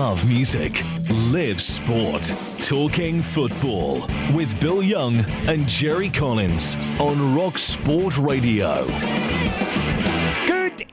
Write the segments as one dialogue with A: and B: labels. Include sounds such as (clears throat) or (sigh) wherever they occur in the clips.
A: love music, live sport. Talking football with Bill Young and Gerry Collins on Rock Sport Radio.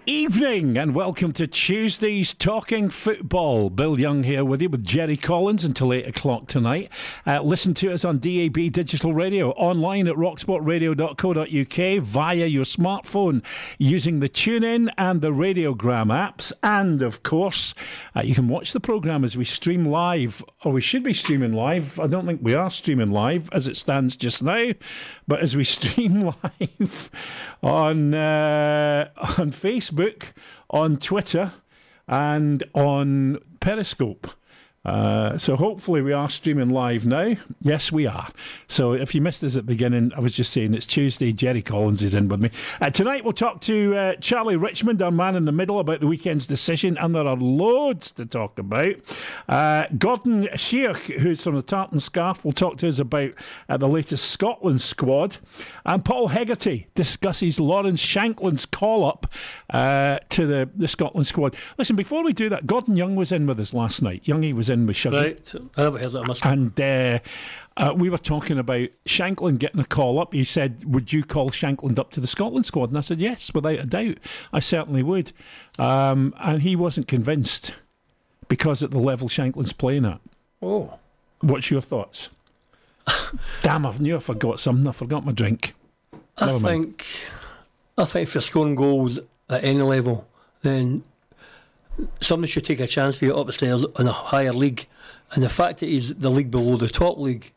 B: Evening and welcome to Tuesday's Talking Football. Bill Young here with you with Gerry Collins until 8 o'clock tonight. Uh, listen to us on DAB Digital Radio, online at rocksportradio.co.uk via your smartphone using the TuneIn and the Radiogram apps. And of course, uh, you can watch the programme as we stream live, or we should be streaming live. I don't think we are streaming live as it stands just now, but as we (laughs) stream live on, uh, on Facebook, on Twitter, and on Periscope. Uh, so hopefully we are streaming live now. Yes, we are. So if you missed us at the beginning, I was just saying it's Tuesday. Gerry Collins is in with me uh, tonight. We'll talk to uh, Charlie Richmond, our man in the middle, about the weekend's decision, and there are loads to talk about. Uh, Gordon Sheach, who's from the Tartan Scarf, will talk to us about uh, the latest Scotland squad, and Paul Hegarty discusses Lawrence Shankland's call up to the the Scotland squad. Listen, before we do that, Gordon Young was in with us last night. Youngie was in with Shuggy.
C: Right, I never heard that. I must
B: And uh, uh, we were talking about Shankland getting a call up. He said, Would you call Shankland up to the Scotland squad? And I said, Yes, without a doubt. I certainly would. Um, and he wasn't convinced because at the level Shankland's playing at.
C: Oh,
B: What's your thoughts? (laughs) Damn, I knew I forgot something. I forgot my drink.
C: I
B: Never mind.
C: think, I think if you're scoring goals at any level, then somebody should take a chance for you up the stairs in a higher league. And the fact that he's the league below the top league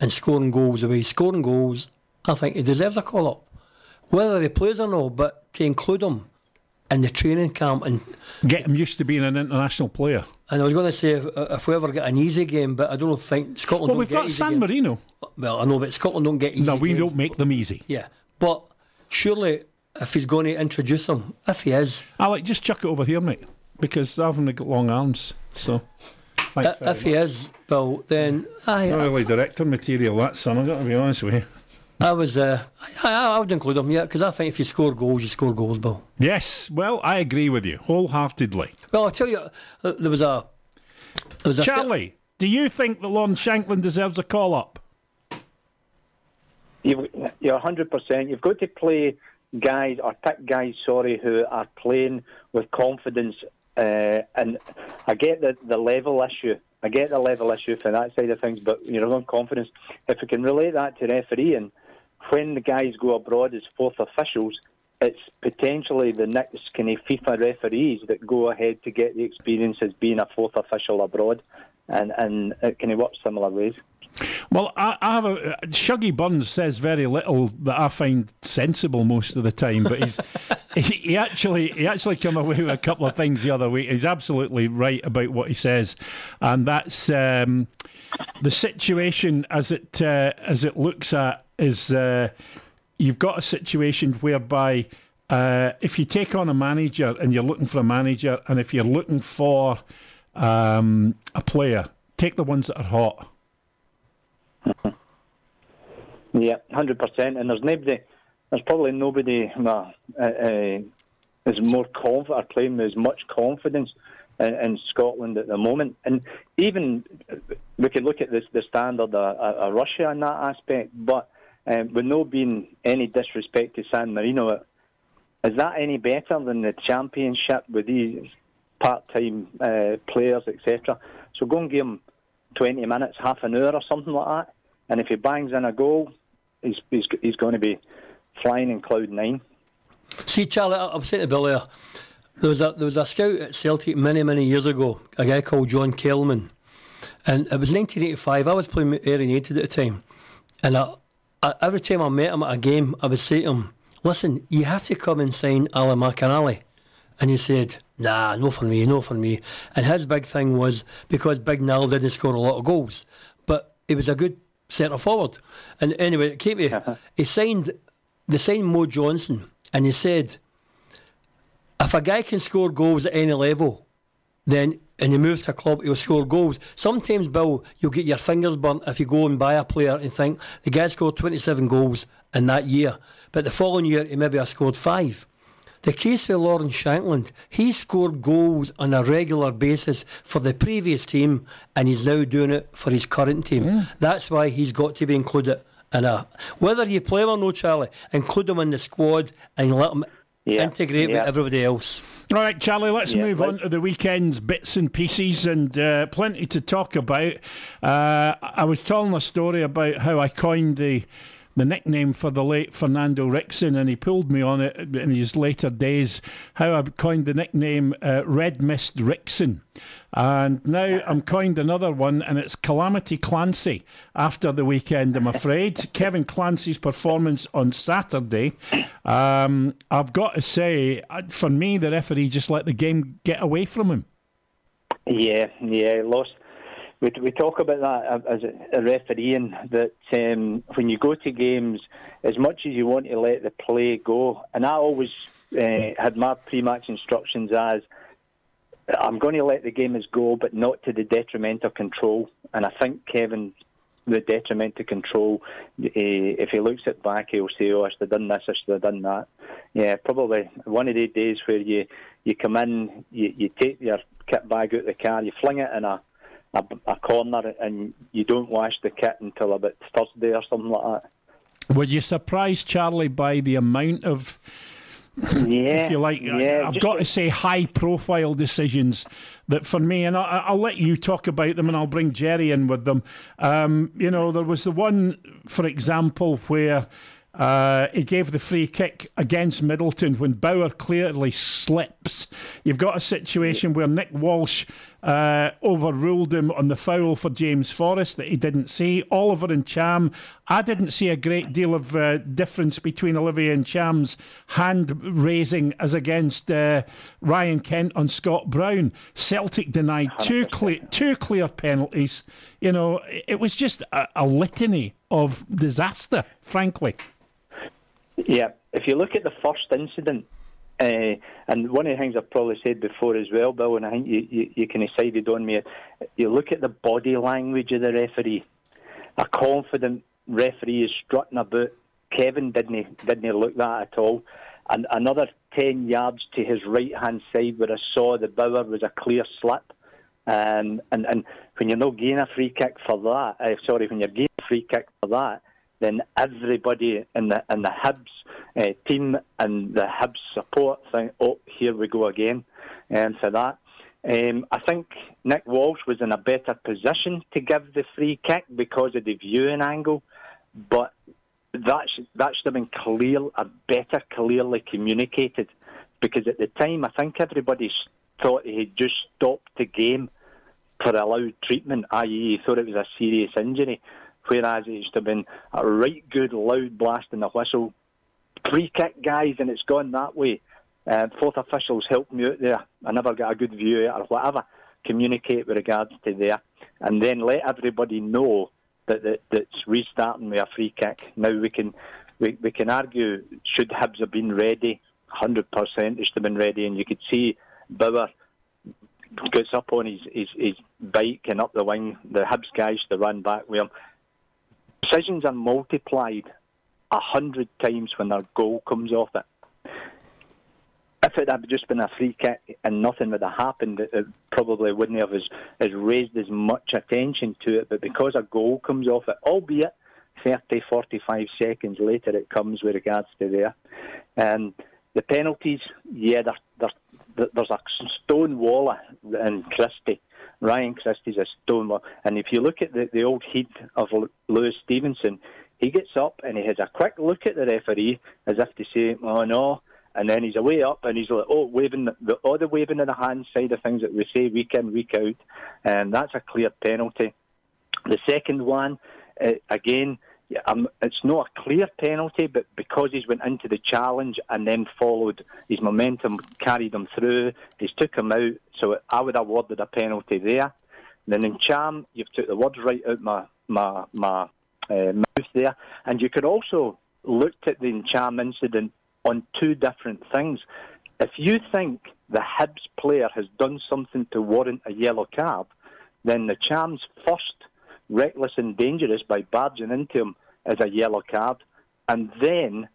C: and scoring goals the way he's scoring goals, I think he deserves a call up. Whether he plays or not, but to include him in the training camp and
B: Get him used to being an international player.
C: and I was going to say if, if we ever get an easy game, but I don't think Scotland.
B: Well, we've got San
C: games.
B: Marino.
C: Well, I know, but Scotland don't get easy.
B: No, we
C: games.
B: don't make them easy.
C: Yeah, but surely if he's going to introduce him, if he is,
B: Alec, just chuck it over here, mate, because I've only got long arms. So, thanks
C: i-
B: very
C: if he is, Bill, then I,
B: Not really director material, that son. I've got to be honest with you.
C: I was, uh, I, I would include him, yeah, because I think if you score goals, you score goals, Bill.
B: Yes, well, I agree with you wholeheartedly.
C: Well, I'll tell you, uh, there was a, there was a
B: Charlie, do you think that Lon Shankland deserves a call up?
D: You, you're 100%. You've got to play guys, or pick guys, sorry, who are playing with confidence. Uh, and I get the, the level issue. I get the level issue for that side of things, but you know, on confidence. If we can relate that to refereeing, when the guys go abroad as fourth officials, it's potentially the next kind of FIFA referees that go ahead to get the experience as being a fourth official abroad, and and it can work similar ways.
B: Well, I, I have a Shuggy Burns says very little that I find sensible most of the time, but he's (laughs) he, he actually he actually come away with a couple of things the other week. He's absolutely right about what he says, and that's um, the situation as it uh, as it looks at is uh, you've got a situation whereby. Uh, if you take on a manager and you're looking for a manager, and if you're looking for um, a player, take the ones that are hot. (laughs)
D: Yeah, hundred percent. And there's nobody. There's probably nobody well, uh, uh, is more confident or with as much confidence in, in Scotland at the moment. And even uh, we could look at this the standard of, of Russia in that aspect. But um, with no being any disrespect to San Marino, is that any better than the Championship with these part-time uh, players, etc.? So go and give them 20 minutes, half an hour, or something like that. And if he bangs in a goal, he's he's, he's going to be flying in cloud nine.
C: See, Charlie, I I was saying to Bill there, there was a there was a scout at Celtic many many years ago, a guy called John Kelman, and it was 1985. I was playing Ayr United at the time, and I, I, every time I met him at a game, I would say to him, "Listen, you have to come and sign Alan McInally," and he said, "Nah, no for me, no for me." And his big thing was because Big Nal didn't score a lot of goals, but he was a good centre forward. And anyway, it came to he signed they signed Mo Johnston, and he said, if a guy can score goals at any level, then and he moves to a club, he'll score goals. Sometimes, Bill, you'll get your fingers burnt if you go and buy a player and think the guy scored 27 goals in that year, but the following year he maybe has scored five. The case for Lawrence Shankland, he scored goals on a regular basis for the previous team and he's now doing it for his current team. Mm. That's why he's got to be included in a. Whether you play him or no, Charlie, include him in the squad and let him yeah. integrate yeah. with everybody else.
B: All right, Charlie, let's yeah, move on to the weekend's bits and pieces and uh, plenty to talk about. Uh, I was telling a story about how I coined the the nickname for the late Fernando Ricksen, and he pulled me on it in his later days. How I coined the nickname uh, Red Mist Ricksen. And now I'm coined another one, and it's Calamity Clancy after the weekend, I'm afraid. (laughs) Kevin Clancy's performance on Saturday, um, I've got to say, uh, for me, the referee just let the game get away from him.
D: Yeah, yeah, lost we, we talk about that as a refereeing that um, when you go to games, as much as you want to let the play go, and I always uh, had my pre-match instructions as I'm going to let the game go, but not to the detriment of control. And I think Kevin, the detriment to control, uh, if he looks at back, he'll say, "Oh, I should have done this, I should have done that." Yeah, probably one of the days where you you come in, you, you take your kit bag out of the car, you fling it in a a, a corner and you don't wash the kit until about Thursday or something like that.
B: Were you surprised, Charlie, by the amount of, (laughs)
D: yeah,
B: if you like,
D: yeah,
B: I've got to say, high profile decisions that for me, and I'll, I'll, let you talk about them and I'll bring Gerry in with them. Um, you know, there was the one, for example, where uh, he gave the free kick against Middleton when Bauer clearly slips. You've got a situation where Nick Walsh uh, overruled him on the foul for James Forrest that he didn't see. Olivier Ntcham, I didn't see a great deal of uh, difference between Olivier Ntcham's hand raising as against uh, Ryan Kent on Scott Brown. Celtic denied two clear, two clear penalties. You know, it was just a, a litany of disaster, frankly.
D: Yeah, if you look at the first incident, uh, and one of the things I've probably said before as well, Bill, and I think you, you, you kind of sided on me, you look at the body language of the referee. A confident referee is strutting about. Kevin didn't didn't look that at all. And another ten yards to his right hand side, where I saw the Bauer was a clear slip. Um, and and when you're not getting a free kick for that, uh, sorry, when you're getting a free kick for that, then everybody in the in the Hibs uh, team and the Hibs support think, oh, here we go again, and for that. Um, I think Nick Walsh was in a better position to give the free kick because of the viewing angle, but that should, that should have been clear, or better clearly communicated, because at the time I think everybody thought he had just stopped the game for allowed treatment, i.e., he thought it was a serious injury whereas it used to have been a right good loud blast in the whistle. Free kick, guys, and it's gone that way. Uh, fourth officials helped me out there. I never got a good view or whatever. Communicate with regards to there, and then let everybody know that, that that's restarting with a free kick. Now we can we, we can argue should Hibs have been ready? Hundred percent, should have been ready, and you could see Bauer gets up on his, his, his bike and up the wing. The Hibs guys to run back with him. Decisions are multiplied a hundred times when their goal comes off it. If it had just been a free kick and nothing would have happened, it, probably wouldn't have as, as raised as much attention to it. But because a goal comes off it, albeit 30, 45 seconds later it comes with regards to there. Um, the penalties, yeah, they're, they're, there's a stone wall in Christie Ryan Christie's a stonewall. And if you look at the, the old heat of Lewis Stevenson, he gets up and he has a quick look at the referee as if to say, oh no. And then he's away up and he's like, oh, waving the, the waving of the hand side of things that we say week in, week out. And that's a clear penalty. The second one, uh, again, um, it's not a clear penalty, but because he's went into the challenge and then followed, his momentum carried him through. He's took him out, so I would have awarded a penalty there. Then Ntcham, you've took the words right out my my my uh, mouth there, and you could also looked at the Ntcham incident on two different things. If you think the Hibs player has done something to warrant a yellow card, then the Ntcham's first reckless and dangerous by barging into him as a yellow card. And then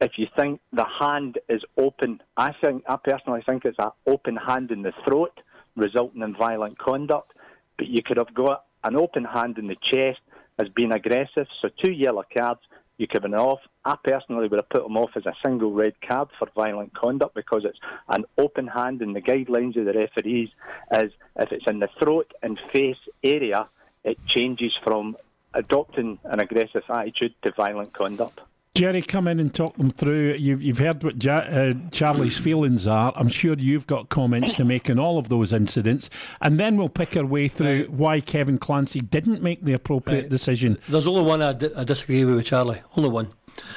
D: if you think the hand is open, I think I personally think it's an open hand in the throat, resulting in violent conduct. But you could have got an open hand in the chest as being aggressive. So two yellow cards, you could have been off. I personally would have put him off as a single red card for violent conduct because it's an open hand, and the guidelines of the referees is if it's in the throat and face area, it changes from adopting an aggressive attitude to violent conduct.
B: Gerry, come in and talk them through. You've, you've heard what ja- uh, Charlie's (clears throat) feelings are. I'm sure you've got comments to make on all of those incidents. And then we'll pick our way through right. why Kevin Clancy didn't make the appropriate right. decision.
C: There's only one I, d- I disagree with, Charlie. Only one.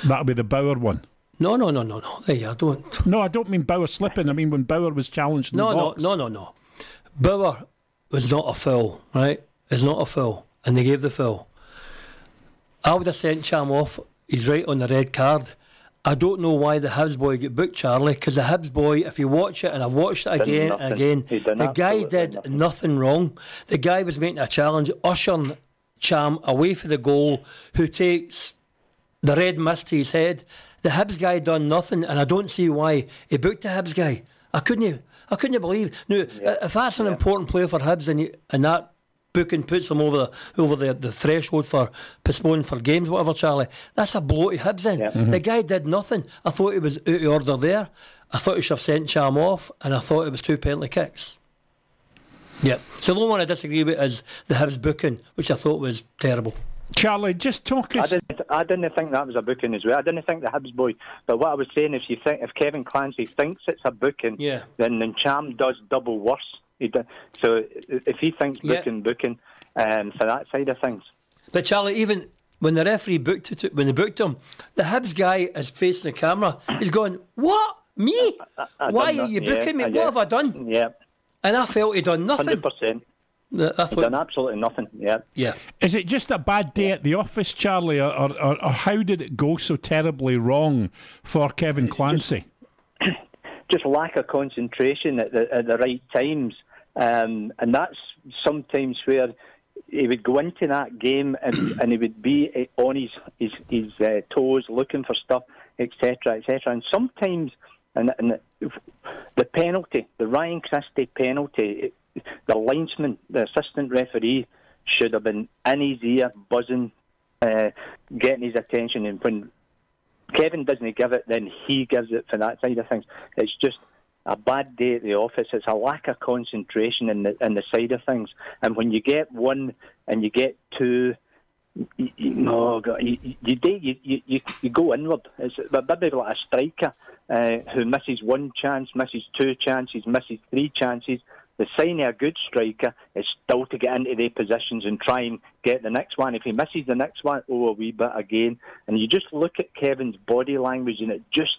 B: That'll be the Bauer one.
C: No, no, no, no, no. Hey, I don't.
B: No, I don't mean Bauer slipping. I mean when Bauer was challenged.
C: no,
B: no,
C: no, no, no. Bauer was not a foul, right? It's not a foul, and they gave the foul. I would have sent Cham off he's right on the red card. I don't know why the Hibs boy got booked, Charlie, because the Hibs boy, if you watch it, and I've watched it again and again, the guy did nothing. nothing. wrong. The guy was making a challenge, ushering Cham away for the goal, who takes the red mist to his head. The Hibs guy done nothing, and I don't see why he booked the Hibs guy. I couldn't. I couldn't believe. Now, yeah. if that's an yeah. important player for Hibs, and, you, and that booking puts them over the over the, the threshold for postponing for games, whatever, Charlie. That's a blow to Hibs in. Mm-hmm. The guy did nothing. I thought he was out of order there. I thought he should have sent Cham off, and I thought it was two penalty kicks. Yeah. So the only one I disagree with is the Hibs booking, which I thought was terrible.
B: Charlie, just talk us.
D: I didn't, I didn't think that was a booking as well. I didn't think the Hibs boy. But what I was saying, if you think if Kevin Clancy thinks it's a booking,
C: yeah.
D: then then Cham does double worse. He. So if he thinks booking, yeah. booking, um, for that side of things.
C: But Charlie, even when the referee booked it, when they booked him, the Hibs guy is facing the camera. He's going, "What? Me? I, I Why are you booking yeah, me? What have I done?"
D: Yeah.
C: And I felt he'd done nothing.
D: Hundred percent. He's done absolutely nothing. Yeah.
C: Yeah.
B: Is it just a bad day at the office, Charlie, or, or, or how did it go so terribly wrong for Kevin Clancy?
D: Just, (coughs) just lack of concentration at the, at the right times, um, and that's sometimes where he would go into that game and, (clears throat) and he would be on his his, his uh, toes, looking for stuff, etc., etc. And sometimes, and, and the penalty, the Ryan Christie penalty, the linesman, the assistant referee, should have been in his ear, buzzing, uh, getting his attention. And when Kevin doesn't give it, then he gives it for that side of things. It's just a bad day at the office. It's a lack of concentration in the in the side of things. And when you get one and you get two, you, you, oh God, you, you, you, you, you go inward. It's a bit like a striker uh, who misses one chance, misses two chances, misses three chances. The sign of a good striker is still to get into their positions and try and get the next one. If he misses the next one, oh, a wee bit again. And you just look at Kevin's body language, and it just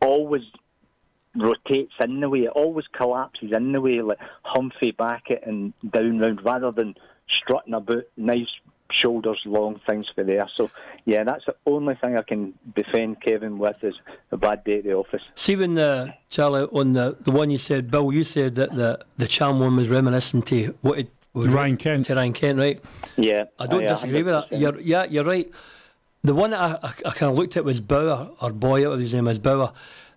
D: always rotates in the way. It always collapses in the way, like Humphrey back it and down round, rather than strutting about nice shoulders, long things for there. So, yeah, that's the only thing I can defend Kevin with is a bad day at the office.
C: See, when the Charlie on the the one you said, Bill, you said that the the Cham one was reminiscent to what it was
B: Ryan Kent.
C: To Ryan Kent, right?
D: Yeah,
C: I don't oh, yeah, disagree 100%. with that. You're, yeah, you're right. The one I, I, I kind of looked at was Bauer, or Boy, whatever his name is, Bauer.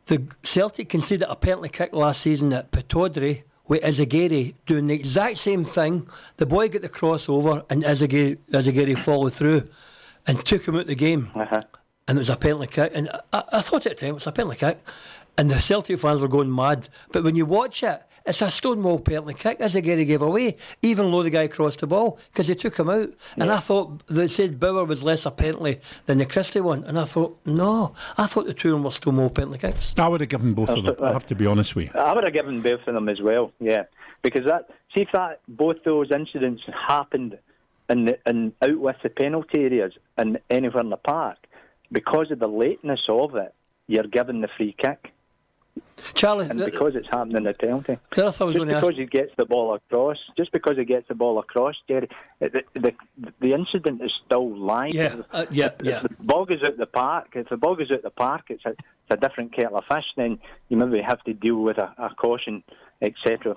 C: The Celtic conceded a penalty kick last season at Pittodrie with Izaguirre doing the exact same thing. The boy got the crossover and Izaguirre, followed through and took him out the game.
D: Uh-huh.
C: And it was a penalty kick. And I, I thought at the time it was a penalty kick. And the Celtic fans were going mad. But when you watch it, it's a stonewall penalty kick Izaguirre gave away, even though the guy crossed the ball because he took him out. And I thought they said Bauer was less a penalty than the Christie one. And I thought, no, I thought the two of them were stonewall penalty kicks.
B: I would have given both of them, I have to be honest with you.
D: I would have given both of them as well, yeah. Because that, see if that both those incidents happened in, the, in out with the penalty areas and anywhere in the park, because of the lateness of it, you're given the free kick.
C: Charlie,
D: and because it's happening in the penalty,
C: just
D: because ask... he gets the ball across, just because he gets the ball across, Gerry, the the, the incident is still live.
C: Yeah, uh, yeah,
D: if,
C: yeah.
D: If the ball goes out the park, if the ball goes out the park, it's a, it's a different kettle of fish. Then you maybe have to deal with a, a caution, etc.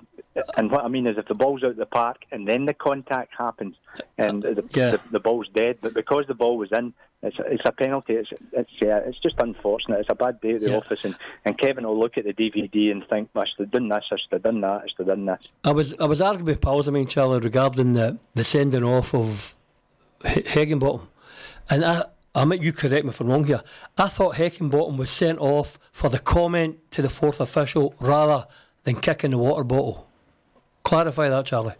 D: And what I mean is, if the ball's out the park and then the contact happens and the,
C: yeah.
D: the, the ball's dead, but because the ball was in, it's a, it's a penalty. It's it's yeah, it's just unfortunate. It's a bad day at the
C: Yeah.
D: office, and, and Kevin will look at the DVD and think, "I should have done this. I should have done that. I should have done this."
C: I was I was arguing with pals, I mean, Charlie, regarding the, the sending off of H- Heckingbottom. And I, I mean, you correct me if I'm wrong here. I thought Heckingbottom was sent off for the comment to the fourth official rather than kicking the water bottle. Clarify that, Charlie.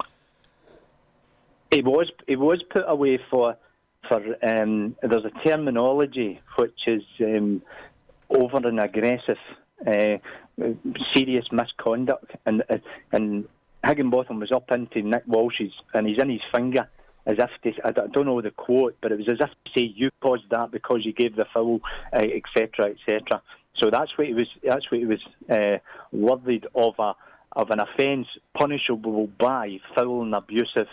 D: He was he was put away for for um, there's a terminology which is um, over and aggressive, uh, serious misconduct, and uh, and Heckingbottom was up into Nick Walsh's and he's in his finger as if to, I don't know the quote, but it was as if to say you caused that because you gave the foul, etc., etc. So that's what he was. That's what he was uh, of a of an offence punishable by foul and abusive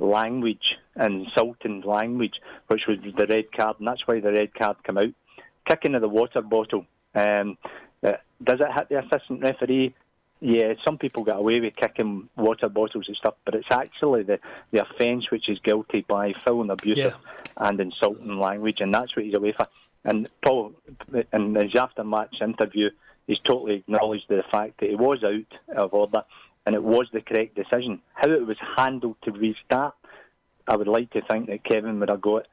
D: language and insulting language, which was the red card, and that's why the red card came out. Kicking of the water bottle. Um, uh, does it hit the assistant referee? Yeah, some people get away with kicking water bottles and stuff, but it's actually the, the offence which is guilty by foul and abusive and insulting language, and that's what he's away for. And Paul, in his after-match interview, he's totally acknowledged the fact that he was out of order, and it was the correct decision. How it was handled to restart, I would like to think that Kevin would have got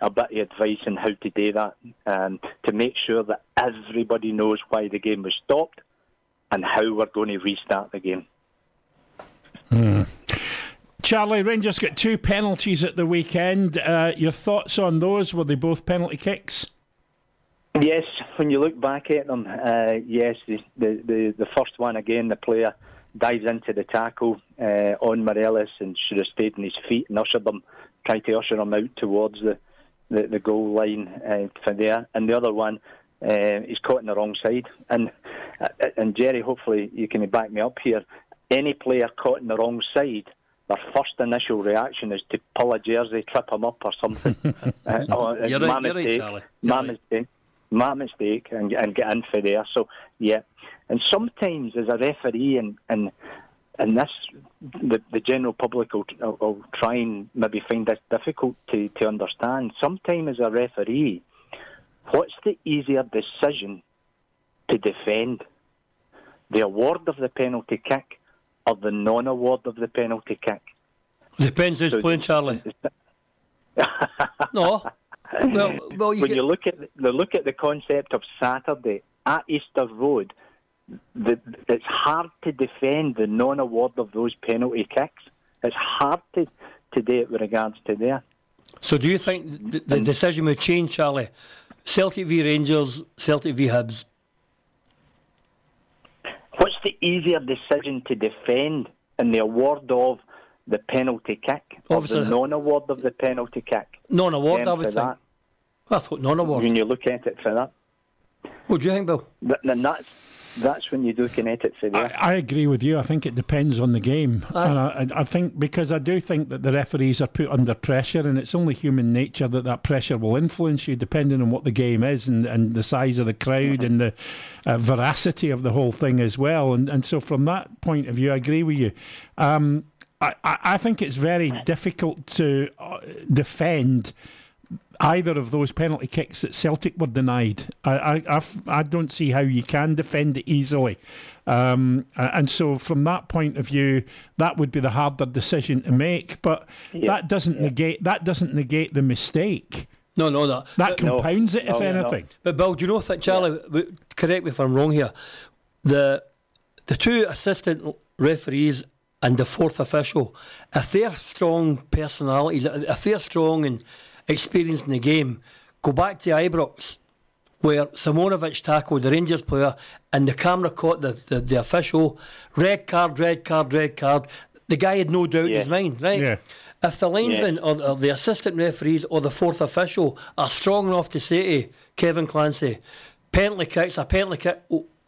D: a bit of advice on how to do that, um, to make sure that everybody knows why the game was stopped and how we're going to restart the game.
B: Charlie, Rangers got two penalties at the weekend. Uh, your thoughts on those? Were they both penalty kicks?
D: Yes, when you look back at them, uh, yes, the, the the the first one again, the player dives into the tackle uh, on Morelos and should have stayed on his feet and ushered them, tried to usher him out towards the the, the goal line uh, from there. And the other one, uh, he's caught on the wrong side. And uh, and Gerry, hopefully you can back me up here. Any player caught on the wrong side. Their first initial reaction is to pull a jersey, trip him up, or something. (laughs) uh, oh,
C: You're
D: my
C: right, you're right,
D: mistake.
C: Charlie.
D: My
C: You're right.
D: mistake my mistake and, and get in for there. So yeah, and sometimes as a referee and and and this the the general public will, will, try and maybe find this difficult to to understand. Sometimes as a referee, what's the easier decision to defend? The award of the penalty kick or the non-award of the penalty kick?
C: Depends who's
D: So-
C: playing, Charlie. (laughs) No. Well, well, you
D: when you look at the look at the concept of Saturday at Easter Road, the, it's hard to defend the non-award of those penalty kicks. It's hard to, to do it with regards to there.
C: So do you think the, the decision will change, Charlie? Celtic v Rangers, Celtic v Hibs.
D: What's the easier decision to defend in the award of the penalty kick or
C: Obviously-
D: the non-award of the penalty kick?
C: Non-award, I would think.
D: that,
C: I thought non-award.
D: when you look at it for that,
C: What do you think, Bill?
D: Th- then that's that's when you do looking at for there.
B: I, I agree with you. I think it depends on the game, and I, I think because I do think that the referees are put under pressure, and it's only human nature that that pressure will influence you, depending on what the game is and, and the size of the crowd and the uh, veracity of the whole thing as well. And and so from that point of view, I agree with you. Um, I, I I think it's very difficult to uh, defend either of those penalty kicks that Celtic were denied. I, I, I've- I don't see how you can defend it easily. Um, and so, from that point of view, that would be the harder decision to make. But
D: Yeah,
B: that doesn't negate that doesn't negate the mistake.
C: No, no, that.
B: That
D: No.
B: compounds it, if
D: No, no, no.
B: anything.
C: But Bill, do you know that Charlie? w Correct me if I'm wrong here. The the two assistant referees and the fourth official, if they're strong personalities, if they're strong and experienced in the game, go back to Ibrox, where Simunovic tackled the Rangers player and the camera caught the, the, the official. Red card, red card, red card. The guy had no doubt in his mind, right?
B: Yeah.
C: If the linesman or, or the assistant referees or the fourth official are strong enough to say to Kevin Clancy, penalty kick's a penalty kick,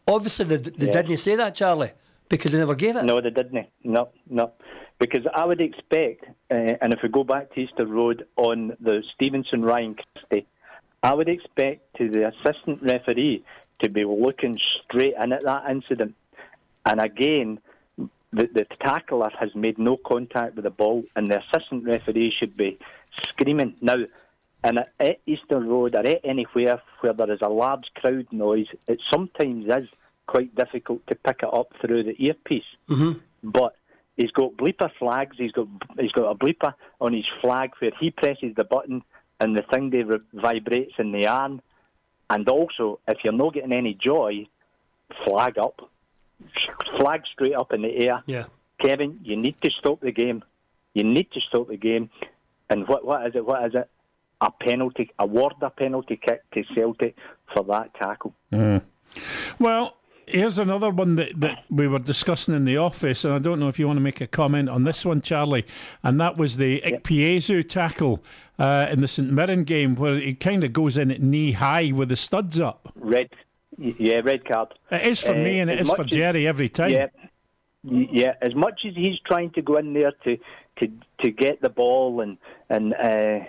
C: obviously they, they
D: Yeah.
C: didn't say that, Charlie, because they never gave it.
D: No, they didn't. No, no. Because I would expect, uh, and if we go back to Easter Road on the Stevenson Ryan Christie, I would expect to the assistant referee to be looking straight in at that incident. And again, the, the tackler has made no contact with the ball, and the assistant referee should be screaming. Now, And at Easter Road or at anywhere where there is a large crowd noise, it sometimes is quite difficult to pick it up through the earpiece.
C: Mm-hmm.
D: But he's got bleeper flags. He's got he's got a bleeper on his flag where he presses the button and the thing they re- vibrates in the arm. And also, if you're not getting any joy, flag up, flag straight up in the air.
C: Yeah.
D: Kevin, you need to stop the game. You need to stop the game. And what what is it? What is it? A penalty, award a penalty kick to Celtic for that tackle.
B: Mm. Well, here's another one that, that we were discussing in the office, and I don't know if you want to make a comment on this one, Charlie. And that was the yep. Tackle uh, in the St Mirren game, where he kind of goes in at knee high with the studs up.
D: Red, yeah, red card.
B: It is for uh, me, and it is for Gerry every time.
D: Yeah, yeah. As much as he's trying to go in there to to to get the ball and and uh,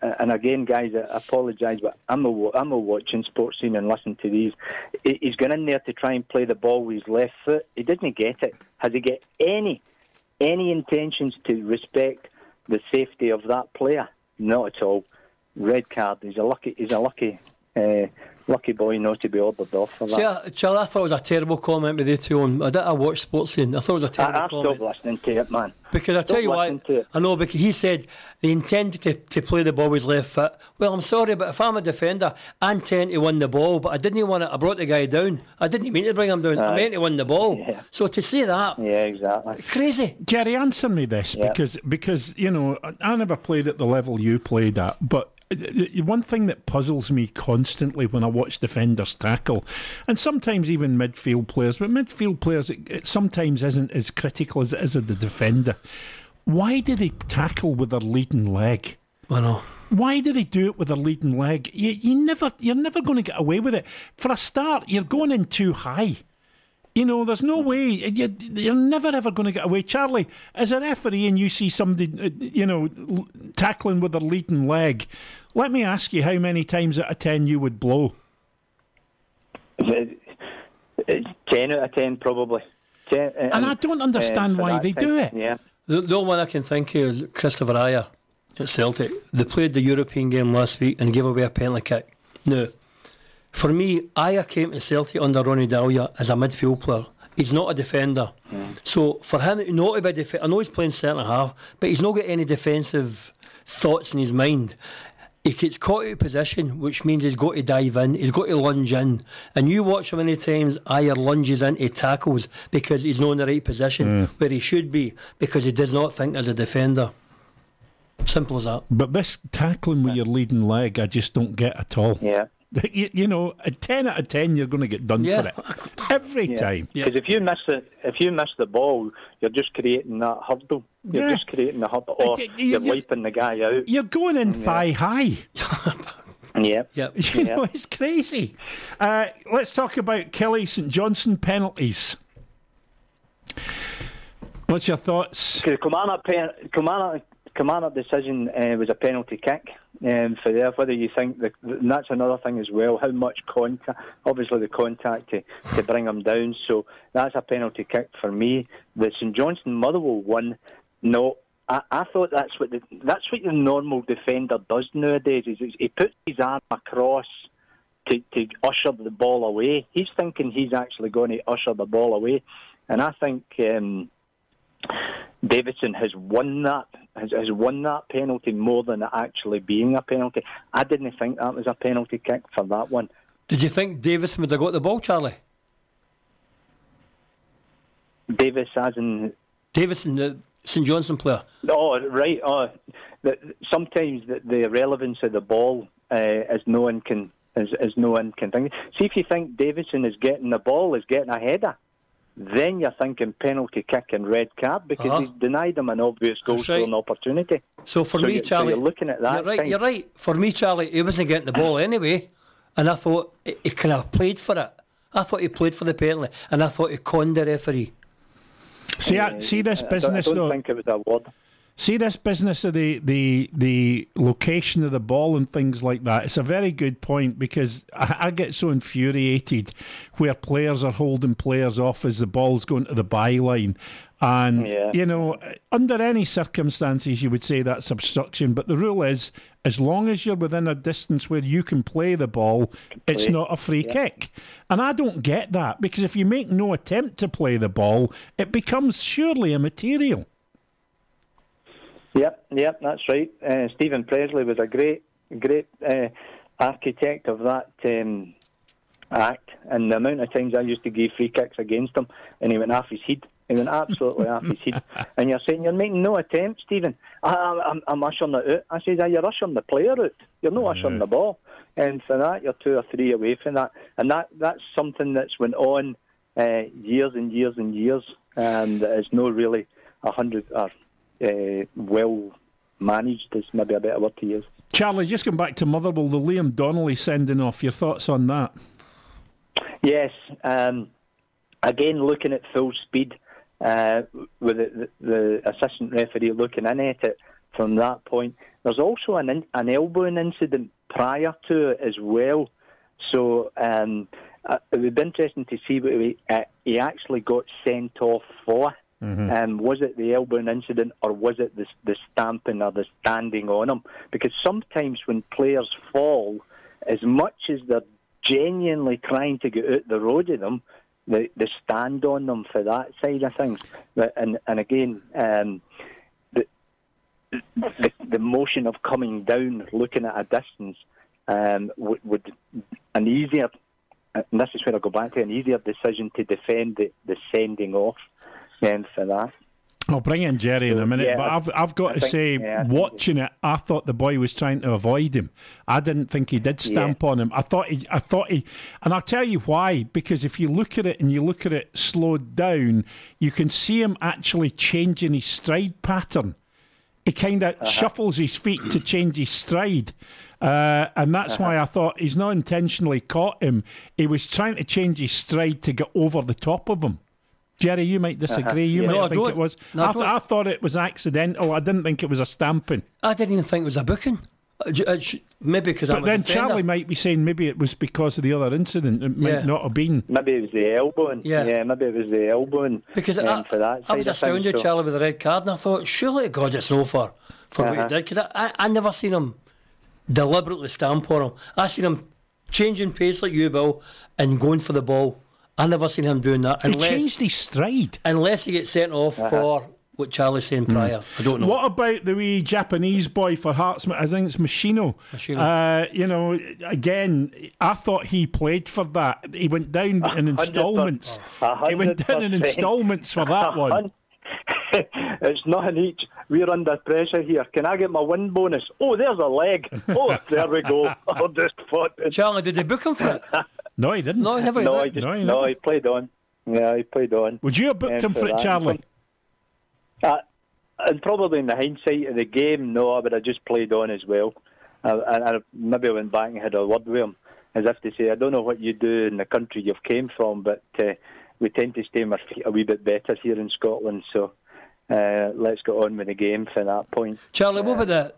D: and again, guys, I apologise, but I'm a, I'm a watching Sportscene and listen to these. He's gone in there to try and play the ball with his left foot. He didn't get it. Has he get any any intentions to respect the safety of that player? Not at all. Red card. He's a lucky. He's a lucky. Uh, lucky boy not to be ordered off for that.
C: See, I, Charlie, I thought it was a terrible comment with you two on. I did. I watched Sportscene. I thought it was a terrible
D: I, I
C: comment.
D: stopped listening to it, man.
C: Because I tell you why. I know because he said they intended to, to play the ball with left foot. Well, I'm sorry, but if I'm a defender, I intend to win the ball, but I didn't want it. I brought the guy down. I didn't mean to bring him down. I meant to win the ball. (laughs) Yeah. So to say that,
D: yeah, exactly,
C: crazy.
B: Gerry, answer me this yeah. because because you know I never played at the level you played at, but one thing that puzzles me constantly when I watch defenders tackle, and sometimes even midfield players, but midfield players, it, it sometimes isn't as critical as it is of the defender. Why do they tackle with their leading leg?
C: I know.
B: Why do they do it with their leading leg? You, you never, you're never going to get away with it. For a start, you're going in too high. You know, there's no way you're, you're never ever going to get away. Charlie, as a referee, and you see somebody, uh, you know, tackling with their leading leg, let me ask you how many times out of ten you would blow.
D: Ten out of ten, probably. Ten,
B: and, and, I don't understand uh, why they do it.
D: Yeah.
C: The, the only one I can think of is Kristoffer Ajer at Celtic. They played the European game last week and gave away a penalty kick. No, for me, Ajer came to Celtic under Ronny Deila as a midfield player. He's not a defender. Mm. So for him not to be a defender, I know he's playing centre half, but he's not got any defensive thoughts in his mind. He gets caught out of position, which means he's got to dive in, he's got to lunge in. And you watch how many times Ajer lunges into tackles because he's not in the right position mm. where he should be because he does not think as a defender. Simple as that.
B: But this tackling with your leading leg, I just don't get at all.
D: Yeah.
B: You, you, know, a ten out of ten, you're going to get done yeah. for it every
D: yeah.
B: time.
D: Because yeah. if you miss the if you miss the ball, you're just creating that hurdle. You're just creating the hurdle, or you, are wiping the guy out.
B: You're going in thigh high. (laughs)
D: yeah,
C: yeah. (laughs)
B: You know, it's crazy. Uh, let's talk about Killie St Johnstone penalties. What's your thoughts?
D: The Kilmarnock, pen, Kilmarnock, Kilmarnock decision uh, was a penalty kick um, for there. Whether you think and that's another thing as well. How much contact? Obviously, the contact to, to bring him down. So that's a penalty kick for me. The St Johnstone Motherwell one. No, I, I thought that's what the, that's what the normal defender does nowadays. Is, is he puts his arm across. To, to usher the ball away, he's thinking he's actually going to usher the ball away, and I think um, Davidson has won that has, has won that penalty more than it actually being a penalty. I didn't think that was a penalty kick for that one.
C: Did you think Davison would have got the ball, Charlie?
D: Davis, as in
C: Davison, the St Johnstone player.
D: Oh, right. Oh, the, sometimes the, the relevance of the ball uh, as no one can as, as no one can think. See if you think Davison is getting the ball, is getting a header then you're thinking penalty kick and red card because uh-huh. he's denied them an obvious goal scoring opportunity.
C: So for so me, Charlie,
D: so you're looking at that.
C: You're right. You're right. For me, Charlie, he wasn't getting the ball (coughs) anyway, and I thought he, he kind of played for it. I thought he played for the penalty, and I thought he conned the referee.
B: See, I, see this business
D: I don't,
B: though.
D: think it was a word.
B: See this business of the, the the location of the ball and things like that. It's a very good point because I, I, get so infuriated where players are holding players off as the ball's going to the byline. And yeah. you know, under any circumstances, you would say that's obstruction. But the rule is, as long as you're within a distance where you can play the ball, it's not a free yeah. kick. And I don't get that because if you make no attempt to play the ball, it becomes surely immaterial.
D: Yep, yep, that's right. Uh, Steven Pressley was a great, great uh, architect of that um, act, and the amount of times I used to give free kicks against him, and he went off his head. He went absolutely off his head. (laughs) And you're saying you're making no attempt, Stephen. I, am I'm ushering it out. I says, you're ushering the player out. You're not ushering the ball. And for that, you're two or three away from that. And that that's something that's went on uh, years and years and years, and it's no really a hundred or uh, well managed is maybe a better word to use.
B: Charlie, just come back to Motherwell, the Liam Donnelly sending off. Your thoughts on that?
D: Yes. Um, again, looking at full speed uh, with the, the, assistant referee looking in at it from that point. There's also an, an elbowing incident prior to it as well. So um, uh, it would be interesting to see what he, uh, he actually got sent off for. Mm-hmm. Um, was it the elbowing incident or was it the, the stamping or the standing on him? Because sometimes when players fall, as much as they're genuinely trying to get out the road of them, they, they stand on them for that side of things. And, and again, um, the, the, the motion of coming down, looking at a distance, um, would, would an easier, and this is where I go back to an easier decision to defend the, the sending off for that.
B: I'll bring in Gerry in a minute, yeah, but I've I've got I to think, say, yeah, watching it, I thought the boy was trying to avoid him. I didn't think he did stamp yeah. on him. I thought he, I thought he, and I'll tell you why. Because if you look at it and you look at it slowed down, you can see him actually changing his stride pattern. He kind of uh-huh. shuffles his feet to change his stride. Uh, and that's uh-huh. why I thought he's not intentionally caught him. He was trying to change his stride to get over the top of him. Gerry, you might disagree. Uh-huh. You yeah. might no, think it was. No, I, th- I, thought it was accidental. I didn't think it was a stamping.
C: I didn't even think it was a booking. Uh, uh, maybe because
B: but then Charlie might be saying maybe it was because of the other incident. It might yeah. not have been.
D: Maybe it was the elbowing. Yeah, yeah maybe it was the elbowing.
C: Because um, I, for that I was astounded, thing, so. Charlie, with the red card, and I thought, surely God, it's no for for uh-huh. what he did. Because I, I, I never seen him deliberately stamp on him. I seen him changing pace like you, Bill, and going for the ball. I never seen him doing that.
B: Unless, he changed his stride.
C: Unless he gets sent off uh-huh. for what Charlie's saying prior. Mm. I don't know.
B: What about the wee Japanese boy for Hearts? I think it's Meshino. Meshino. Uh, you know, again, I thought he played for that. He went down in instalments. He went down in instalments for (laughs) that one. (laughs)
D: it's not nothing each. We're under pressure here. Can I get my win bonus? Oh, there's a leg. Oh, there we go. (laughs) I'll just
C: Charlie, did they book him for it?
B: No, he didn't.
C: No, he never.
D: No, he, just, no, he, no, he played on. Yeah, he played on.
B: Would you have booked him for it, Charlie?
D: Uh, and probably in the hindsight of the game, no, but I just played on as well. Uh, and I maybe went back and had a word with him, as if to say, I don't know what you do in the country you've came from, but uh, we tend to stay on our feet a wee bit better here in Scotland. So uh, let's get on with the game from that point.
C: Charlie, what about the,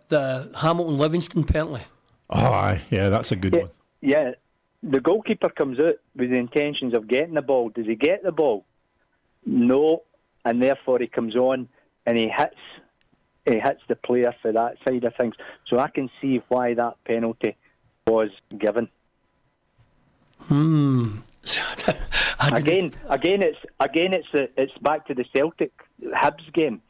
C: the Hamilton Livingston penalty?
B: Oh, yeah, that's a good
D: yeah,
B: one.
D: Yeah, the goalkeeper comes out with the intentions of getting the ball. Does he get the ball? No, and therefore he comes on and he hits he hits the player for that side of things. So I can see why that penalty was given.
C: Hmm. (laughs)
D: again, again, it's again, it's the, it's back to the Celtic Hibs game.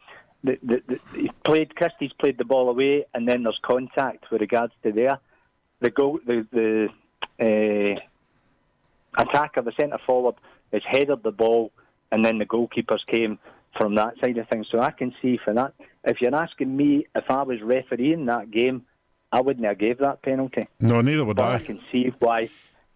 D: The, the, the, he played Christie's played the ball away, and then there's contact with regards to there. The goal, the the uh, attacker, the centre forward, has headed the ball, and then the goalkeepers came from that side of things. So I can see for that. If you're asking me if I was refereeing that game, I wouldn't have gave that penalty.
B: No, neither would
D: but
B: I.
D: I can see why.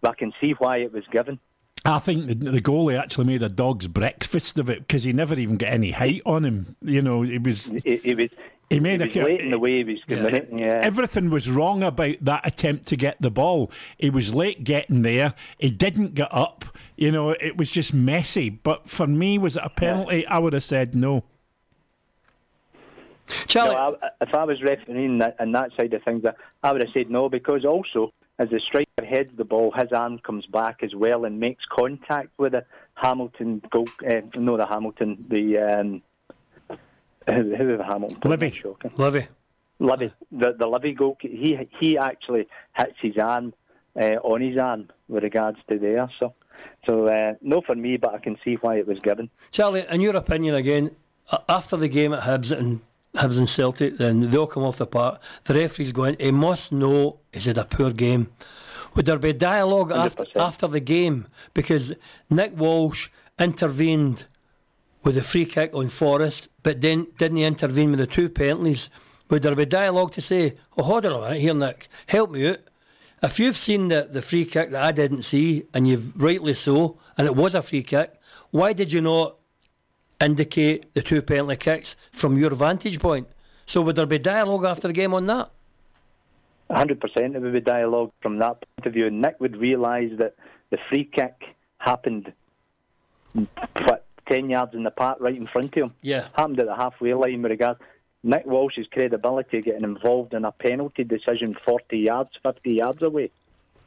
D: I can see why it was given.
B: I think the, the goalie actually made a dog's breakfast of it because he never even got any height on him. You know, it was.
D: It, it was. He made he a late in the way he was yeah. yeah.
B: Everything was wrong about that attempt to get the ball. He was late getting there. He didn't get up. You know, it was just messy. But for me, was it a penalty? Yeah. I would have said no.
C: Charlie,
D: no, I, if I was refereeing that, and that side of things, I would have said no because also as the striker heads the ball, his arm comes back as well and makes contact with the Hamilton goal. Uh, no, the Hamilton, the um, who, who the Hamilton?
B: Livy.
C: Livy.
D: Livy, the the Livy goal. He he actually hits his arm uh, on his arm with regards to there. So so uh, no for me, but I can see why it was given.
C: Charlie, in your opinion, again, after the game at Hibs and Hibs and Celtic, then they all come off the park. The referee's going, he must know is it a poor game. Would there be dialogue after, after the game? Because Nick Walsh intervened with a free kick on Forrest, but then didn't he intervene with the two penalties? Would there be dialogue to say, oh, hold on a minute here, Nick, help me out? If you've seen the, the free kick that I didn't see, and you've rightly so, and it was a free kick, why did you not indicate the two penalty kicks from your vantage point? So would there be dialogue after the game on that?
D: 100% it would be dialogue from that point of view. Nick would realise that the free kick happened what, 10 yards in the park right in front of him.
C: Yeah.
D: Happened at the halfway line with regards Nick Walsh's credibility getting involved in a penalty decision 40 yards, 50 yards away.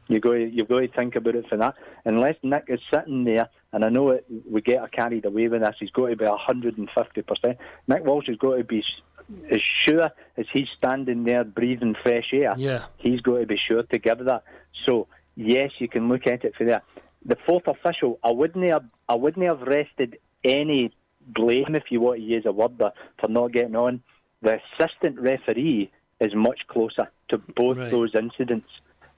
D: You go, you've got to think about it for that. Unless Nick is sitting there, and I know it, we get carried away with this, he's got to be 150%. Nick Walsh has got to be as sure as he's standing there breathing fresh air.
C: Yeah.
D: He's got to be sure to give that. So, yes, you can look at it for that. The fourth official, I wouldn't have, I wouldn't have rested any blame, if you want to use a word, for not getting on the assistant referee is much closer to both right. those incidents,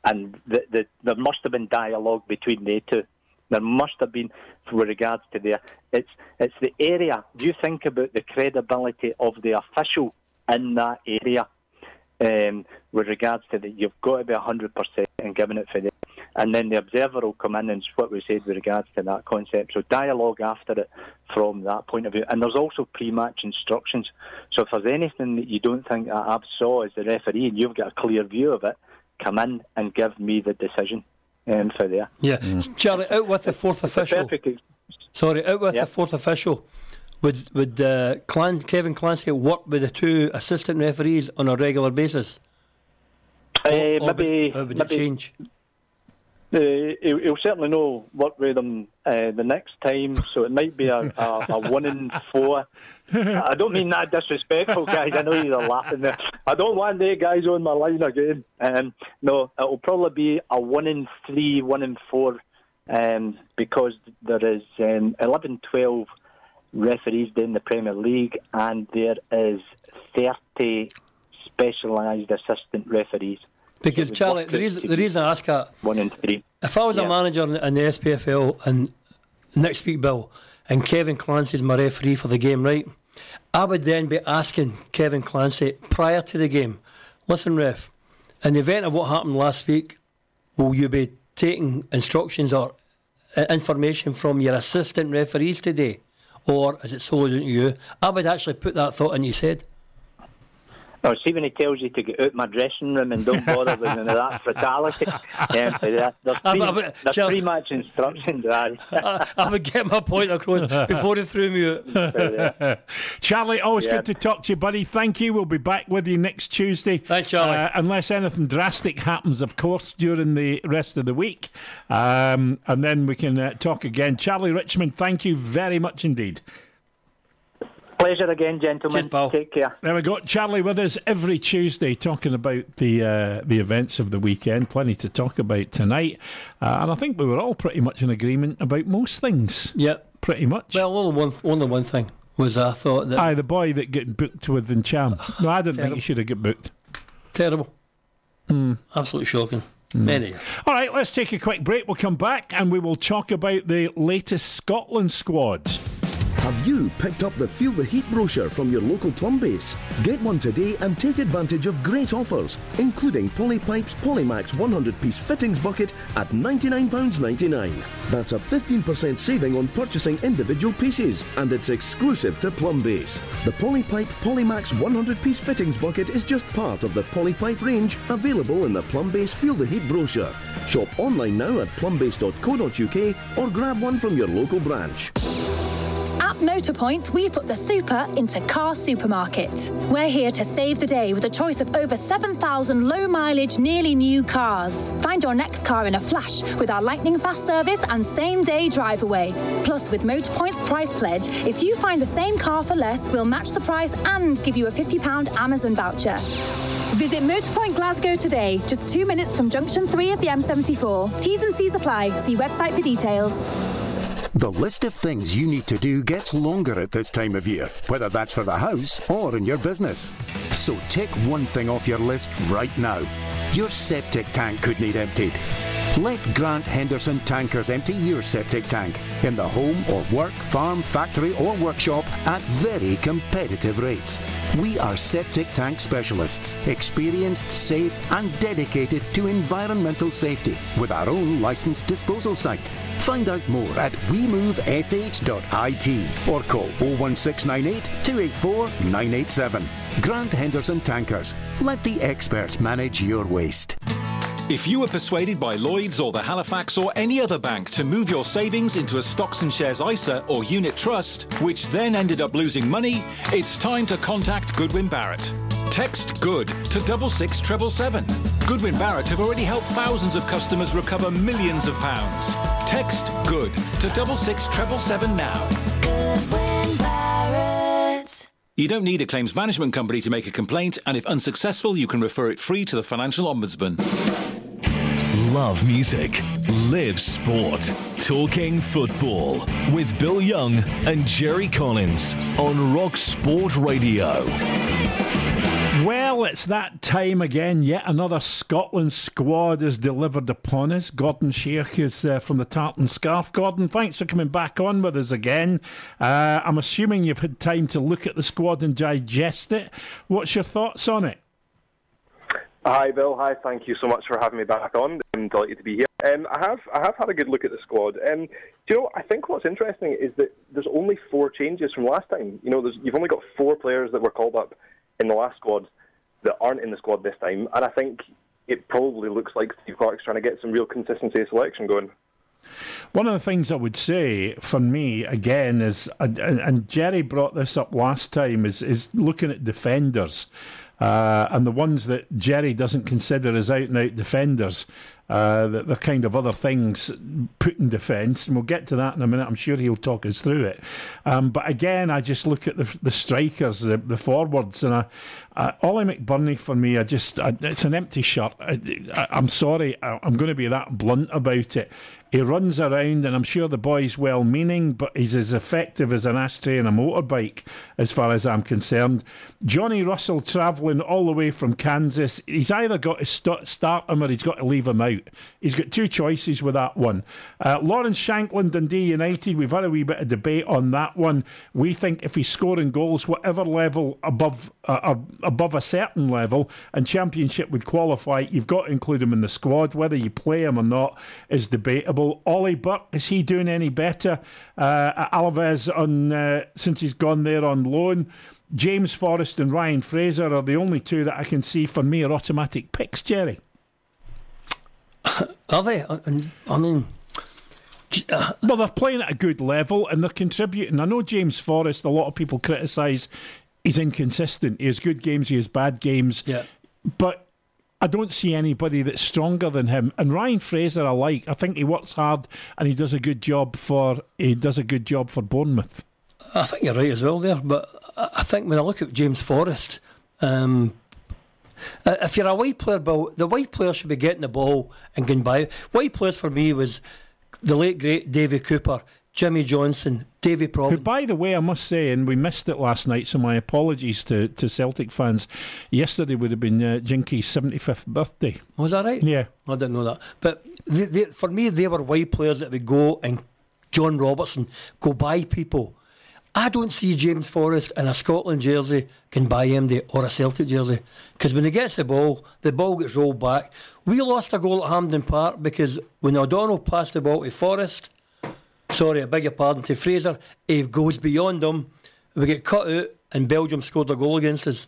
D: and the, the, there must have been dialogue between the two. There must have been, with regards to there. It's it's the area. Do you think about the credibility of the official in that area? Um, with regards to that, you've got to be hundred percent and giving it for them and then the observer will come in and what we said with regards to that concept. So dialogue after it from that point of view. And there's also pre-match instructions. So if there's anything that you don't think I've saw as the referee and you've got a clear view of it, come in and give me the decision um, for there.
C: Yeah, mm. Charlie, out with the fourth official. Sorry, out with yep. the fourth official. Would would uh, Clan, Kevin Clancy work with the two assistant referees on a regular basis?
D: Uh, or, maybe,
C: or would
D: maybe,
C: it change?
D: Uh, he'll, he'll, certainly know work with them uh, the next time, so it might be a, a, a one in four. I don't mean that disrespectful, guys. I know you're laughing there. I don't want the guys on my line again. Um, no, it'll probably be a one in three, one in four, um, because there is um, 11, 12 referees in the Premier League, and there is 30 specialised assistant referees.
C: Because Charlie, the reason the reason I ask that
D: one in three.
C: If I was yeah. a manager in the SPFL and next week, Bill, and Kevin Clancy is my referee for the game, right? I would then be asking Kevin Clancy prior to the game, listen, ref, in the event of what happened last week, will you be taking instructions or uh, information from your assistant referees today, or is it solely down to you? I would actually put that thought in his head.
D: Or see when he tells you to get out my dressing room and don't bother with none of that fatality. (laughs) yeah, there's three, there's three match instructions. (laughs)
C: I, I would get my point across before he threw me
B: out. (laughs) Charlie, always yeah. good to talk to you, buddy. Thank you. We'll be back with you next Tuesday.
C: Thanks, Charlie. Uh,
B: unless anything drastic happens, of course, during the rest of the week. Um, and then we can uh, talk again. Charlie Richmond, thank you very much indeed.
D: Pleasure again, gentlemen. Cheers, Take care.
B: There we go. Charlie with us every Tuesday talking about the uh, the events of the weekend. Plenty to talk about tonight. Uh, and I think we were all pretty much in agreement about most things.
C: Yep.
B: Pretty much.
C: Well, only one, only one thing was I thought that.
B: Aye, the boy that get booked with Ntcham. No, I didn't think he should have got booked.
C: Terrible.
B: Mm.
C: Absolutely shocking. Mm.
B: All right, let's take a quick break. We'll come back and we will talk about the latest Scotland squads.
E: Have you picked up the Feel the Heat brochure from your local Plumbase? Get one today and take advantage of great offers, including Polypipe's Polymax 100 piece fittings bucket at £99.99. That's a 15% saving on purchasing individual pieces, and it's exclusive to Plumbase. The Polypipe Polymax 100 piece fittings bucket is just part of the Polypipe range available in the Plumbase Feel the Heat brochure. Shop online now at plumbase.co.uk or grab one from your local branch.
F: Motorpoint, we put the super into car supermarket. We're here to save the day with a choice of over 7,000 low mileage, nearly new cars. Find your next car in a flash with our lightning fast service and same day drive away. Plus, with Motorpoint's price pledge, if you find the same car for less, we'll match the price and give you a £50 Amazon voucher. Visit Motorpoint Glasgow today, just two minutes from junction 3 of the M74. T's and C's apply. See website for details.
G: The list of things you need to do gets longer at this time of year, whether that's for the house or in your business. So take one thing off your list right now. Your septic tank could need emptied. Let Grant Henderson Tankers empty your septic tank in the home or work, farm, factory, or workshop at very competitive rates. We are septic tank specialists, experienced, safe, and dedicated to environmental safety with our own licensed disposal site. Find out more at wemovesh.it or call 01698 284 987. Grant Henderson Tankers. Let the experts manage your waste.
H: If you were persuaded by Lloyds or the Halifax or any other bank to move your savings into a stocks and shares ISA or unit trust, which then ended up losing money, it's time to contact Goodwin Barrett. Text GOOD to double six treble seven. Goodwin Barrett have already helped thousands of customers recover millions of pounds. Text GOOD to double six treble seven now. Goodwin Barrett. You don't need a claims management company to make a complaint, and if unsuccessful, you can refer it free to the Financial Ombudsman.
A: Love music, live sport, talking football with Bill Young and Gerry Collins on Rock Sport Radio.
B: Well, it's that time again. Yet another Scotland squad is delivered upon us. Gordon Sheach is uh, from the Tartan Scarf. Gordon, thanks for coming back on with us again. Uh, I'm assuming you've had time to look at the squad and digest it. What's your thoughts on it?
I: Hi, Bill. Hi. Thank you so much for having me back on. I'm delighted to be here. Um, I have I have had a good look at the squad. Um, you know? I think what's interesting is that there's only four changes from last time. You know, you've only got four players that were called up in the last squad that aren't in the squad this time, and I think it probably looks like Steve Clarke's trying to get some real consistency of selection going.
B: One of the things I would say for me again is, and Gerry brought this up last time, is is looking at defenders. Uh, and the ones that Gerry doesn't consider as out and out defenders, uh, that they're kind of other things put in defence, and we'll get to that in a minute. I'm sure he'll talk us through it. Um, but again, I just look at the, the strikers, the, the forwards, and I, uh, Ollie McBurnie for me, I just I, it's an empty shirt. I, am sorry, I, I'm going to be that blunt about it. He runs around, and I'm sure the boy's well meaning, but he's as effective as an ashtray and a motorbike, as far as I'm concerned. Johnny Russell travelling all the way from Kansas, he's either got to st- start him or he's got to leave him out. He's got two choices with that one. Uh, Lawrence Shankland, Dundee United, we've had a wee bit of debate on that one. We think if he's scoring goals, whatever level above uh, uh above a certain level, and Championship would qualify, you've got to include him in the squad. Whether you play him or not is debatable. Ollie Burke, is he doing any better uh, at Alaves on, uh, since he's gone there on loan? James Forrest and Ryan Fraser are the only two that I can see for me are automatic picks, Gerry. (laughs)
C: Are they? I mean,
B: uh, well, they're playing at a good level and they're contributing. I know James Forrest, a lot of people criticise he's inconsistent. He has good games, he has bad games.
C: Yeah.
B: But I don't see anybody that's stronger than him. And Ryan Fraser, I like. I think he works hard and he does a good job for he does a good job for Bournemouth.
C: I think you're right as well there. But I think when I look at James Forrest, um, if you're a white player, Bill, the white player should be getting the ball and going by. White players for me was the late great Davy Cooper. Jimmy Johnstone, Davy Provan.
B: Who, by the way, I must say, and we missed it last night, so my apologies to, to Celtic fans. Yesterday would have been uh, Jinky's 75th birthday.
C: Was that right?
B: Yeah.
C: I didn't know that. But they, they, for me, they were wide players that would go and John Robertson go by people. I don't see James Forrest in a Scotland jersey can buy MD or a Celtic jersey because when he gets the ball, the ball gets rolled back. We lost a goal at Hampden Park because when O'Donnell passed the ball to Forrest, sorry, I beg your pardon, to Fraser. He goes beyond him. We get cut out, and Belgium scored a goal against us.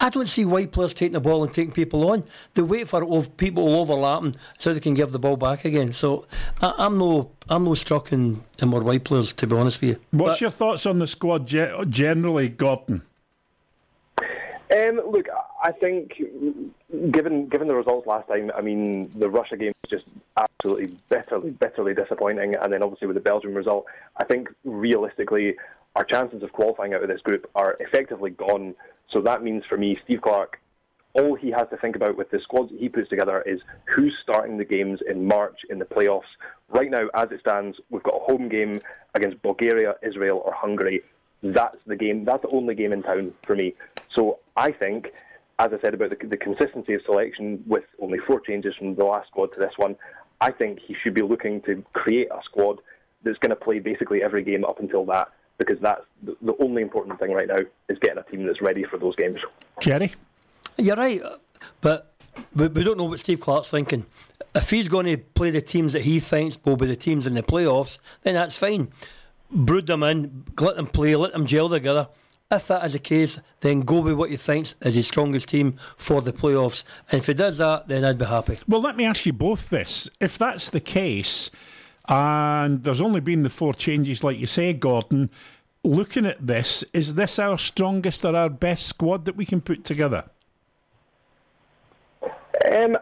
C: I don't see white players taking the ball and taking people on. They wait for ov- people overlapping so they can give the ball back again. So I, I'm no I'm no struck in, in more white players to be honest with you.
B: What's
C: But-
B: your thoughts on the squad ge- generally, Gordon?
I: Um, look, I think given given the results last time, I mean the Russia game was just absolutely bitterly bitterly disappointing, and then obviously with the Belgium result, I think realistically our chances of qualifying out of this group are effectively gone. So that means for me, Steve Clarke, all he has to think about with the squads he puts together is who's starting the games in March in the playoffs. Right now, as it stands, we've got a home game against Bulgaria, Israel, or Hungary. That's the game. That's the only game in town for me. So I think, as I said about the, the consistency of selection with only four changes from the last squad to this one, I think he should be looking to create a squad that's going to play basically every game up until that, because that's the, the only important thing right now is getting a team that's ready for those games.
B: Gerry?
C: You're right, but we, we don't know what Steve Clarke's thinking. If he's going to play the teams that he thinks will be the teams in the playoffs, then that's fine. Brood them in, let them play, let them gel together. If that is the case, then go with what he thinks is his strongest team for the playoffs. And if he does that, then I'd be happy.
B: Well, let me ask you both this. If that's the case, and there's only been the four changes, like you say, Gordon, looking at this, is this our strongest or our best squad that we can put together?
I: Um,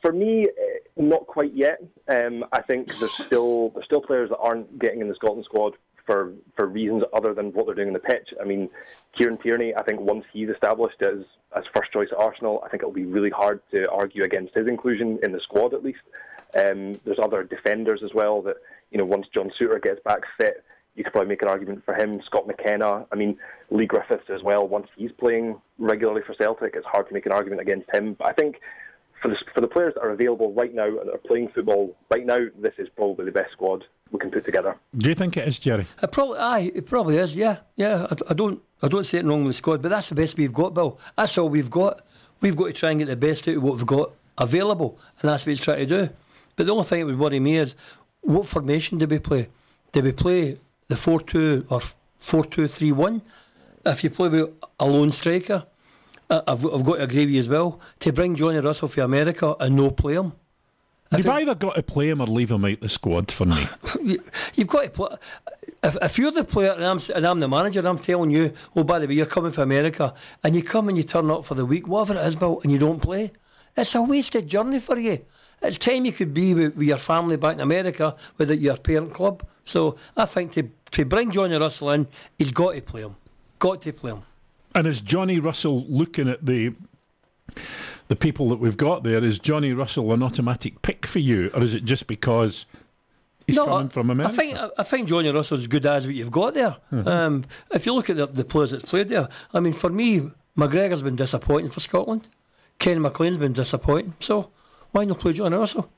I: for me, not quite yet. Um, I think there's still there's still players that aren't getting in the Scotland squad for, for reasons other than what they're doing on the pitch. I mean, Kieran Tierney, I think once he's established as as first choice at Arsenal, I think it'll be really hard to argue against his inclusion in the squad at least. Um, there's other defenders as well that you know once John Souttar gets back fit, you could probably make an argument for him. Scott McKenna, I mean Leigh Griffiths as well. Once he's playing regularly for Celtic, it's hard to make an argument against him. But I think for the, for the players that are available right now and are playing football right now, this is probably the best squad we can put together.
B: Do you think it is, Gerry?
C: It probably, aye, it probably is. Yeah, yeah. I, I don't, I don't see it wrong with the squad, but that's the best we've got, Bill. That's all we've got. We've got to try and get the best out of what we've got available, and that's what he's trying to do. But the only thing that would worry me is what formation do we play? Do we play the four-two or four-two-three-one? If you play with a lone striker, I- Uh, I've, I've got to agree with you as well. To bring Johnny Russell from America and no play him,
B: You've either got to play him or leave him out the squad for me. (laughs)
C: you, you've got to play. If, if you're the player and I'm, and I'm the manager, and I'm telling you, oh, by the way, you're coming from America, and you come and you turn up for the week, whatever it is, Bill, and you don't play, it's a wasted journey for you. It's time you could be with, with your family back in America with your parent club. So I think to, to bring Johnny Russell in, he's got to play him. Got to play him.
B: And is Johnny Russell looking at the the people that we've got there? Is Johnny Russell an automatic pick for you, or is it just because he's
C: No,
B: coming
C: I-
B: from America?
C: I think I, think Johnny Russell's good as what you've got there.
B: Mhm.
C: Um, if you look at the, the players that's played there, I mean, for me, McGregor's been disappointing for Scotland. Ken McLean's been disappointing. So why not play Johnny Russell?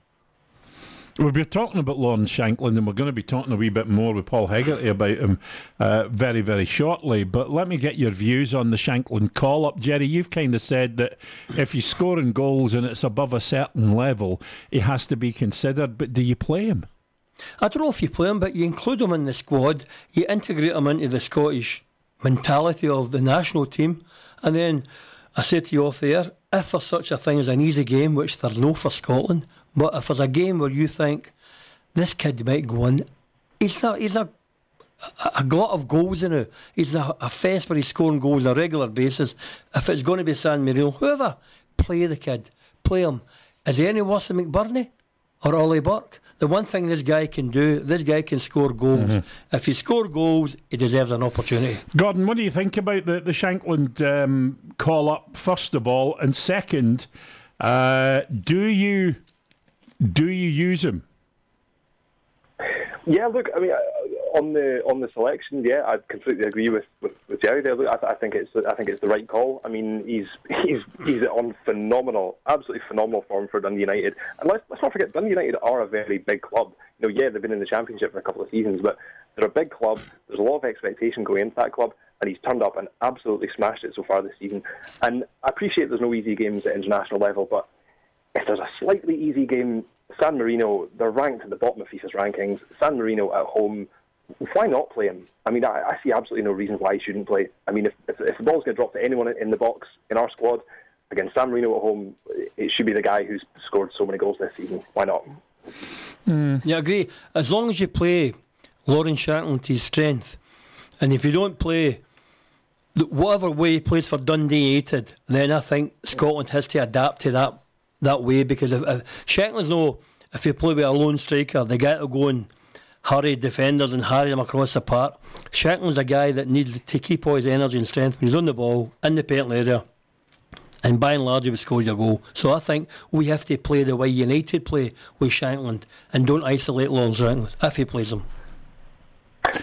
B: We've been talking about Lawrence Shankland, and we're going to be talking a wee bit more with Paul Hegarty about him uh, very, very shortly. But let me get your views on the Shankland call up. Gerry, you've kind of said that if he's scoring goals and it's above a certain level, he has to be considered. But do you play him?
C: I don't know if you play him, but you include him in the squad, you integrate him into the Scottish mentality of the national team, and then I said to you off the air, if there's such a thing as an easy game, which there's no for Scotland, but if there's a game where you think this kid might go in, he's not, he's a a a glut of goals in it. He's a, a fest where he's scoring goals on a regular basis. If it's going to be San Marino, whoever, play the kid, play him. Is he any worse than McBurnie or Ollie Burke? The one thing this guy can do, this guy can score goals.
B: Mhm.
C: If he score goals, he deserves an opportunity.
B: Gordon, what do you think about the, the Shankland um, call up, first of all? And second, uh, do you do you use him?
I: Yeah, look, I mean, uh, on the on the selection, yeah, I completely agree with, with, with Gerry there. Look, I, th- I think it's I think it's the right call. I mean, he's (laughs) he's he's on phenomenal, absolutely phenomenal form for Dundee United. And let's let's not forget, Dundee United are a very big club. You know, yeah, they've been in the Championship for a couple of seasons, but they're a big club. There's a lot of expectation going into that club, and he's turned up and absolutely smashed it so far this season. And I appreciate there's no easy games at international level, but if there's a slightly easy game, San Marino, they're ranked at the bottom of FIFA's rankings. San Marino at home, why not play him? I mean, I, I see absolutely no reason why he shouldn't play. I mean, if, if, if the ball's going to drop to anyone in the box in our squad, against San Marino at home, it should be the guy who's scored so many goals this season. Why not?
C: Mm. Yeah, I agree. As long as you play Lawrence Shankland to his strength, and if you don't play whatever way he plays for Dundee United, then I think Scotland has to adapt to that that way because if, if Shankland's no, if you play with a lone striker, they get to go and hurry defenders and hurry them across the park. Shankland's a guy that needs to keep all his energy and strength when he's on the ball in the penalty area and by and large, he would score your goal. So I think we have to play the way United play with Shankland and don't isolate Lawrence Shankland if he plays them.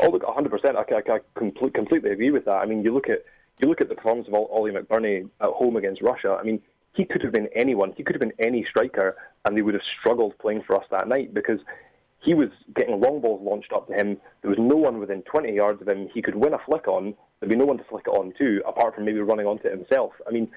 I: Oh, look, 100%. I, I, I complete, completely agree with that. I mean, you look at you look at the performance of Ollie McBurnie at home against Russia. I mean, he could have been anyone. He could have been any striker, and they would have struggled playing for us that night because he was getting long balls launched up to him. There was no one within 20 yards of him. He could win a flick on. There'd be no one to flick it on to, apart from maybe running onto it himself. I mean,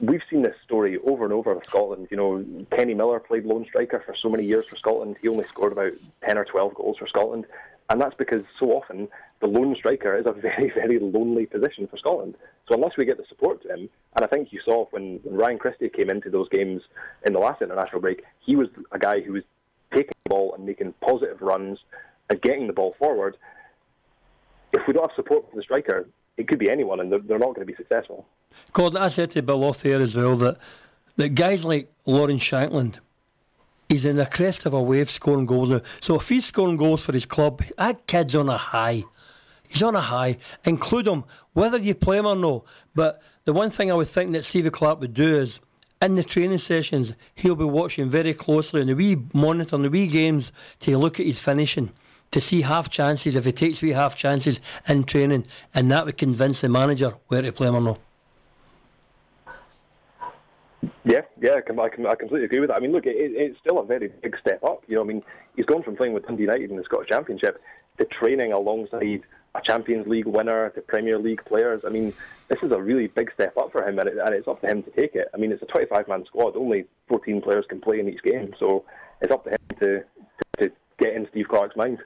I: we've seen this story over and over with Scotland. You know, Kenny Miller played lone striker for so many years for Scotland. He only scored about 10 or 12 goals for Scotland. And that's because so often the lone striker is a (laughs) very, very lonely position for Scotland. So unless we get the support to him, and I think you saw when, Ryan Christie came into those games in the last international break, he was a guy who was taking the ball and making positive runs and getting the ball forward. If we don't have support from the striker, it could be anyone, and they're, they're not going to be successful.
C: Gordon, I said to Bill off there as well that that guys like Lawrence Shankland, he's in the crest of a wave scoring goals now. So if he's scoring goals for his club, that kid's on a high. He's on a high. Include him, whether you play him or no. But the one thing I would think that Stevie Clarke would do is in the training sessions, he'll be watching very closely in the wee the wee games, to look at his finishing to see half chances if he takes away half chances in training, and that would convince the manager where to play him or not.
I: Yeah, yeah, I, I, I completely agree with that. I mean, look, it, it's still a very big step up. You know, I mean, he's gone from playing with Dundee United in the Scottish Championship to training alongside a Champions League winner to Premier League players. I mean, this is a really big step up for him, and, it, and it's up to him to take it. I mean, it's a 25-man squad. Only 14 players can play in each game, so it's up to him to, to, to get in Steve Clarke's mind.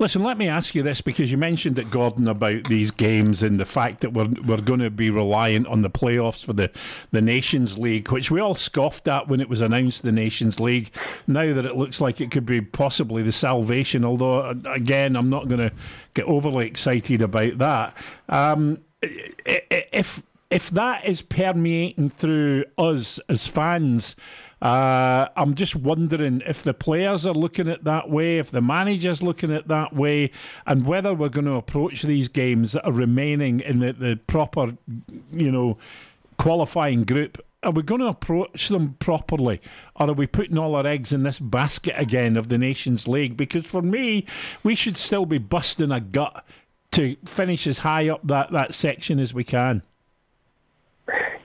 B: Listen, let me ask you this because you mentioned it, Gordon, about these games and the fact that we're we're going to be reliant on the playoffs for the, the Nations League, which we all scoffed at when it was announced the Nations League. Now that it looks like it could be possibly the salvation, although again, I'm not going to get overly excited about that. Um, if if that is permeating through us as fans uh, I'm just wondering if the players are looking at that way, if the manager's looking at that way, and whether we're going to approach these games that are remaining in the, the proper, you know, qualifying group are we going to approach them properly or are we putting all our eggs in this basket again of the Nations League? Because for me, we should still be busting a gut to finish as high up that, that section as we can.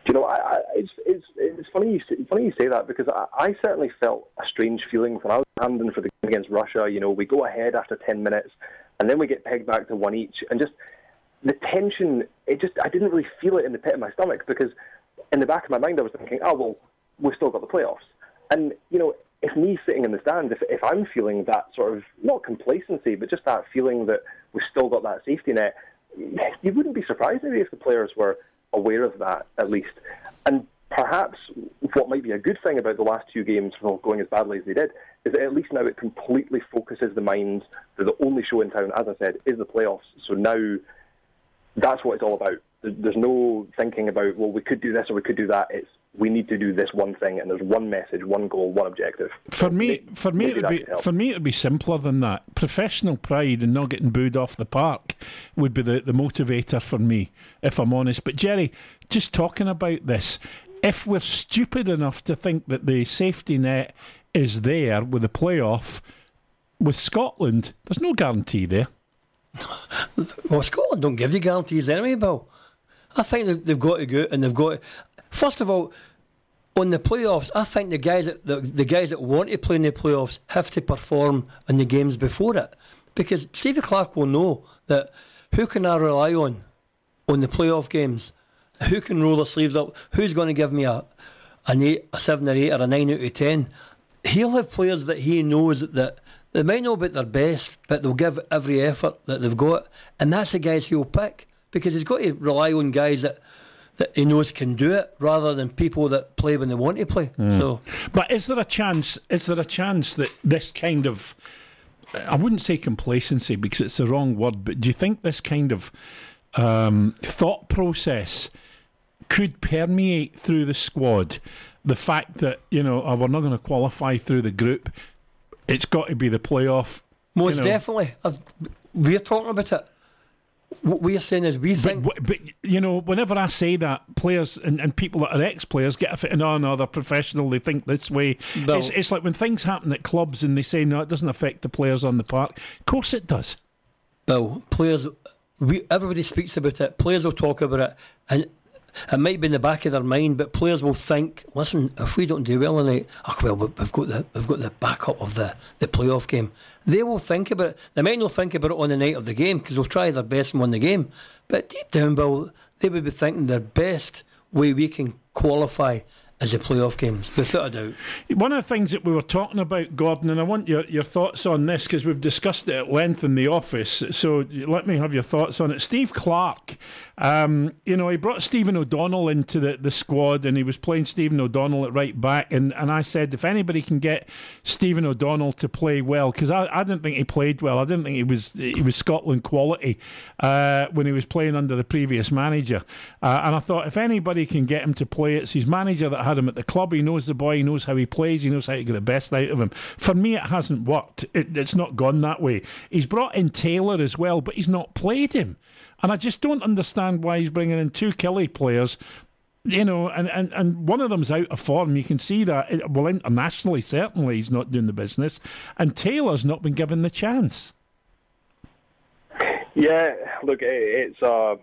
I: you know, I, I, it's, it's it's funny you say, funny you say that because I, I certainly felt a strange feeling when I was handing for the game against Russia. You know, we go ahead after ten minutes, and then we get pegged back to one each, and just the tension. It just I didn't really feel it in the pit of my stomach because in the back of my mind I was thinking, oh well, we've still got the playoffs, and you know. If me sitting in the stand, if, if I'm feeling that sort of not complacency, but just that feeling that we've still got that safety net, you wouldn't be surprised maybe if the players were aware of that at least. And perhaps what might be a good thing about the last two games well, going as badly as they did is that at least now it completely focuses the minds that the only show in town, as I said, is the playoffs. So now that's what it's all about. There's no thinking about, well, we could do this or we could do that. It's we need to do this one thing, and there's one message, one goal, one objective.
B: For me, for me, it would be for me, it would be simpler than that. Professional pride and not getting booed off the park would be the, the motivator for me, if I'm honest. But Gerry, just talking about this, if we're stupid enough to think that the safety net is there with the playoff, with Scotland, there's no guarantee there. (laughs)
C: well, Scotland don't give you guarantees anyway, Bill. I think they've got to go and they've got. To, first of all, on the playoffs, I think the guys that the, the guys that want to play in the playoffs have to perform in the games before it, because Stevie Clarke will know that who can I rely on on the playoff games who can roll their sleeves up? Who's going to give me a an eight, a seven or eight, or a nine out of ten? He'll have players that he knows that that They might know about their best, but they'll give every effort that they've got, and that's the guys he'll pick because he's got to rely on guys that that he knows can do it rather than people that play when they want to play. Mm. So,
B: but is there a chance? Is there a chance that this kind of I wouldn't say complacency because it's the wrong word, but do you think this kind of um, thought process could permeate through the squad? The fact that you know oh, we're not going to qualify through the group, it's got to be the playoff.
C: Most
B: you
C: know. definitely, we're talking about it. What we're saying is we think.
B: But, but, you know, whenever I say that, players and, and people that are ex players get a fit, no, no, they're professional, they think this way. No. It's, it's like when things happen at clubs and they say, no, it doesn't affect the players on the park. Of course it does.
C: Bill, players, we everybody speaks about it. Players will talk about it, and it might be in the back of their mind, but players will think, listen, if we don't do well tonight, oh well, we've got the we've got the backup of the the playoff game. They will think about it. They might not think about it on the night of the game because they'll try their best and win the game. But deep down, Bill, they would be thinking their best way we can qualify as a playoff games, without a doubt.
B: One of the things that we were talking about, Gordon, and I want your, your thoughts on this because we've discussed it at length in the office. So let me have your thoughts on it. Steve Clarke, um, you know, he brought Stephen O'Donnell into the, the squad and he was playing Stephen O'Donnell at right back. And, and I said, if anybody can get Stephen O'Donnell to play well, because I, I didn't think he played well, I didn't think he was he was Scotland quality uh, when he was playing under the previous manager. Uh, and I thought, if anybody can get him to play, it's his manager that had him at the club. He knows the boy. He knows how he plays. He knows how to get the best out of him. For me, it hasn't worked. It, it's not gone that way. He's brought in Taylor as well, but he's not played him. And I just don't understand why he's bringing in two Killie players you know, and, and, and one of them's out of form. You can see that. Well, internationally, certainly he's not doing the business, and Taylor's not been given the chance.
I: Yeah, look, it's a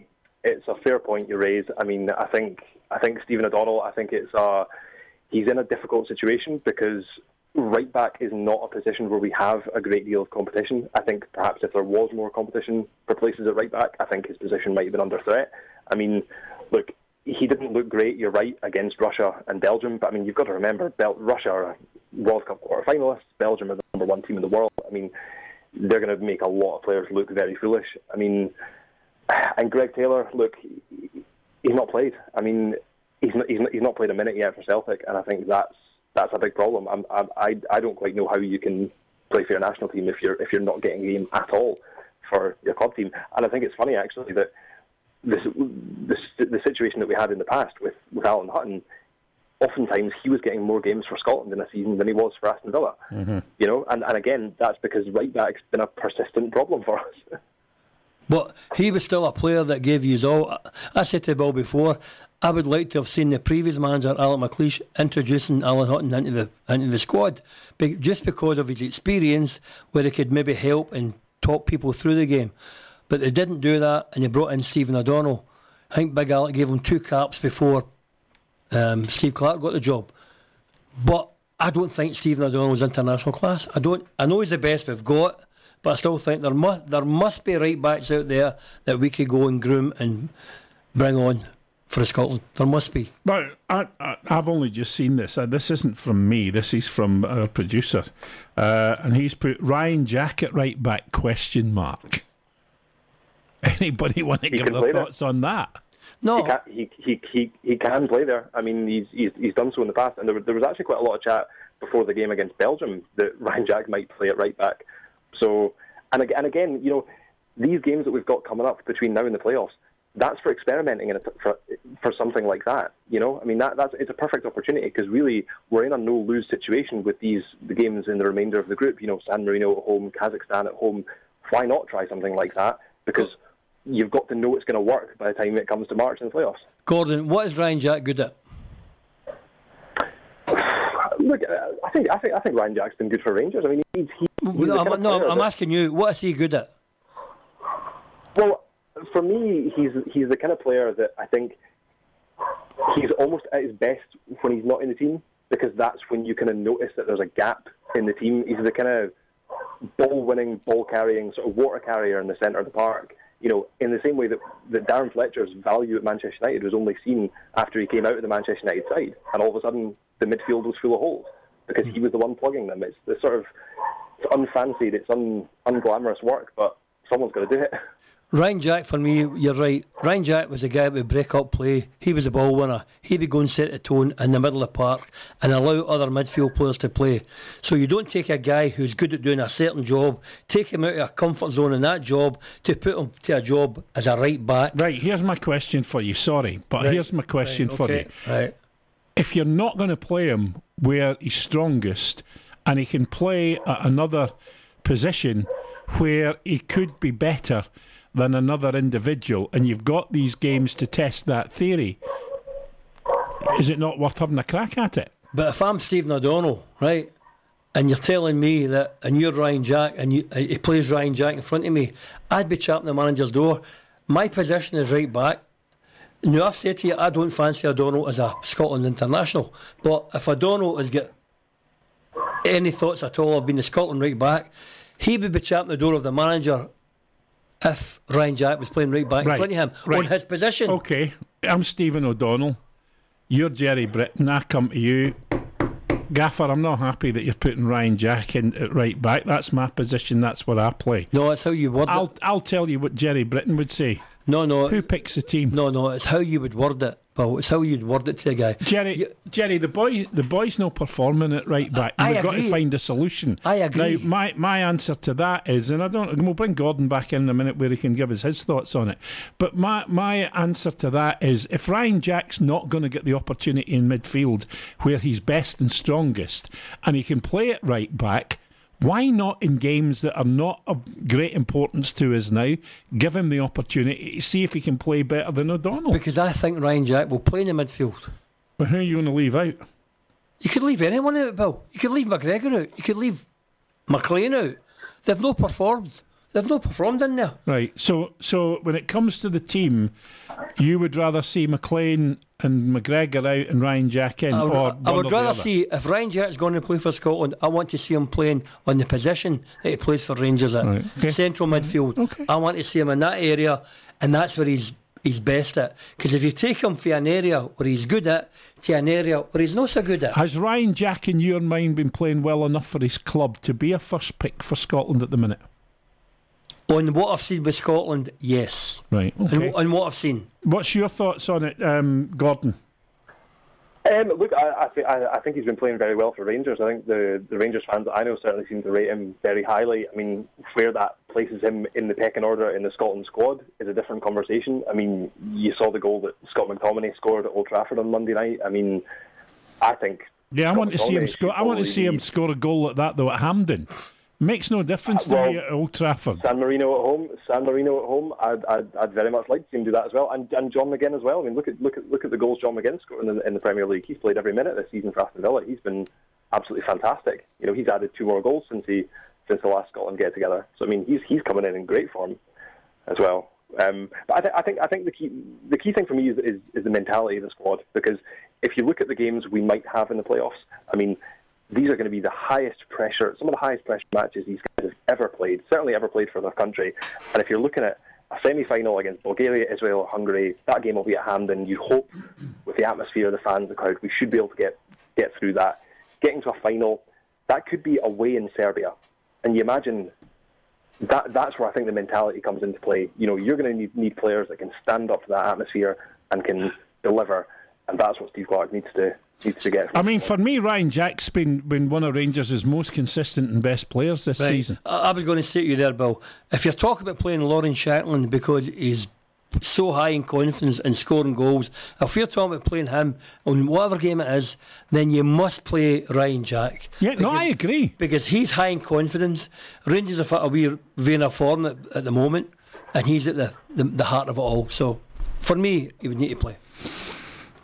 I: it's a fair point you raise. I mean, I think I think Stephen O'Donnell. I think it's uh, he's in a difficult situation because right back is not a position where we have a great deal of competition. I think perhaps if there was more competition for places at right back, I think his position might have been under threat. I mean, look, he didn't look great. You're right against Russia and Belgium, but I mean, you've got to remember, Bel- Russia are World Cup quarter finalists. Belgium are the number one team in the world. I mean, they're going to make a lot of players look very foolish. I mean, and Greg Taylor, look, he's not played. I mean, he's he's not, he's not played a minute yet for Celtic, and I think that's that's a big problem. I'm, I'm, I I don't quite know how you can play for your national team if you're if you're not getting a game at all for your club team. And I think it's funny actually that this, this the situation that we had in the past with with Alan Hutton. Oftentimes, he was getting more games for Scotland in a season than he was for Aston Villa. Mm-hmm. You know, and, and again, that's because right back's been a persistent problem for us. (laughs)
C: But he was still a player that gave you all. I said to Bill before, I would like to have seen the previous manager, Alan McLeish, introducing Alan Hutton into the into the squad, just because of his experience, where he could maybe help and talk people through the game. But they didn't do that, and they brought in Stephen O'Donnell. I think Big Alec gave him two caps before um, Steve Clarke got the job. But I don't think Stephen O'Donnell was international class. I don't. I know he's the best we've got but I still think there must there must be right backs out there that we could go and groom and bring on for Scotland. There must be.
B: But I, I, have only just seen this. Uh, this isn't from me. This is from our producer, uh, and he's put Ryan Jack at right back question mark. (laughs) Anybody want to he give their thoughts there. on that?
C: No,
I: he can, he, he, he, he can play there. I mean, he's, he's he's done so in the past, and there, there was actually quite a lot of chat before the game against Belgium that (laughs) Ryan Jack might play at right back. So, and again, and again, you know, these games that we've got coming up between now and the playoffs, that's for experimenting in for for something like that. You know, I mean, that that's it's a perfect opportunity because really we're in a no lose situation with these the games in the remainder of the group. You know, San Marino at home, Kazakhstan at home. Why not try something like that? Because you've got to know it's going to work by the time it comes to March in the playoffs.
C: Gordon, what is Ryan Jack good at? (sighs)
I: Look, I think I think I think Ryan Jack's been good for Rangers. I mean, he's, he's
C: no, I'm, no, I'm asking you, what is he good at?
I: Well, for me, he's he's the kind of player that I think he's almost at his best when he's not in the team because that's when you kind of notice that there's a gap in the team. He's the kind of ball-winning, ball-carrying sort of water carrier in the centre of the park. You know, in the same way that, that Darren Fletcher's value at Manchester United was only seen after he came out of the Manchester United side, and all of a sudden the midfield was full of holes because he was the one plugging them. It's the sort of it's unfancied, it's un, unglamorous work, but someone's got to do it. (laughs)
C: Ryan Jack, for me, you're right. Ryan Jack was a guy that would break up play. He was a ball winner. He'd be going set the tone in the middle of the park and allow other midfield players to play. So you don't take a guy who's good at doing a certain job, take him out of a comfort zone in that job to put him to a job as a right back.
B: Right, here's my question for you. Sorry, but
C: Right.
B: here's my question
C: Right,
B: for
C: okay,
B: you.
C: Right.
B: If you're not going to play him where he's strongest and he can play at another position where he could be better than another individual, and you've got these games to test that theory, is it not worth having a crack at it?
C: But if I'm Stephen O'Donnell, right, and you're telling me that, and you're Ryan Jack, and you, uh, he plays Ryan Jack in front of me, I'd be chapping the manager's door. My position is right back. Now, I've said to you, I don't fancy O'Donnell as a Scotland international. But if O'Donnell has got any thoughts at all of being the Scotland right back, he would be chapping the door of the manager if Ryan Jack was playing right back
B: Right,
C: in front of him
B: right.
C: on his position.
B: Okay, I'm Stephen O'Donnell. You're Gerry Britton. I come to you. Gaffer, I'm not happy that you're putting Ryan Jack in at right back. That's my position. That's where I play.
C: No, that's how you word
B: I'll. I'll tell you what Gerry Britton would say.
C: No, no.
B: Who picks the team?
C: No, no, it's how you would word it. Well, it's how you'd word it to a guy.
B: Gerry,
C: You-
B: Gerry, the boy, the boy's not performing at right back. We've got to find a solution.
C: I agree.
B: Now, my my answer to that is, and I don't. We'll bring Gordon back in a minute where he can give us his thoughts on it. But my my answer to that is, if Ryan Jack's not going to get the opportunity in midfield where he's best and strongest, and he can play it right back. Why not in games that are not of great importance to us now? Give him the opportunity to see if he can play better than O'Donnell.
C: Because I think Ryan Jack will play in the midfield.
B: But who are you going to leave out?
C: You could leave anyone out, Bill. You could leave McGregor out. You could leave McLean out. They've not performed. They've not performed in there.
B: Right. So, so when it comes to the team, you would rather see McLean and McGregor out and Ryan Jack in,
C: I would,
B: or
C: I would rather see if Ryan Jack's going to play for Scotland. I want to see him playing on the position that he plays for Rangers at
B: Right, okay.
C: central midfield.
B: Okay.
C: I want to see him in that area, and that's where he's he's best at. Because if you take him from an area where he's good at to an area where he's not so good at,
B: Has Ryan Jack, in your mind, been playing well enough for his club to be a first pick for Scotland at the minute?
C: On what I've seen with Scotland, yes.
B: Right.
C: On,
B: Okay.
C: on what I've seen.
B: What's your thoughts on it, um, Gordon?
I: Um, look, I, I, thi- I, I think he's been playing very well for Rangers. I think the, the Rangers fans that I know certainly seem to rate him very highly. I mean, where that places him in the pecking order in the Scotland squad is a different conversation. I mean, you saw the goal that Scott McTominay scored at Old Trafford on Monday night. I mean, I think.
B: Yeah, I
I: Scott
B: want to see him score. I want to see him score a goal like that though at Hampden. Makes no difference to
I: well,
B: me at Old Trafford.
I: San Marino at home, San Marino at home. I'd, I'd, I'd very much like to see him do that as well, and, and John McGinn as well. I mean, look at look at look at the goals John McGinn scored in the, in the Premier League. He's played every minute this season for Aston Villa. He's been absolutely fantastic. You know, he's added two more goals since he since the last Scotland get together. So I mean, he's he's coming in in great form as well. Um, but I, th- I think I think the key the key thing for me is, is is the mentality of the squad because if you look at the games we might have in the playoffs, I mean, these are going to be the highest pressure, some of the highest pressure matches these guys have ever played, certainly ever played for their country. And if you're looking at a semi-final against Bulgaria, Israel, or Hungary, that game will be at Hampden. You hope, with the atmosphere, the fans, the crowd, we should be able to get get through that. Getting to a final, that could be away in Serbia, and you imagine that that's where I think the mentality comes into play. You know, you're going to need, need players that can stand up to that atmosphere and can deliver, and that's what Steve Clarke needs to needs to get.
B: I mean, for me, Ryan Jack's been, been one of Rangers' most consistent and best players this
C: Right.
B: season.
C: I, I was going to say to you there, Bill. If you're talking about playing Lawrence Shankland because he's so high in confidence and scoring goals, if you're talking about playing him on whatever game it is, then you must play Ryan Jack.
B: Yeah, no, I agree.
C: Because he's high in confidence. Rangers have got a wee vein of form at, at the moment, and he's at the, the, the heart of it all. So, for me, he would need to play.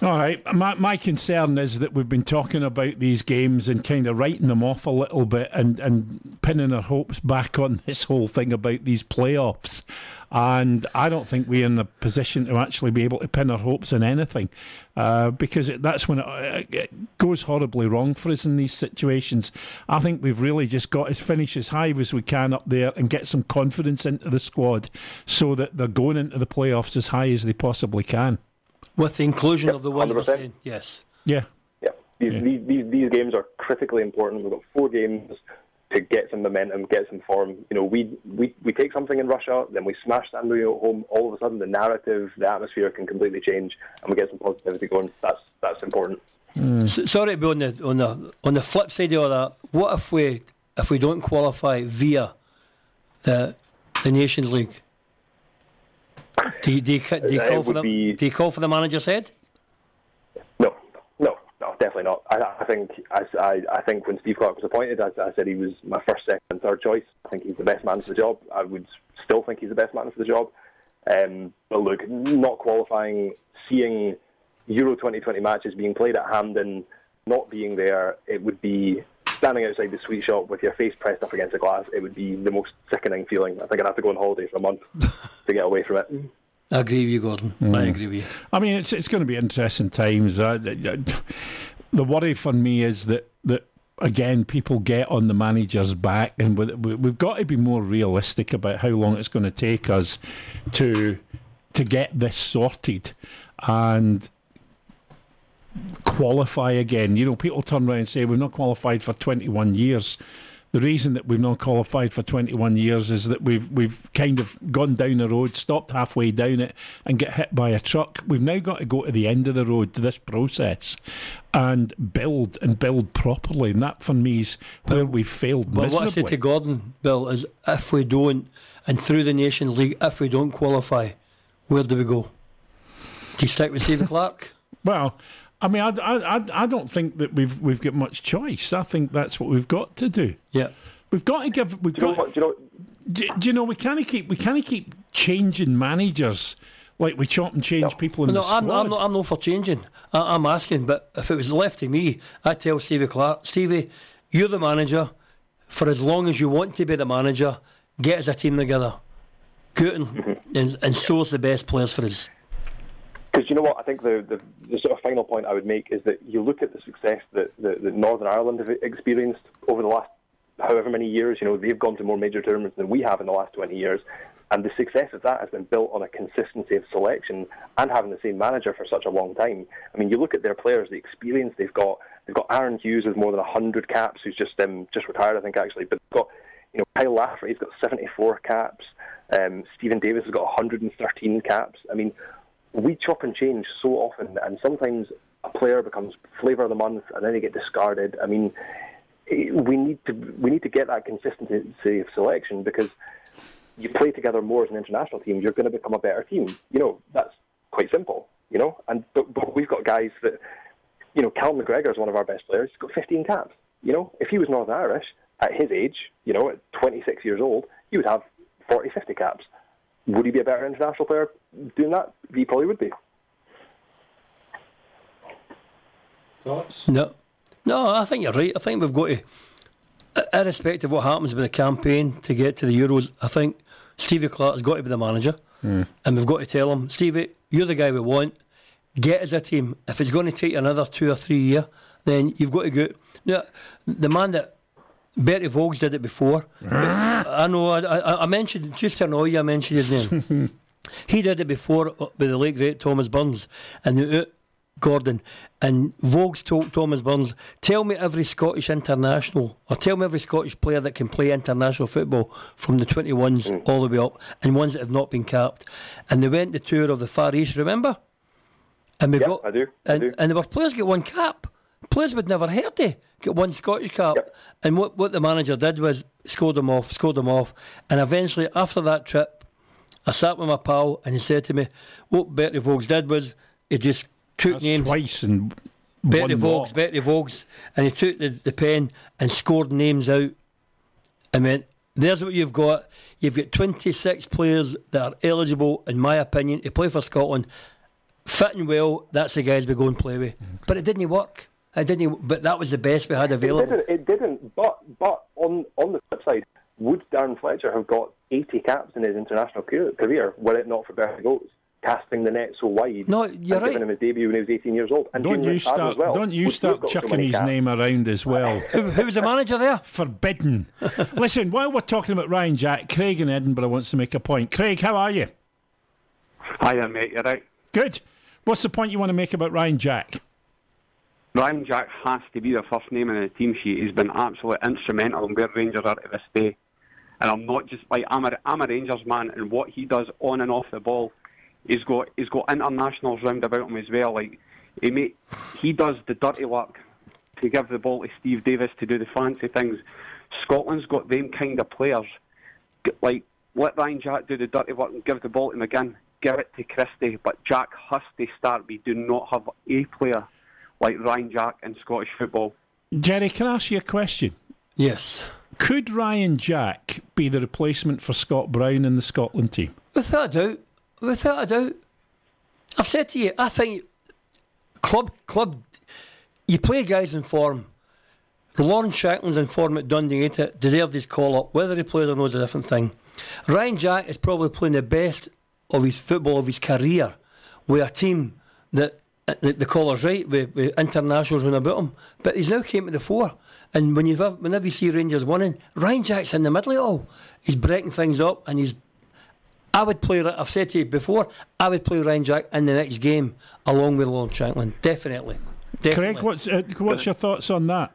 B: All right. My, my concern is that we've been talking about these games and kind of writing them off a little bit and, and pinning our hopes back on (laughs) this whole thing about these playoffs. And I don't think we're in a position to actually be able to pin our hopes on anything uh, because it, that's when it, it goes horribly wrong for us in these situations. I think we've really just got to finish as high as we can up there and get some confidence into the squad so that they're going into the playoffs as high as they possibly can.
C: With the inclusion
I: Yep,
C: of the ones we're saying, yes.
B: Yeah.
I: Yeah, these,
B: Yeah.
I: These, these these games are critically important. We've got four games to get some momentum, get some form. You know, we, we, we take something in Russia, then we smash San Marino at home. All of a sudden, the narrative, the atmosphere can completely change, and we get some positivity going. That's that's important.
C: Mm. Sorry to be on the on the on the flip side of all that. What if we if we don't qualify via the the Nations League? Do you, do you, do you call for the be... do you call for the manager's head?
I: No, no, no, definitely not. I, I think I, I, I think when Steve Clarke was appointed, I, I said he was my first, second, and third choice. I think he's the best man for the job. I would still think he's the best man for the job. Um, but look, not qualifying, seeing Euro 2020 matches being played at Hampden, not being there, it would be standing outside the sweet shop with your face pressed up against the glass. It would be the most sickening feeling. I think I'd have to go on holiday for a month (laughs) to get away from it.
C: I agree with you, Gordon. Mm. I agree with you.
B: I mean, it's it's going to be interesting times. Uh, the worry for me is that that again, people get on the manager's back, and we've got to be more realistic about how long it's going to take us to to get this sorted. And qualify again. You know, people turn around and say we've not qualified for 21 years. The reason that we've not qualified for 21 years is that we've we've kind of gone down the road, stopped halfway down it, and get hit by a truck. We've now got to go to the end of the road to this process and build and build properly. And that for me is where we've failed. But
C: what I say to Gordon, Bill, is if we don't, and through the Nations League, if we don't qualify, where do we go? Do you stick with Steve Clarke? (laughs)
B: Well, I mean, I, I, I don't think that we've we've got much choice. I think that's what we've got to do.
C: Yeah,
B: we've got to give. We've
I: do
B: got.
I: You what, do, you know,
B: do, do you know we can't keep we can't keep changing managers like we chop and change no. people in
C: no,
B: the squad.
C: I'm, I'm, not, I'm not for changing. I, am asking, but if it was left to me, I'd tell Stevie Clarke, Stevie, you're the manager. For as long as you want to be the manager, get us a team together. Good and, mm-hmm. and, and source the best players for us.
I: Because you know what, I think the, the, the, sort of final point I would make is that you look at the success that, that, that Northern Ireland have experienced over the last however many years. You know, they've gone to more major tournaments than we have in the last 20 years. And the success of that has been built on a consistency of selection and having the same manager for such a long time. I mean, you look at their players, the experience they've got. They've got Aaron Hughes with more than 100 caps, who's just um, just retired, I think, actually. But they've got, you know, Kyle Lafferty, he's got 74 caps. Um, Steven Davis has got 113 caps. I mean, we chop and change so often, and sometimes a player becomes flavour of the month, and then they get discarded. I mean, we need to we need to get that consistency of selection because you play together more as an international team, you're going to become a better team. You know, that's quite simple. You know, and but, but we've got guys that, you know, Cal McGregor is one of our best players. He's got 15 caps. You know, if he was Northern Irish at his age, you know, at 26 years old, he would have 40, 50 caps. Would he be a better international player doing that? He probably would be.
C: Thoughts? No. No, I think you're right. I think we've got to, irrespective of what happens with the campaign to get to the Euros, I think Stevie Clarke has got to be the manager. Mm. And we've got to tell him, Stevie, you're the guy we want. Get as a team. If it's going to take another two or three years, then you've got to go. Now, the man that Berti Vogts did it before. I know. I, I, I, mentioned just to annoy you. I mentioned his name. (laughs) he did it before with the late great Thomas Burns and the, uh, Gordon. And Vogts told Thomas Burns, "Tell me every Scottish international, or tell me every Scottish player that can play international football from the 21s mm. all the way up, and ones that have not been capped." And they went the tour of the Far East. Remember?
I: And we got. I do. I
C: and,
I: do.
C: and there were players get one cap. Players would never heard of get one Scottish cap. Yep. And what, what the manager did was scored them off, scored them off. And eventually, after that trip, I sat with my pal and he said to me, What Bertie Vogts did was he just took
B: That's
C: names.
B: Twice and
C: Berti Vogts, Berti Vogts. And he took the, the pen and scored names out. I mean, there's what you've got. You've got 26 players that are eligible, in my opinion, to play for Scotland. Fitting well, that's the guys we go and play with. Mm-hmm. But it didn't work. I didn't, but that was the best we had available.
I: It didn't. It didn't but but on on the flip side, would Darren Fletcher have got 80 caps in his international career were it not for Berti Vogts casting the net so wide?
C: No, you're right.
I: Giving him his debut when he was 18 years old. And
B: don't you start?
I: Well,
B: don't you start chucking his caps. name around as well? (laughs)
C: who, who was the manager there?
B: Forbidden. Listen, while we're talking about Ryan Jack, Craig in Edinburgh wants to make a point. Craig, how are you?
J: Hi there, mate. You're right?
B: Good. What's the point you want to make about Ryan Jack?
J: Ryan Jack has to be the first name in the team sheet. He's been absolutely instrumental in where Rangers are to this day. And I'm not just like I'm a I'm a Rangers man, and what he does on and off the ball, he's got he's got internationals round about him as well. Like he made, he does the dirty work to give the ball to Steve Davis to do the fancy things. Scotland's got them kind of players. Like let Ryan Jack do the dirty work and give the ball to McGinn. Give it to Christie, but Jack has to start. We do not have a player like Ryan Jack in Scottish football.
B: Gerry, can I ask you a question?
C: Yes.
B: Could Ryan Jack be the replacement for Scott Brown in the Scotland team?
C: Without a doubt. Without a doubt. I've said to you, I think club club you play guys in form. Lawrence Shankland's in form at Dundee United, deserved his call up. Whether he plays or not is a different thing. Ryan Jack is probably playing the best of his football of his career with a team that the, the caller's right with, with internationals run about him. But he's now came to the fore. And when you have, whenever you see Rangers winning, Ryan Jack's in the middle of it all. He's breaking things up and he's I would play. I've said to you before. I would play Ryan Jack in the next game along with Lawrence Shankland. Definitely. Definitely.
B: Craig, what's uh, what's your thoughts on that?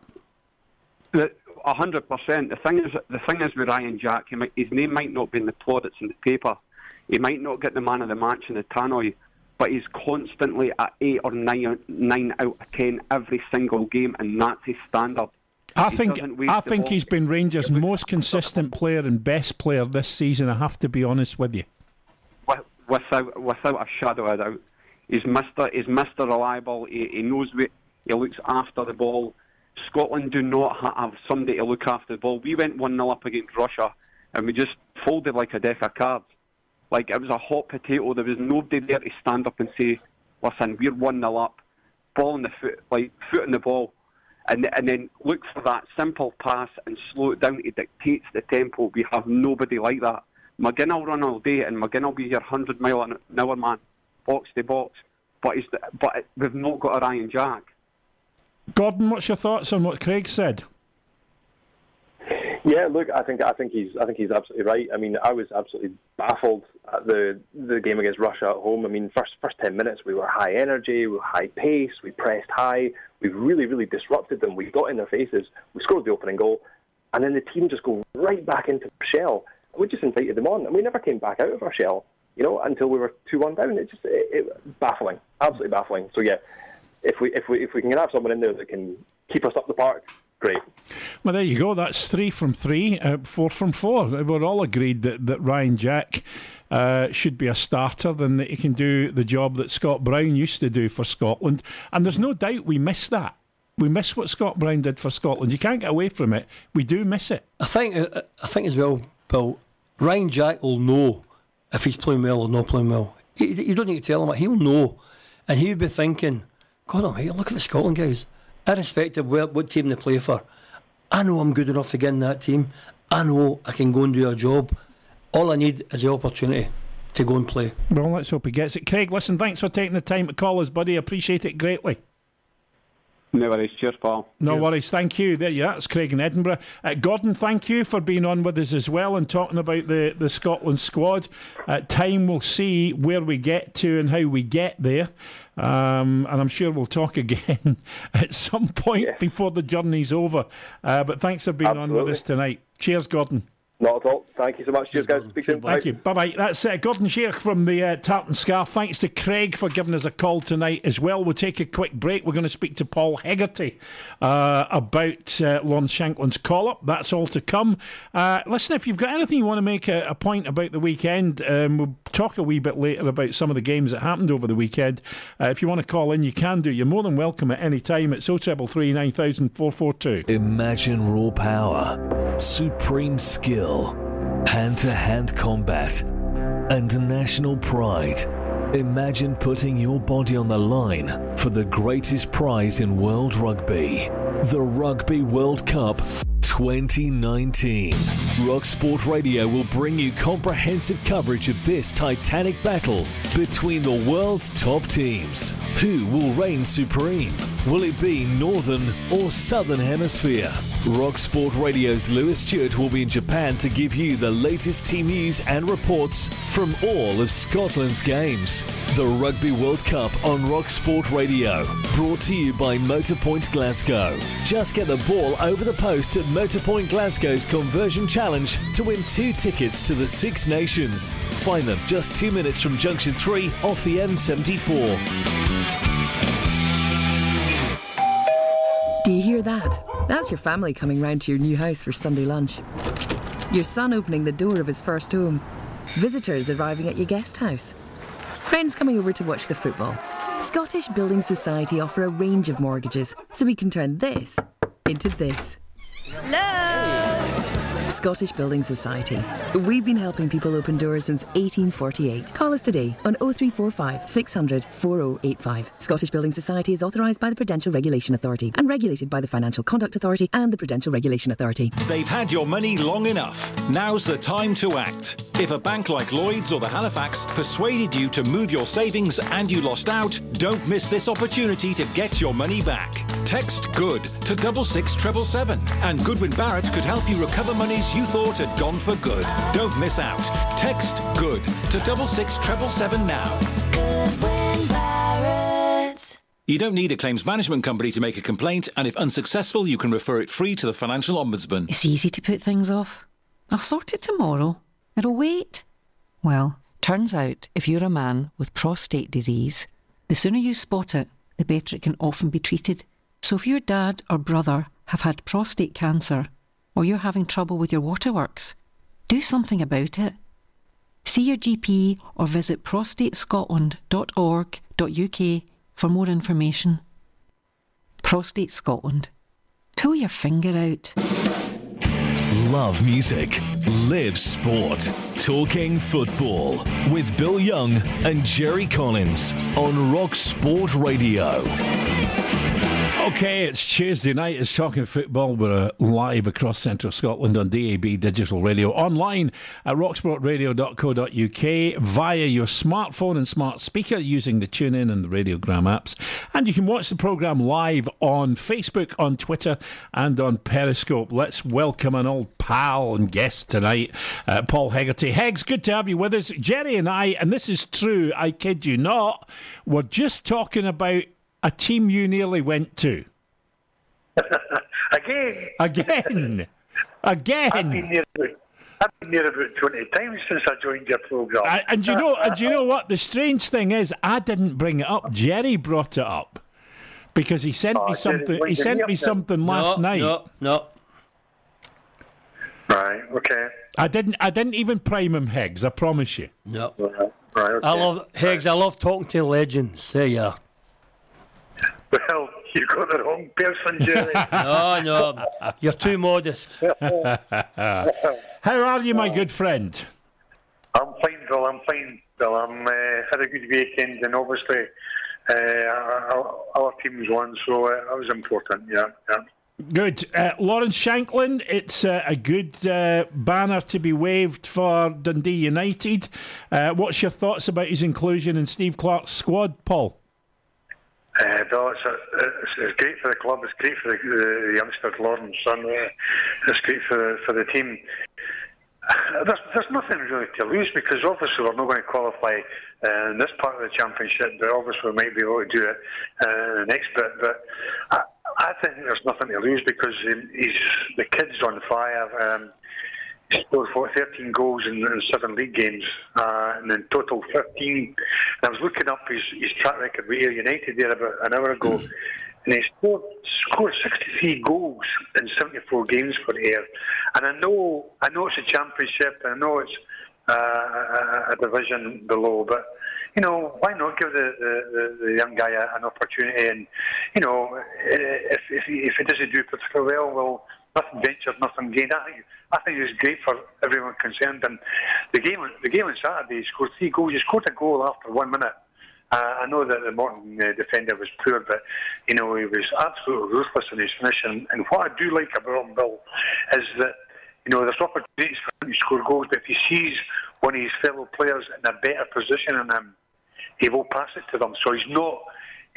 J: A hundred percent. The thing is, the thing is with Ryan Jack, might, his name might not be in the plaudits in the paper. He might not get the man of the match in the tannoy, but he's constantly at eight or nine, nine out of ten every single game, and that's his standard.
B: I he think I think he's been Rangers' most consistent player and best player this season. I have to be honest with you.
J: Without without a shadow of a doubt, he's Mister he's Mister Reliable. He, he knows what he looks after the ball. Scotland do not have somebody to look after the ball. We went one 0 up against Russia, and we just folded like a deck of cards. Like it was a hot potato. There was nobody there to stand up and say, "Listen, we're one nil up, ball in the foot, like foot in the ball." and and then look for that simple pass and slow it down. It dictates the tempo. We have nobody like that. McGinn will run all day, and McGinn will be your hundred mile an hour man, box to box. But he's, but we've not got a Ryan Jack.
B: Gordon, what's your thoughts on what Craig said?
I: Yeah, look, I think I think he's I think he's absolutely right. I mean, I was absolutely baffled at the the game against Russia at home. I mean, first first ten minutes we were high energy, we were high pace, we pressed high, we really really disrupted them. We got in their faces, we scored the opening goal, and then the team just go right back into shell. We just invited them on, and we never came back out of our shell, you know, until we were two one down. It just it, it, baffling, absolutely baffling. So yeah, if we if we if we can have someone in there that can keep us up the park great.
B: Well, there you go. That's three from three, uh, four from four. We're all agreed that, that Ryan Jack uh, should be a starter, then that he can do the job that Scott Brown used to do for Scotland. And there's no doubt we miss that. We miss what Scott Brown did for Scotland. You can't get away from it. We do miss it.
C: I think. Uh, I think as well, Bill. Ryan Jack will know if he's playing well or not playing well. You don't need to tell him that. He'll know, and he'll be thinking, "God Almighty, look at the Scotland guys irrespective of what team they play for, I know I'm good enough to get in that team. I know I can go and do a job. All I need is the opportunity to go and play.
B: Well, let's hope he gets it. Craig, listen, thanks for taking the time to call us, buddy. Appreciate it greatly.
J: No worries. Cheers, Paul.
B: No
J: Cheers.
B: worries. Thank you. There you are. It's Craig in Edinburgh. Uh, Gordon, thank you for being on with us as well and talking about the, the Scotland squad. Uh, time will see where we get to and how we get there. Um, and I'm sure we'll talk (laughs) again at some point yeah. before the journey's over. Uh, but thanks for being Absolutely. on with us tonight. Cheers, Gordon.
I: Not at all. Thank you so much. Cheers, guys. Speak soon.
B: Thank you. Bye bye. That's uh, Gordon Sheach from the uh, Tartan Scarf. Thanks to Craig for giving us a call tonight as well. We'll take a quick break. We're going to speak to Paul Hegarty uh, about uh, Lon Shankland's call up. That's all to come. Uh, listen, if you've got anything you want to make a, a point about the weekend, um, we'll talk a wee bit later about some of the games that happened over the weekend. Uh, if you want to call in, you can do. You're more than welcome at any time. It's 0333 9000 442.
A: Imagine raw power, supreme skill hand to hand combat, and national pride. Imagine putting your body on the line for the greatest prize in world rugby the Rugby World Cup 2019. Rock Sport Radio will bring you comprehensive coverage of this titanic battle between the world's top teams. Who will reign supreme? Will it be Northern or Southern Hemisphere? Rock Sport Radio's Lewis Stewart will be in Japan to give you the latest team news and reports from all of Scotland's games. The Rugby World Cup on Rock Sport Radio, brought to you by Motorpoint Glasgow. Just get the ball over the post at Motorpoint Glasgow's Conversion Challenge to win two tickets to the Six Nations. Find them just two minutes from Junction 3 off the M74.
K: Do you hear that? That's your family coming round to your new house for Sunday lunch. Your son opening the door of his first home. Visitors arriving at your guest house. Friends coming over to watch the football. Scottish Building Society offer a range of mortgages, so we can turn this into this. Love. Scottish Building Society. We've been helping people open doors since 1848. Call us today on 0345 600 4085. Scottish Building Society is authorised by the Prudential Regulation Authority and regulated by the Financial Conduct Authority and the Prudential Regulation Authority.
H: They've had your money long enough. Now's the time to act. If a bank like Lloyds or the Halifax persuaded you to move your savings and you lost out, don't miss this opportunity to get your money back. Text GOOD to double six treble seven, and Goodwin Barrett could help you recover monies you thought had gone for good. Don't miss out. Text GOOD to double six treble seven now. You don't need a claims management company to make a complaint, and if unsuccessful, you can refer it free to the Financial Ombudsman.
L: It's easy to put things off. I'll sort it tomorrow. It'll wait. Well, turns out if you're a man with prostate disease, the sooner you spot it, the better it can often be treated. So if your dad or brother have had prostate cancer, or you're having trouble with your waterworks, do something about it. See your GP or visit prostatescotland.org.uk for more information. Prostate Scotland. Pull your finger out.
A: Love music, live sport. Talking football with Bill Young and Gerry Collins on Rock Sport Radio.
B: Okay, it's Tuesday night. It's Talking Football. We're uh, live across central Scotland on DAB Digital Radio, online at rocksportradio.co.uk, via your smartphone and smart speaker using the TuneIn and the Radiogram apps. And you can watch the programme live on Facebook, on Twitter, and on Periscope. Let's welcome an old pal and guest tonight, uh, Paul Hegarty. Heggs, good to have you with us. Gerry and I, and this is true, I kid you not, we're just talking about a team you nearly went to. (laughs)
M: Again.
B: Again. Again.
M: I've been near about, I've been near about 20 times since I joined your programme.
B: And, and you know, and you know what? The strange thing is, I didn't bring it up. Gerry brought it up because he sent
M: Oh,
B: me something. He sent me
M: up there?
B: something last
C: no,
B: night.
C: No, no.
M: Right, okay.
B: I didn't. I didn't even prime him, Heggs. I promise you.
C: No.
M: Right, right, okay.
C: I love Heggs. I love talking to legends. There you are.
M: Well, you've got the wrong person, Gerry. (laughs)
C: No, no, you're too modest.
B: How are you, my good friend?
M: I'm fine, Bill. I'm fine, Bill. I'm uh, had a good weekend, and obviously uh, our, our team's won, so uh, that was important. Yeah, yeah.
B: Good. Uh, Lawrence Shankland, it's uh, a good uh, banner to be waved for Dundee United. Uh, what's your thoughts about his inclusion in Steve Clarke's squad, Paul?
M: Uh, Bill, it's, a, it's, it's great for the club. It's great for the, the youngster Lawrence, and uh, it's great for the, for the team. (sighs) There's, there's nothing really to lose because obviously we're not going to qualify uh, in this part of the championship, but obviously we might be able to do it uh, in the next bit. But I, I think there's nothing to lose because he, he's the kid's on fire. Um, he scored for 13 goals in, in seven league games, uh, and in total 15. And I was looking up his, his track record with Ayr United there about an hour ago, and he scored, scored 63 goals in 74 games for Ayr. And I know, I know it's a championship, and I know it's uh, a, a division below, but you know, why not give the, the, the, the young guy a, an opportunity? And you know, if if he, if he doesn't do particularly well, well, nothing ventured, nothing gained. I think I think it's great for everyone concerned. And the game the game on Saturday, he scored three goals. He scored a goal after one minute. Uh, I know that the Morton uh, defender was poor, but you know he was absolutely ruthless in his finishing. And what I do like about Bill, is that you know there's opportunities for him to score goals, but if he sees one of his fellow players in a better position than him, he will pass it to them. So he's not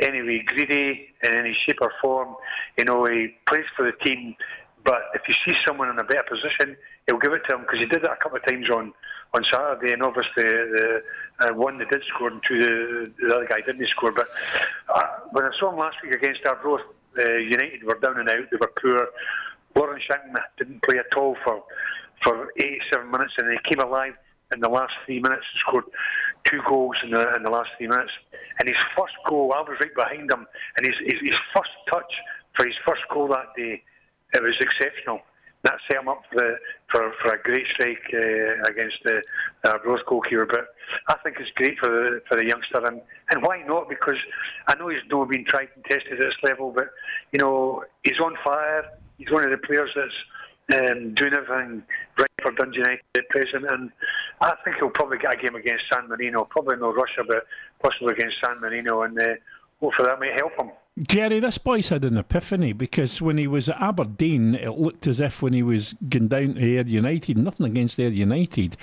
M: any way greedy in any shape or form. You know, he plays for the team, but if you see someone in a better position, he'll give it to him because he did that a couple of times on on Saturday, and obviously the uh, one that did score and two the, the other guy didn't score. But uh, when I saw him last week against Arbroath, uh, United were down and out. They were poor. Lawrence Shankland didn't play at all for for 87 minutes, and he came alive in the last three minutes. And scored two goals in the in the last three minutes, and his first goal, I was right behind him, and his his, his first touch for his first goal that day, it was exceptional that set him up for, for, for a great strike uh, against the uh, Rose goalkeeper. But I think it's great for the for the youngster, and, and why not? Because I know he's not been tried and tested at this level, but you know he's on fire. He's one of the players that's um, doing everything right for Dundee United at present, and I think he'll probably get a game against San Marino, probably no Russia, but possibly against San Marino, and uh, hopefully that may help him.
B: Gerry, this boy's had an epiphany because when he was at Aberdeen, it looked as if when he was going down to Ayr United, nothing against Ayr United,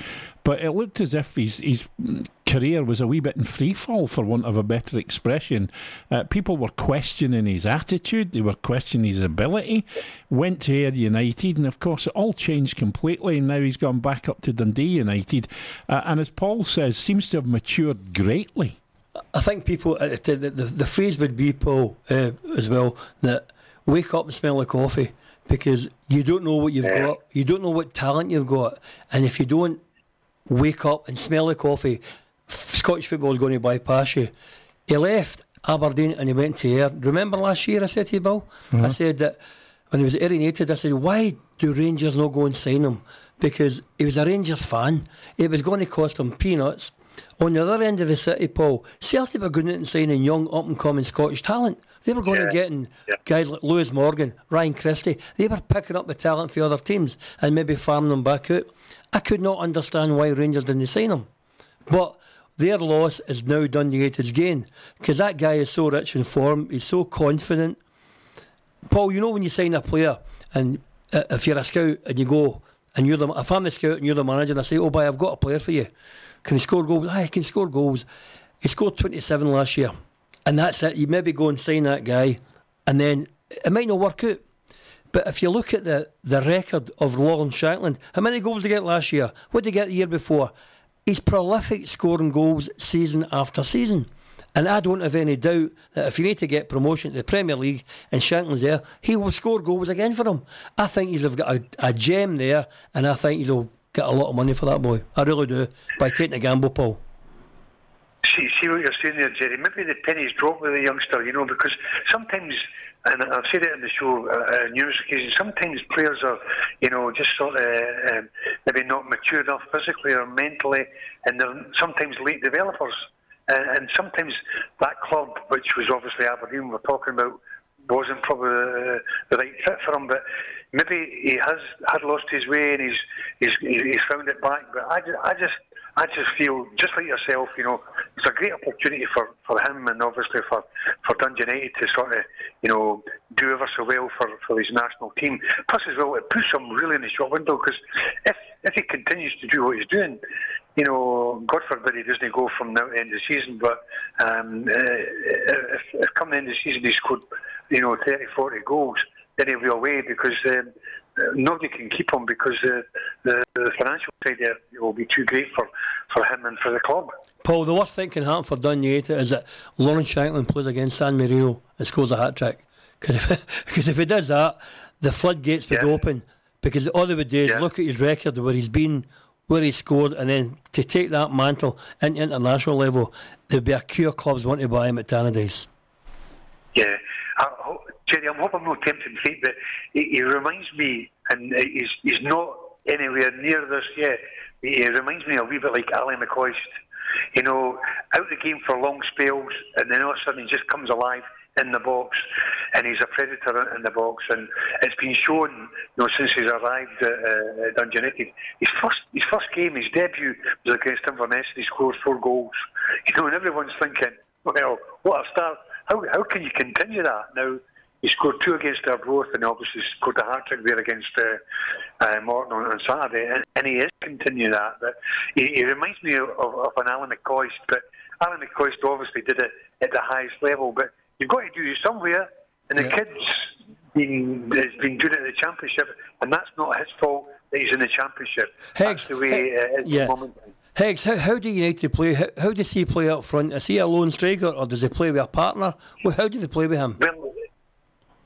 B: but it looked as if his, his career was a wee bit in free fall, for want of a better expression. Uh, people were questioning his attitude, they were questioning his ability. Went to Ayr United, and of course, it all changed completely. And now he's gone back up to Dundee United, uh, and as Paul says, seems to have matured greatly.
C: I think people, uh, the, the, the phrase would be, Paul, uh, as well, that wake up and smell the coffee because you don't know what you've yeah. got, you don't know what talent you've got, and if you don't wake up and smell the coffee, Scottish football is going to bypass you. He left Aberdeen and he went to Ayr. Remember last year I said to you, Bill? Mm-hmm. I said that when he was at United, I said, why do Rangers not go and sign him? Because he was a Rangers fan. It was going to cost him peanuts on the other end of the city, Paul, Celtic were going out and signing young, up and coming Scottish talent. They were going yeah. to getting yeah. guys like Lewis Morgan, Ryan Christie. They were picking up the talent for other teams and maybe farming them back out. I could not understand why Rangers didn't sign them. But their loss is now Dundee United's gain because that guy is so rich in form. He's so confident. Paul, you know when you sign a player and uh, if you're a scout and you go and you're the if I'm the scout and you're the manager and I say, oh boy, I've got a player for you can he score goals? Ah, he can score goals. He scored 27 last year. And that's it. You maybe go and sign that guy, and then it might not work out. But if you look at the, the record of Lawrence Shankland, how many goals did he get last year? What did he get the year before? He's prolific scoring goals season after season. And I don't have any doubt that if you need to get promotion to the Premier League and Shankland's there, he will score goals again for him. I think he'll have got a, a gem there, and I think he'll get a lot of money for that boy. I really do. By taking a gamble, Paul.
M: See, see what you're saying there, Gerry. Maybe the pennies drop with the youngster, you know, because sometimes, and I've said it in the show uh, numerous occasions, sometimes players are, you know, just sort of um, maybe not mature enough physically or mentally, and they're sometimes late developers. Uh, and sometimes that club, which was obviously Aberdeen, we're talking about, wasn't probably the, the right fit for him. But maybe he has had lost his way and he's he's he's found it back. But I I just I just feel just like yourself, you know, it's a great opportunity for, for him and obviously for, for Dundee United to sort of, you know, do ever so well for, for his national team. Plus as well, it puts him really in the shop window because if if he continues to do what he's doing, you know, God forbid he doesn't go from now to end of the season, but um, uh, if, if come the end of the season he scored, you know, 30, 40 goals, he'll be away because um, nobody can keep him because uh, the, the financial side there will be too great for, for him and for the club.
C: Paul, the worst thing can happen for Dundee is that Lawrence Shankland plays against San Marino and scores a hat trick. Because if, (laughs) if he does that, the floodgates would yeah. open. Because all they would do is yeah. look at his record where he's been, where he scored, and then to take that mantle into international level, there'd be a queue of clubs wanting to buy him at Tannadice.
M: Yeah. I, Gerry, I'm hoping I'm not tempting fate, but he, he reminds me, and he's, he's not anywhere near this yet. He reminds me a wee bit like Ally McCoist. You know, out the game for long spells, and then all of a sudden he just comes alive in the box, and he's a predator in the box. And it's been shown, you know, since he's arrived at, uh, at Dundee United. His first, his first game, his debut was against Inverness, and he scored four goals. (laughs) You know, and everyone's thinking, well, what a start! How how can you continue that now? He scored two against Arbroath and obviously scored a hat trick there against uh, uh, Morton on, on Saturday, and, and, he is continuing that. But he, he reminds me of, of, of, an Alan McCoist, but Alan McCoist obviously did it at the highest level, but you've got to do it somewhere. And the
C: Yeah.
M: kid's been has been doing it in the championship, and that's not his fault that he's in the championship. that's the way it is
C: yeah.
M: at the moment.
C: Heggs, how, how do United play? How, how does he play up front? Is he a lone striker or does he play with a partner? Well, how do they play with him?
M: Well,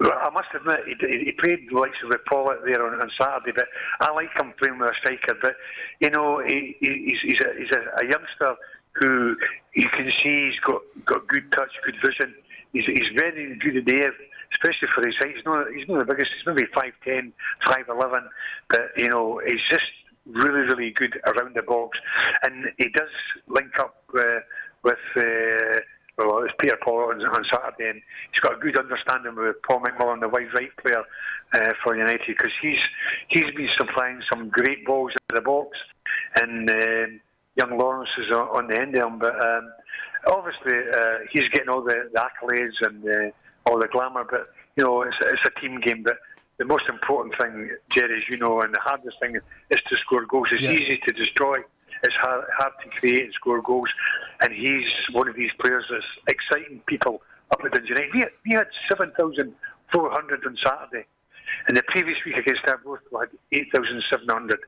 M: I must admit, he, he played like with Paul out there on, on Saturday, but I like him playing with a striker. But you know, he- he's, he's, a, he's a, a youngster who you can see he's got, got good touch, good vision. He's, he's very good in the air, especially for his height. He's not he's not the biggest. He's maybe 5'10", 5'11", but you know he's just really really good around the box, and he does link up uh, with. Uh, well, it's Peter Paul on, on Saturday, and he's got a good understanding with Paul McMullan, the wide right player uh, for United, because he's he's been supplying some great balls into the box, and um, young Lawrence is on, on the end of him. But um, obviously, uh, he's getting all the, the accolades and uh, all the glamour. But you know, it's, it's a team game. But the most important thing, Gerry, as you know, and the hardest thing is to score goals. It's
C: Yeah.
M: easy to destroy. It's hard, hard to create and score goals. And he's one of these players that's exciting people up at Dundee United. We had, we had 7,400 on Saturday. And the previous week against Arbroath, we had 8,700.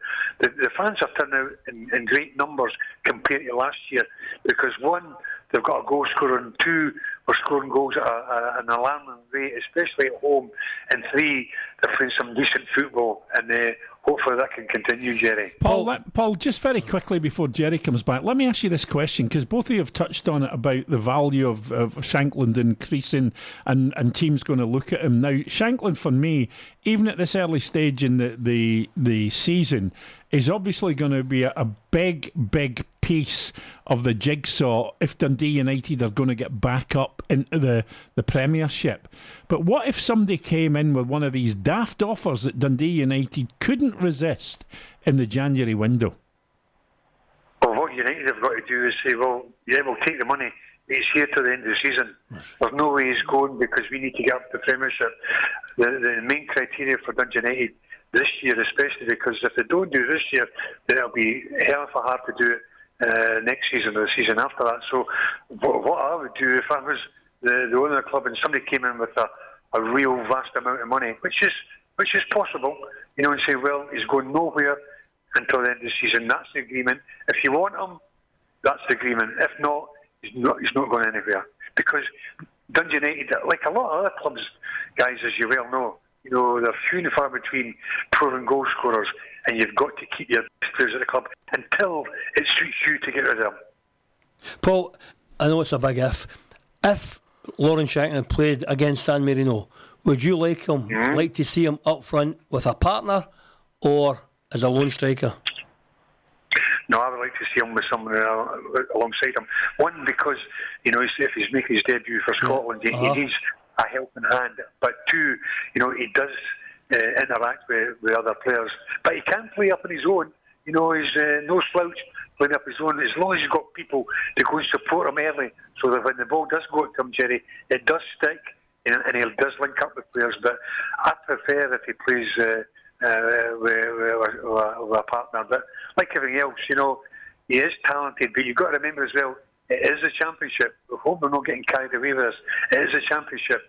M: The, the fans have turned out in, in great numbers compared to last year because, one, they've got a goal scorer, and two, we're scoring goals at a, a, an alarming rate, especially at home, and three, they're playing some decent football, and uh, hopefully that can continue, Gerry.
B: Paul, oh, let, Paul, just very quickly before Gerry comes back, let me ask you this question because both of you have touched on it about the value of, of Shankland increasing and, and teams going to look at him. Now, Shankland, for me, even at this early stage in the, the, the season, is obviously going to be a, a big, big piece of the jigsaw if Dundee United are going to get back up into the, the Premiership. But what if somebody came in with one of these daft offers that Dundee United couldn't resist in the January window?
M: Well, what United have got to do is say, well, yeah, we'll take the money. He's here to the end of the season. There's no way he's going because we need to get up to the Premiership. The, the main criteria for Dundee United this year, especially because if they don't do this year, then it'll be hell of a hard to do it Eh, next season or the season after that. So, what, what I would do if I was the, the owner of the club and somebody came in with a, a real vast amount of money, which is which is possible, you know, and say, well, he's going nowhere until the end of the season. That's the agreement. If you want him, that's the agreement. If not, he's not, he's not going anywhere. Because Dundee United, like a lot of other clubs, guys, as you well know, you know, they're few and far between proven goal scorers, and you've got to keep your best players at the club until it suits you to get rid of them.
C: Paul, I know it's a big if. If Lawrence Shankland played against San Marino, would you like him, like to see him up front with a partner or as a lone striker?
M: No, I would like to see him with someone uh, alongside him. One, because you know if he's making his debut for Scotland, he,
C: Uh-huh.
M: he needs a helping hand. But two, you know, he does uh, interact with, with other players, but he can play up on his own. You know, he's uh, no slouch playing up his own. As long as he's got people to go and support him early, so that when the ball does go to him, Gerry, it does stick, and, and he does link up with players. But I prefer if he plays. Uh, uh, with, with, with a partner. But like everything else, you know, he is talented. But you've got to remember as well, it is a championship. We hope we're not getting carried away with this. It is a championship.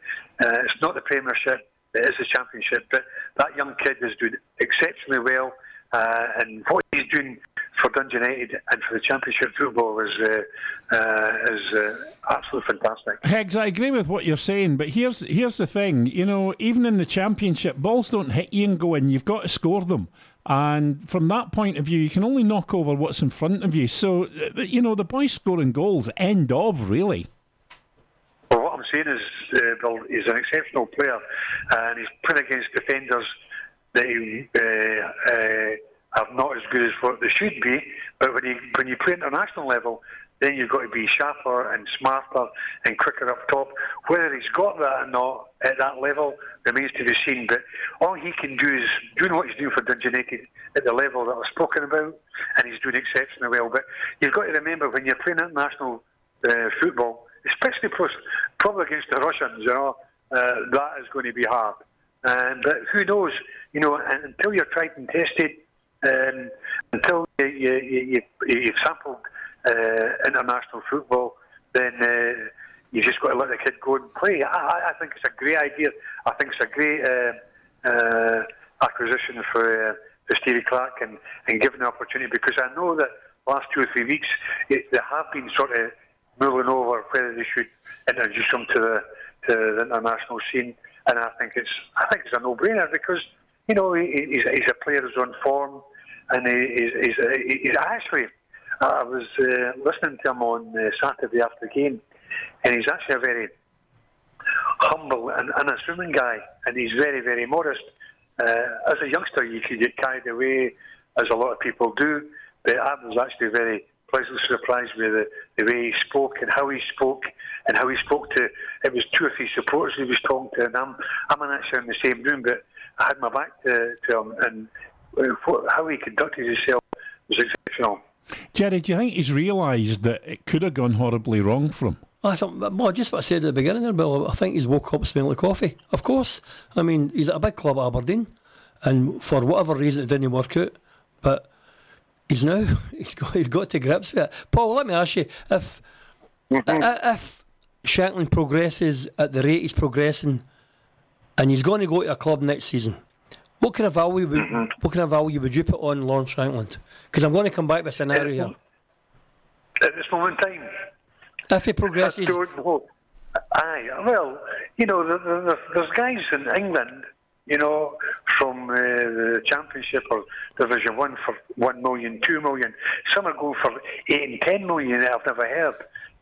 M: Uh, it's not the Premiership. It is a championship. But that young kid is doing exceptionally well. Uh, and what he's doing for Dundee United and for the Championship football is uh, uh, is uh, absolutely fantastic.
B: Heggs, I agree with what you're saying, but here's here's the thing. You know, even in the championship, balls don't hit you and go in. You've got to score them. And from that point of view, you can only knock over what's in front of you. So, uh, you know, the boys scoring goals, end of, really.
M: Is, uh, Bill, he's an exceptional player, and he's playing against defenders that he, uh, uh, are not as good as what they should be. But when you when you play international level, then you've got to be sharper and smarter and quicker up top. Whether he's got that or not at that level remains to be seen. But all he can do is doing what he's doing for Dundee at the level that I've spoken about, and he's doing exceptionally well. But you've got to remember when you're playing international uh, football, especially probably against the Russians, you know, uh, that is going to be hard. Um, but who knows? You know, until you're tried and tested, um, until you, you, you, you've sampled uh, international football, then uh, you just got to let the kid go and play. I, I think it's a great idea. I think it's a great uh, uh, acquisition for, uh, for Stevie Clarke and, and given the opportunity because I know that last two or three weeks it, they have been sort of mulling over whether they should introduce him to the to the international scene, and I think it's I think it's a no-brainer because you know he, he's, he's a player who's on form, and he, he's, he's, he's actually I was uh, listening to him on uh, Saturday after the game, and he's actually a very humble and unassuming guy, and he's very very modest. Uh, as a youngster, you could get carried away, as a lot of people do, but I was actually very pleasantly surprised with the, the way he spoke and how he spoke and how he spoke to. It was two or three supporters he was talking to, and I'm I'm actually in the same room, but I had my back to, to him, and uh, how he conducted himself was exceptional.
B: Gerry, do you think he's realised that it could have gone horribly wrong for him?
C: I thought, well, just what I said at the beginning there, Bill. I think he's woke up smelling like coffee. Of course. I mean, he's at a big club at Aberdeen, and for whatever reason it didn't work out. But he's now (laughs) he's got he's got to grips with it. Paul, let me ask you if mm-hmm. if Shankland progresses at the rate he's progressing, and he's going to go to a club next season. What kind of value would, mm-hmm. what kind of value would you put on Lawrence Shankland? Because I'm going to come back with a scenario here.
M: At this moment in time,
C: if he progresses,
M: aye, well, you know, there's guys in England, you know, from uh, the Championship or Division One for one million, two million. Some are going for eight and ten million. that I've never heard.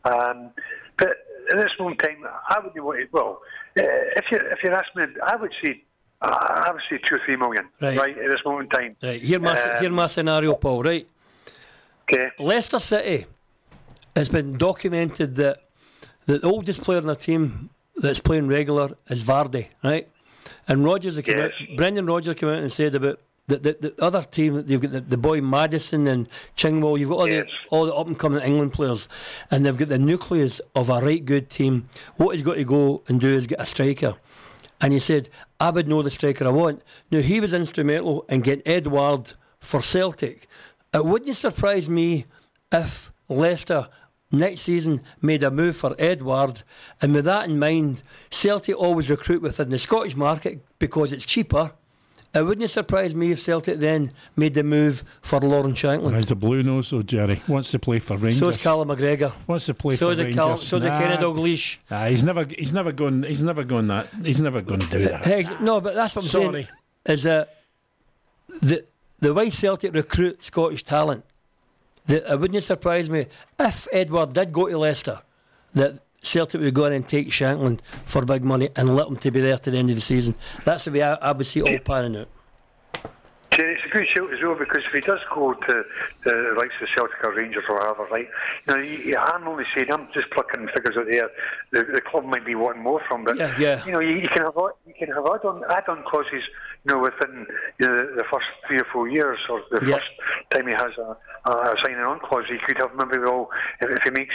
M: Um, but at this moment in time, I would be wanting. Well, uh, if you if you ask me, I would say. Uh, I would say two or three million, right? right at this moment in time.
C: Right. Here, my um, here my scenario, Paul. Right.
M: Okay.
C: Leicester City it's been documented that the oldest player in the team that's playing regular is Vardy, right? And Rodgers, yes. out, Brendan Rodgers came out and said about the, the, the other team, you've got the, the, boy Maddison and Chilwell, you've got all, yes. the, all the up and coming England players, and they've got the nucleus of a right good team. What he's got to go and do is get a striker. And he said, I would know the striker I want. Now, he was instrumental in getting Edouard for Celtic. It wouldn't surprise me if Leicester next season made a move for Edouard, and with that in mind, Celtic always recruit within the Scottish market because it's cheaper. It wouldn't surprise me if Celtic then made the move for Lawrence Shankland.
B: He's a blue nose, though, Gerry. Wants to play for Rangers.
C: So is Callum McGregor.
B: Wants to play
C: so
B: for Rangers.
C: Cal- so nah, the Kenny Dalglish.
B: Nah, he's never, he's never going. He's never going that. He's never going to do that.
C: Hey, no, but that's what I'm Sorry. saying. Is that the the way Celtic recruit Scottish talent it wouldn't surprise me if Edouard did go to Leicester that Celtic would go in and take Shankland for big money and let him to be there to the end of the season. That's the way I, I would see it all panning out.
M: it's a good shout as well because if he does go to uh, the likes of Celtic or Rangers or whatever, right? You know, you, I'm only saying I'm just plucking figures out there. The, the club might be wanting more from, but
C: yeah, yeah.
M: you know, you, you can have you can have add-on add-on clauses you know, within you know, the first three or four years, or the first time he has a, a signing on clause, he could have maybe well, if, if he makes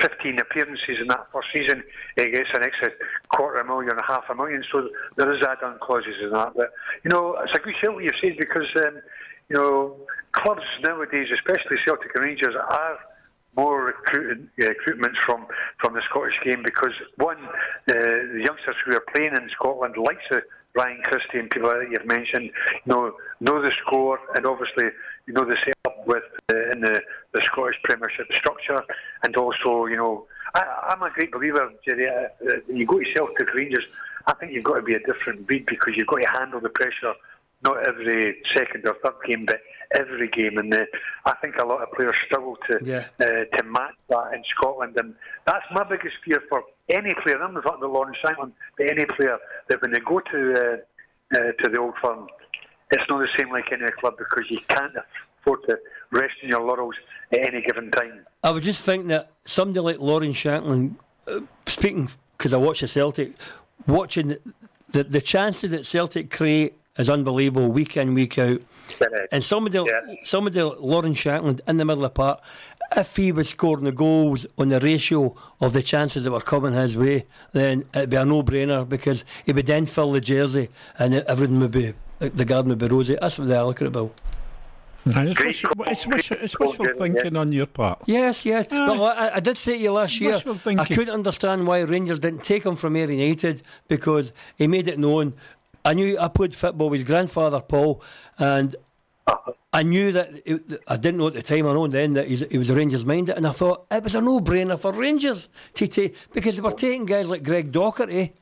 M: 15 appearances in that first season, he gets an extra quarter of a million or half a million. So there is add-on clauses in that. But you know, it's a good shout what you've said because um, you know clubs nowadays, especially Celtic and Rangers, are more recruited, uh, recruitments from, from the Scottish game because one, uh, the youngsters who are playing in Scotland likes the Ryan Christie and people that you've mentioned, you know, know the score and obviously you know the setup with uh, in the, the Scottish Premiership structure, and also you know I, am a great believer, Gerry. Uh, you go to Celtic Rangers, I think you've got to be a different breed because you've got to handle the pressure not every second or third game, but every game. And uh, I think a lot of players struggle to
C: yeah.
M: uh, to match that in Scotland, and that's my biggest fear for any player. I'm not talking about Lawrence Shankland, but any player that when they go to uh, uh, to the old firm, it's not the same like any club because you can't afford to rest in your laurels at any given time.
C: I would just think that somebody like Lawrence Shankland, uh, speaking because I watch the Celtic, watching the the chances that Celtic create is unbelievable week in week out. And somebody, yeah. somebody like Lawrence Shankland in the middle of the park, if he was scoring the goals on the ratio of the chances that were coming his way, then it'd be a no-brainer because he would then fill the jersey and everything would be the garden would be rosy. That's what I look at it, Bill.
B: it's, wish, it's, wish, it's wishful thinking on your part.
C: Yes, yes.
B: Aye.
C: Well, I, I did say to you last year, I couldn't understand why Rangers didn't take him from Ayr United because he made it known. I knew I played football with his grandfather Paul, and I knew that it, I didn't know at the time. I know then that he's, he was a Rangers minded, and I thought it was a no-brainer for Rangers to take because they were taking guys like Greg Docherty.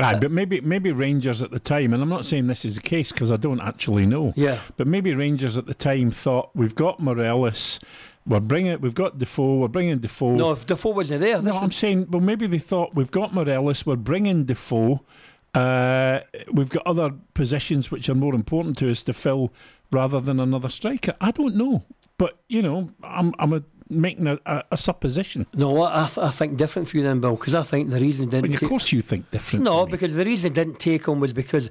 B: Aye, but maybe maybe Rangers at the time, and I'm not saying this is the case because I don't actually know.
C: Yeah.
B: But maybe Rangers at the time thought we've got Morelos, we're bringing, we've got Defoe, we're bringing Defoe.
C: No, if Defoe wasn't there,
B: No, I'm saying, well, maybe they thought we've got Morelos, we're bringing Defoe, uh, we've got other positions which are more important to us to fill rather than another striker. I don't know, but you know, I'm I'm a, making a, a, a supposition.
C: No, I, I think different for you then, Bill, because I think the reason didn't.
B: But of course, you think different.
C: No, because the reason didn't take him was because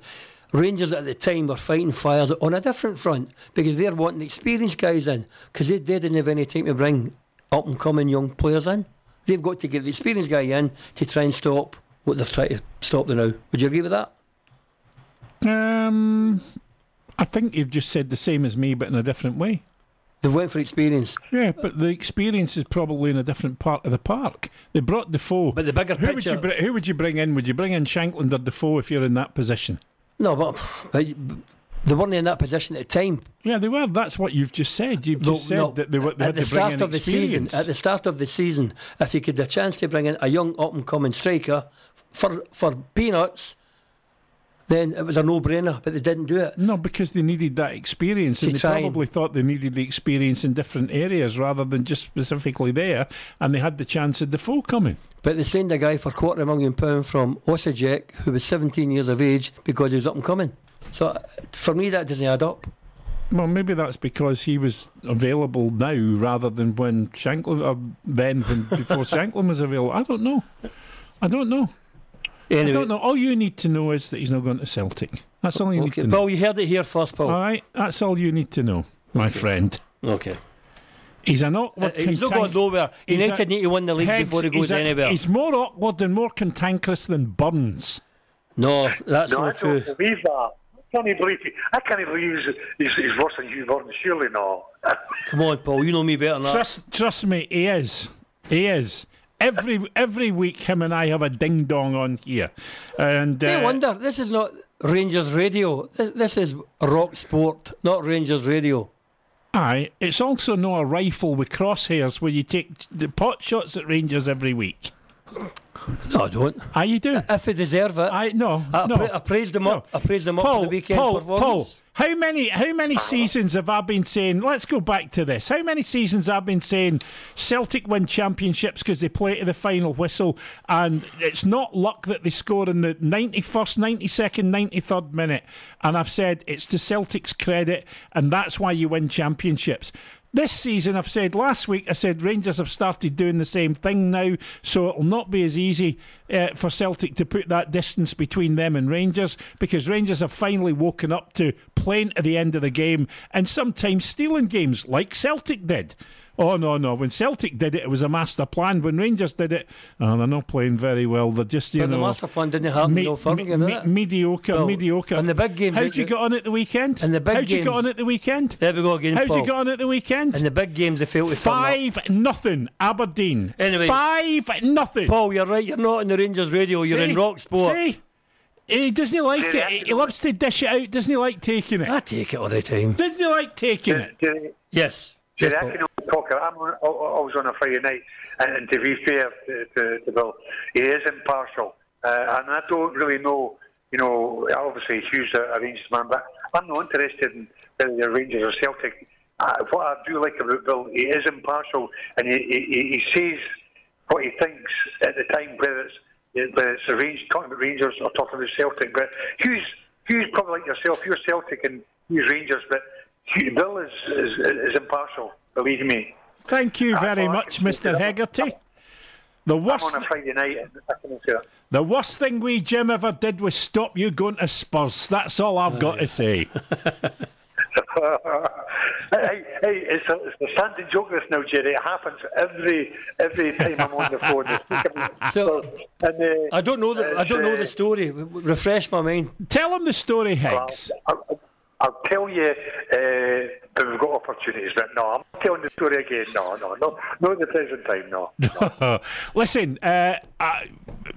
C: Rangers at the time were fighting fires on a different front because they're wanting experienced guys in because they, they didn't have any time to bring up and coming young players in. They've got to get the experienced guy in to try and stop what they've tried to stop them now. Would you agree with that?
B: Um, I think you've just said the same as me, but in a different way.
C: They went for experience.
B: Yeah, but the experience is probably in a different part of the park. They brought Defoe.
C: But the bigger
B: who would
C: picture-
B: you who would you bring in? Would you bring in Shankland or Defoe if you're in that position?
C: No, but, but they weren't in that position at the time.
B: Yeah, they were. That's what you've just said. You've just said
C: no.
B: that they, were, they
C: at
B: had
C: the
B: to bring
C: start
B: in
C: of the season. At the start of the season, if you could a chance to bring in a young up and coming striker for for peanuts, then it was a no brainer. But they didn't do it.
B: No, because they needed that experience,
C: To
B: and they
C: and-
B: probably thought they needed the experience in different areas rather than just specifically there. And they had the chance of the full coming.
C: But they signed a guy for quarter of a million pound from Osijek who was 17 years of age because he was up and coming. So for me, that doesn't add up.
B: Well, maybe that's because he was available now rather than when Shankland, or then when before (laughs) Shankland was available. I don't know. I don't know. I don't know. All you need to know is that he's not going to Celtic. That's all you need to know.
C: Paul, you heard it here first, Paul.
B: All right, that's all you need to know, my friend.
C: Okay.
B: He's an awkward.
C: Uh, he's not
B: cantank-
C: going nowhere.
B: He's
C: United
B: a-
C: need to win the league
B: Heads,
C: before he goes
B: he's a-
C: anywhere.
B: He's more awkward and more cantankerous than Burns.
C: No, that's
M: no, I
C: not true.
M: don't believe that. I can't believe he, I can't believe he's, he's, he's worse than Hugh Burns. Surely no.
C: Come on, Paul. You know me better than that.
B: Trust, trust me, he is. He is. Every every week, him and I have a ding dong on here, and uh,
C: wonder this is not Rangers radio. This, this is rock sport, not Rangers radio.
B: Aye, it's also not a rifle with crosshairs where you take the pot shots at Rangers every week.
C: No, I don't.
B: Aye, you do.
C: If they deserve it,
B: I no,
C: I,
B: no.
C: I praised them up. I praised them up
B: Paul,
C: for the weekend
B: Paul,
C: performance.
B: Paul, how many how many seasons have I been saying? Let's go back to this. How many seasons have I've been saying Celtic win championships because they play to the final whistle, and it's not luck that they score in the ninety first, ninety second, ninety third minute. And I've said it's to Celtic's credit, and that's why you win championships. This season, I've said last week, I said Rangers have started doing the same thing now, so it'll not be as easy uh, for Celtic to put that distance between them and Rangers because Rangers have finally woken up to playing to the end of the game and sometimes stealing games like Celtic did. Oh, no, no. When Celtic did it, it was a master plan. When Rangers did it, oh, they're not playing very well. They're just, you
C: But the
B: know.
C: master plan didn't happen.
B: me-
C: no fun
B: me- me-
C: it?
B: mediocre,
C: Well,
B: mediocre.
C: And the big games,
B: How'd you get on at the weekend?
C: In the big
B: How'd you get on at the weekend?
C: There we go again,
B: How'd
C: Paul.
B: you get on at the weekend?
C: And the big games, they failed to turn up.
B: Five nothing Aberdeen.
C: Anyway.
B: five nothing.
C: Paul, you're right. You're not in the Rangers radio. You're
B: See?
C: in rock sport.
B: See? He doesn't like it. He- He loves to dish it out. Doesn't he like taking it?
C: I take it all the time.
B: Doesn't he like taking it?
M: Gerry,
C: Yes.
M: Gerry,
C: Yes,
M: I
C: Paul.
M: can only talk. I'm on, I I was on a Friday night, and, and to be fair to, to, to Bill, he is impartial, uh, and I don't really know. You know, obviously Hugh's a, a Rangers man, but I'm not interested in whether they're Rangers or Celtic. Uh, what I do like about Bill, he is impartial, and he, he, he says what he thinks at the time, whether it's whether it's the talking about Rangers or talking about Celtic. But Hugh's Hugh's probably like yourself. You're Celtic and Hugh's Rangers, but Bill is, is is impartial. Believe me.
B: Thank you very
M: I- I
B: much, Mr. Hegarty. The
M: I'm
B: worst,
M: on a Friday night, and I can say that.
B: the worst thing we Jim ever did was stop you going to Spurs. That's all I've got to say. (laughs)
M: hey, hey, it's a, it's a standing joke this now, Gerry. It happens every every time I'm on the phone. They speak about (laughs)
C: So-
M: and, uh,
C: I don't know the I don't know the story. Refresh my mind.
B: Tell him the story,
M: uh,
B: Heggs.
M: I, I'll tell you uh, we've got opportunities, but no, I'm not telling the story again. No, no, no, not at the present time. No.
B: no. (laughs) Listen, uh, I,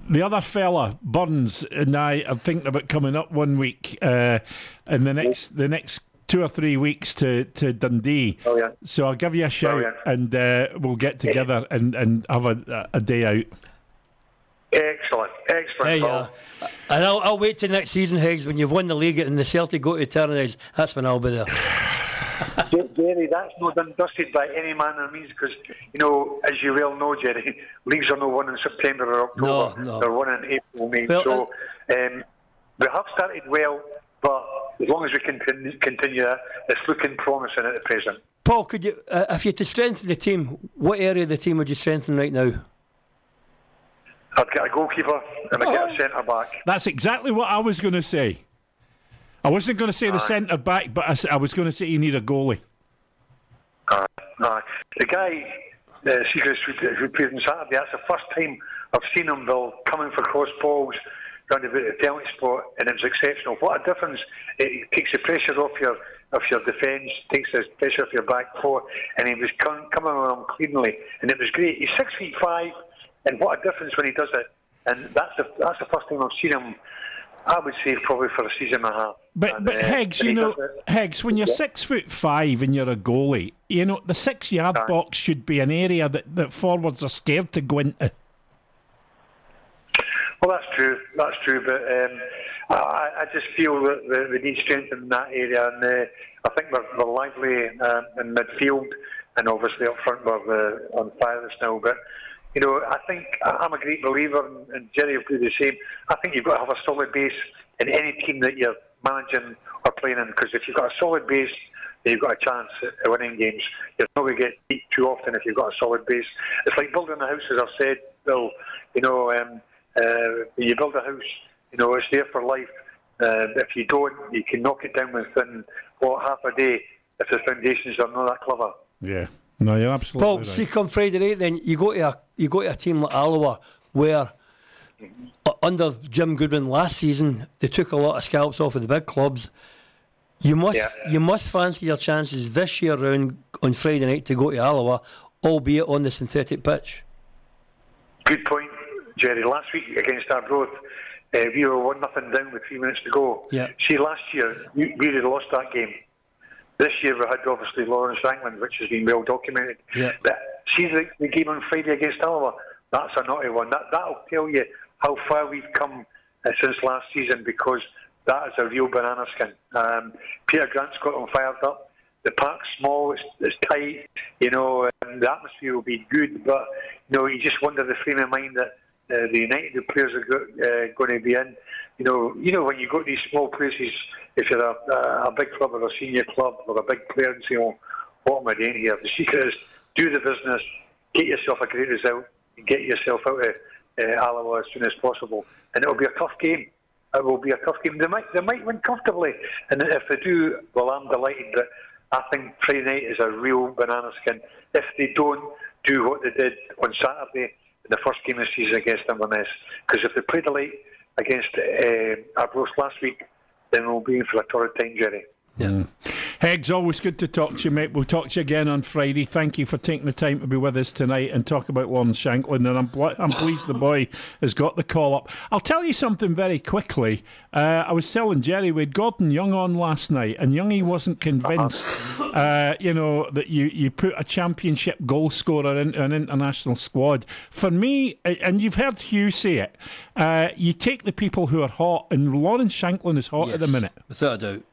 B: the other fella, Burns, and I are thinking about coming up one week uh, in the next the next two or three weeks to, to Dundee.
M: Oh, yeah.
B: So I'll give you a shout oh, yeah. and uh, we'll get together and, and have a, a day out.
M: Excellent, excellent.
C: And I'll, I'll wait till next season, Heggs, when you've won the league and the Celtic go to Tannadice. That's when I'll be there. (laughs)
M: Gerry, that's not done dusted by any manner of means because, you know, as you well know, Gerry, (laughs) leagues are not won in September or October. No, no. They're won in April, May. Well, so uh, um, we have started well, but as long as we continue, continue that, it's looking promising at the present.
C: Paul, could you, uh, if you had to strengthen the team, what area of the team would you strengthen right now?
M: I'd get a goalkeeper and I'd oh. get a centre back.
B: That's exactly what I was going to say. I wasn't going to say the centre back, but I, I was going to say you need a goalie.
M: Uh, the guy, uh, who played on Saturday, that's the first time I've seen him, Bill, coming for cross balls round about the penalty spot, and it was exceptional. What a difference! It takes the pressure off your of your defence, takes the pressure off your back four, and he was com- coming on cleanly, and it was great. He's six feet five, and what a difference when he does it! And that's the that's the first time I've seen him. I would say probably for a season and a half.
B: But
M: and,
B: but uh, Heggs, you know, Heggs, when you're yeah. six foot five and you're a goalie, you know the six yard box should be an area that, that forwards are scared to go into.
M: Well, that's true. That's true. But um, I, I, just feel that we need strength in that area, and uh, I think we're, we're lively uh, in midfield, and obviously up front we're uh, on fire this now. But you know, I think I'm a great believer, and Gerry will do the same. I think you've got to have a solid base in any team that you're managing or playing in, because if you've got a solid base, then you've got a chance at winning games. You're not going to get beat too often if you've got a solid base. It's like building a house, as I've said, Bill. You know. Um, uh, you build a house, you know, it's there for life. Uh, if you don't, you can knock it down within, what, half a day if the foundations are not that clever.
B: Yeah. No, you're absolutely
C: Paul,
B: right.
C: see, come Friday night, then you go to a you go to a team like Alloa where uh, under Jim Goodwin last season they took a lot of scalps off of the big clubs. You must yeah. you must fancy your chances this year round on Friday night to go to Alloa, albeit on the synthetic pitch.
M: Good point. Gerry. Last week against Arbroath, uh, we were one nothing down with three minutes to go.
C: Yeah.
M: See, last year we, we had lost that game. This year we had obviously Lawrence Shankland, which has been well documented.
C: Yeah.
M: But see the, the game on Friday against Alloa, that's a naughty one. That that'll tell you how far we've come uh, since last season because that is a real banana skin. Um, Peter Grant's got them fired up. The park's small, it's, it's tight, you know, the atmosphere will be good, but you know, you just wonder the frame of mind that uh, the United players are go, uh, going to be in. You know, you know when you go to these small places, if you're a, a big club or a senior club or a big player, and say, "Oh, what am I doing here?" The secret is do the business, get yourself a great result, and get yourself out of uh, Alloa as soon as possible. And it'll be a tough game. It will be a tough game. They might they might win comfortably, and if they do, well, I'm delighted. But I think Friday night is a real banana skin. If they don't do what they did on Saturday the first game of the season against Inverness. Because if they played the late against uh, Arbroath last week, then we'll be in for a torrid time, Gerry.
B: Yeah. Mm. Heggs, always good to talk to you, mate. We'll talk to you again on Friday. Thank you for taking the time to be with us tonight and talk about Lawrence Shankland. And I'm, I'm pleased the boy has got the call up. I'll tell you something very quickly. Uh, I was telling Gerry we had Gordon Young on last night, and Youngie wasn't convinced, uh, you know, that you, you put a championship goal scorer into an international squad. For me, and you've heard Hugh say it, uh, you take the people who are hot, and Lawrence Shankland is hot
C: yes,
B: at the minute.
C: Without a doubt.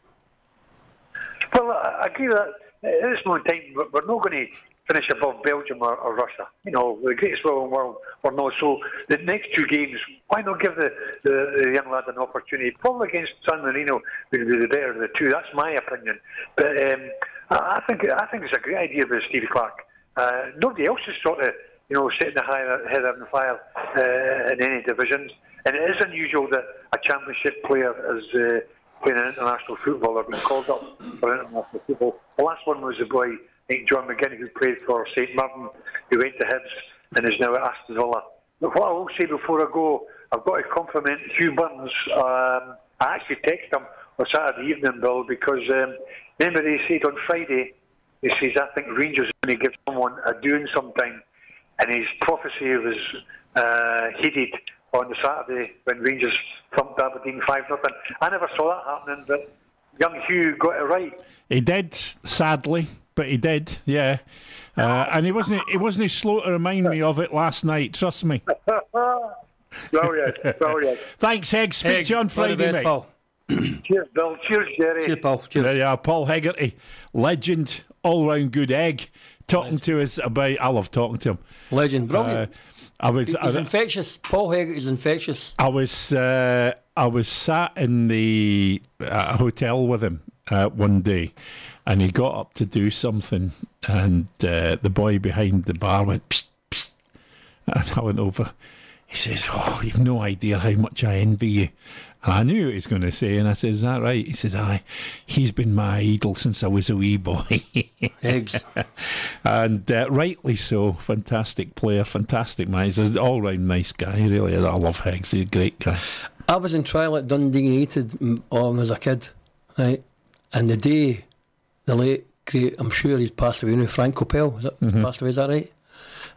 M: Well, I agree that at this moment in time, we're not going to finish above Belgium or, or Russia. You know, the greatest football in the world or not. So the next two games, why not give the, the, the young lad an opportunity? Probably against San Marino would be the better of the two. That's my opinion. But um, I think I think it's a great idea with Stevie Clarke. Uh, nobody else is sort of you know setting the head on the fire uh, in any divisions, and it is unusual that a championship player is. Uh, playing in international football or being called up for international football. The last one was the boy, think John McGinn, who played for St Mirren, who went to Hibs and is now at Aston Villa. But what I will say before I go, I've got to compliment Hugh Burns. Um, I actually texted him on Saturday evening, Bill, because um, remember they said on Friday, he says, I think Rangers are going to give someone a doing sometime, and his prophecy was uh, heeded on the Saturday when Rangers thumped Aberdeen 5 nothing. I never saw that happening, but young Hugh got it right.
B: He did, sadly, but he did, yeah. Uh, and he wasn't he wasn't slow to remind me of it last night. Trust me. (laughs)
M: brilliant, brilliant.
B: Thanks, Hegg. Speak
C: Hegg,
B: to you on Friday,
C: best,
B: mate.
C: Paul.
M: Cheers, Bill. Cheers, Gerry.
C: Cheers, Paul. Cheers.
B: There you are, Paul Hegarty, legend, all round good egg, talking to us about. I love talking to him.
C: Legend, brilliant.
B: Uh, I was.
C: He's
B: I,
C: infectious. Paul Hegarty is infectious.
B: I was uh, I was sat in the uh, hotel with him uh, one day, and he got up to do something, and uh, the boy behind the bar went, psst, psst, and I went over. He says, "Oh, you've no idea how much I envy you." I knew what he was going to say, and I said, "Is that right?" He says, "Aye, he's been my idol since I was a wee boy." (laughs) And uh, rightly so. Fantastic player, fantastic man. He's an all-round nice guy. Really. I love Heggs. He's a great guy.
C: I was in trial at Dundee United um, as a kid, right? And the day the late great, I'm sure he's passed away now, Frank Kopel, is it
B: Mhm.
C: passed away, is that right?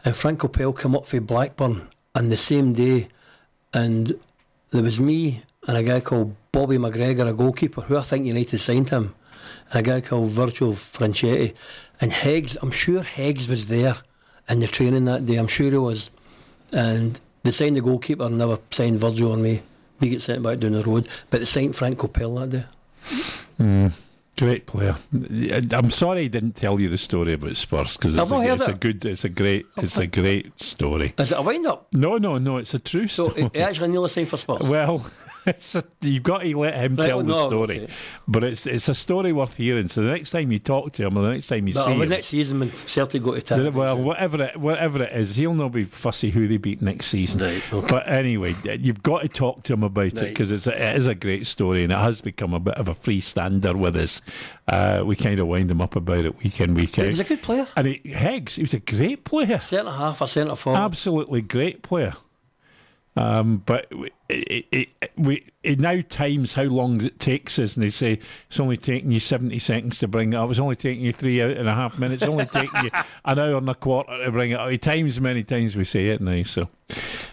C: And Frank Kopel came up for Blackburn on the same day, and there was me and a guy called Bobby McGregor, a goalkeeper, who I think United signed him, and a guy called Virgil Franchetti. And Heggs, I'm sure Heggs was there in the training that day, I'm sure he was. And they signed the goalkeeper and never signed Virgil on me. We get sent back down the road. But they signed Frank Kopel that day.
B: Mm, great player. I'm sorry I didn't tell you the story about Spurs because it's, a, it's a good, it's a great, it's a great story.
C: Is it a wind up?
B: No, no, no. It's a true
C: So
B: story.
C: he actually nearly signed for Spurs.
B: Well, (laughs) it's a, you've got to let him
C: Right,
B: tell
C: oh,
B: the
C: no,
B: story,
C: okay.
B: but it's it's a story worth hearing. So the next time you talk to him, or the next time you
C: But
B: see
C: the
B: him,
C: next season when Celtic go to town.
B: well, whatever it whatever it is, he'll not be fussy who they beat next season. But anyway, you've got to talk to him about it because it's a, it is a great story and it has become a bit of a freestander with us. Uh, we kind of wind him up about it week in week out.
C: He was a good player.
B: And he, Heggs, he was a great player.
C: Centre half or centre forward.
B: Absolutely great player. Um, but it, it, it, we it now times how long it takes us, and they say it's only taking you seventy seconds to bring it up. It's only taking you three and a half minutes. It's only taking you an hour and a quarter to bring it up. He times many times we say it now, so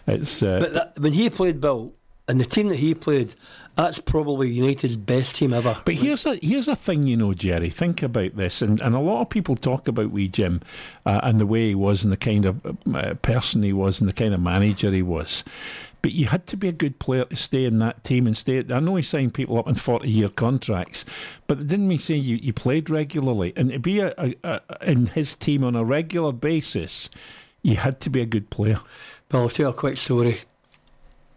B: it's. Uh,
C: But that, when he played Bill, and the team that he played, that's probably United's best team ever.
B: But here's a here's a thing, you know, Gerry. Think about this, and, and a lot of people talk about wee Jim uh, and the way he was, and the kind of uh, person he was, and the kind of manager he was. But you had to be a good player to stay in that team and stay. I know he signed people up in forty year contracts, but it didn't mean say you, you played regularly, and to be a, a, a, in his team on a regular basis, you had to be a good player.
C: Well, I'll tell you a quick story.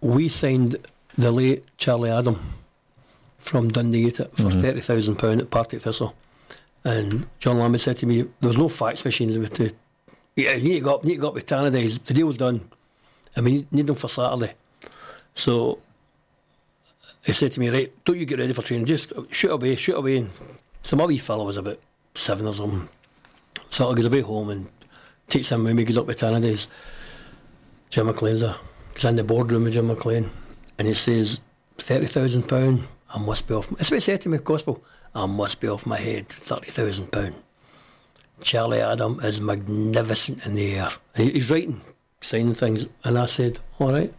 C: We signed the late Charlie Adam from Dundee for
B: Mhm.
C: thirty thousand pound at Partick Thistle, and John Lambie said to me, "There was no fax machines with the. Yeah, you need to go up. You need to go up with Tannadice. The deal's done, and we need, need them for Saturday." So he said to me, "Right, don't you get ready for training. Just shoot away, shoot away." And so my wee fella was about seven or something. So I goes away home and takes him with me. Goes up with Tannadice. Jim McLean's there. He's in the boardroom with Jim McLean, and he says, thirty thousand pound. I must be off. That's what he said to me, Gospel. I must be off my head. Thirty thousand pound. Charlie Adam is magnificent in the air. And he's writing, signing things, and I said, all right.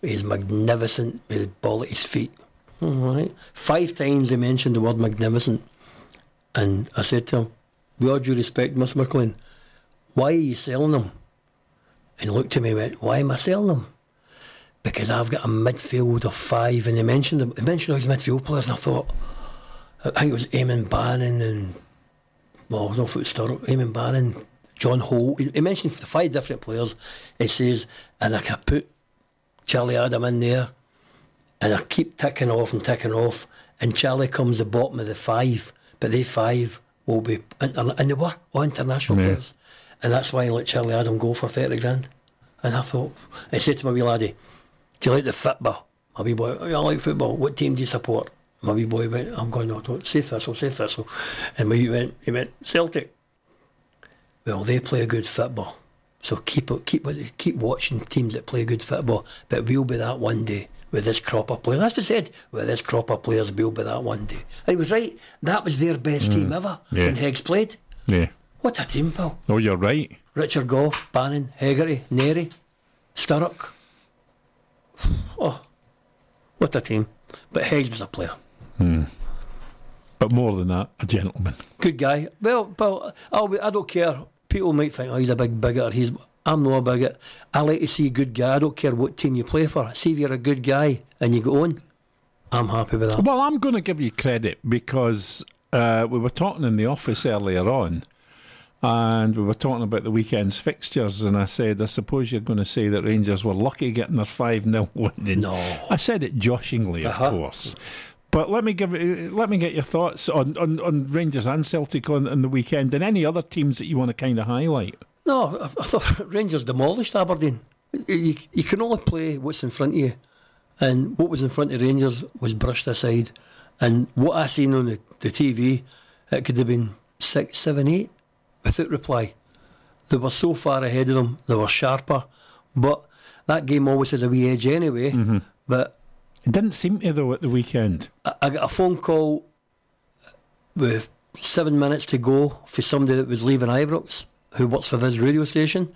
C: He's magnificent with the ball at his feet. "Oh, All right. Five times he mentioned the word magnificent, and I said to him, with all due respect, Mr. McLean, why are you selling them? And he looked at me and went, Why am I selling them? Because I've got a midfield of five. And they mentioned them. They mentioned all these midfield players, and I thought, I think it was Eamon Bannon and, well, I don't know no foot stir, Eamon Bannon, John Holt. He, he mentioned the five different players. He says, and I can put Charlie Adam in there, and I keep ticking off and ticking off. And Charlie comes the bottom of the five, but they five will be, and they were all international
B: Yeah.
C: players. And that's why I let Charlie Adam go for 30 grand. And I thought, I said to my wee laddie, Do you like the football? My wee boy, "Oh, I like football. What team do you support? My wee boy went, I'm going, no, don't say Thistle, say Thistle. And my wee went, he went, Celtic. Well, they play a good football. So keep keep keep watching teams that play good football. But we'll be that one day. with this crop of players. That's what said, with this crop of players, we'll be that one day. And he was right. That was their best team mm. ever
B: Yeah.
C: when Heggs played.
B: Yeah.
C: What a team, pal.
B: Oh, you're right.
C: Richard Gough, Bannon, Hegarty, Narey, Sturrock. Oh, what a team. But Heggs was a player.
B: Hmm. But more than that, a gentleman.
C: Good guy. Well, well I'll be, I don't care. People might think, oh, he's a big bigot. Or he's, I'm not a bigot. I like to see a good guy. I don't care what team you play for. See if you're a good guy and you go on. I'm happy with that.
B: Well, I'm going to give you credit because uh, we were talking in the office earlier on, and we were talking about the weekend's fixtures, and I said, I suppose you're going to say that Rangers were lucky getting their 5 0 (laughs) win.
C: No.
B: I said it joshingly, of
C: Uh-huh.
B: course. But let me give it- let me get your thoughts on, on, on Rangers and Celtic on, on the weekend, and any other teams that you want to kind of highlight.
C: No, I, I thought (laughs) Rangers demolished Aberdeen. You, you can only play what's in front of you, and what was in front of Rangers was brushed aside. And what I seen on the, the TV, it could have been six, seven, eight, without reply. They were so far ahead of them. They were sharper, but that game always has a wee edge anyway. Mm-hmm. But
B: It didn't seem to, though, at the weekend.
C: I, I got a phone call with seven minutes to go for somebody that was leaving Ibrox, who works for this radio station,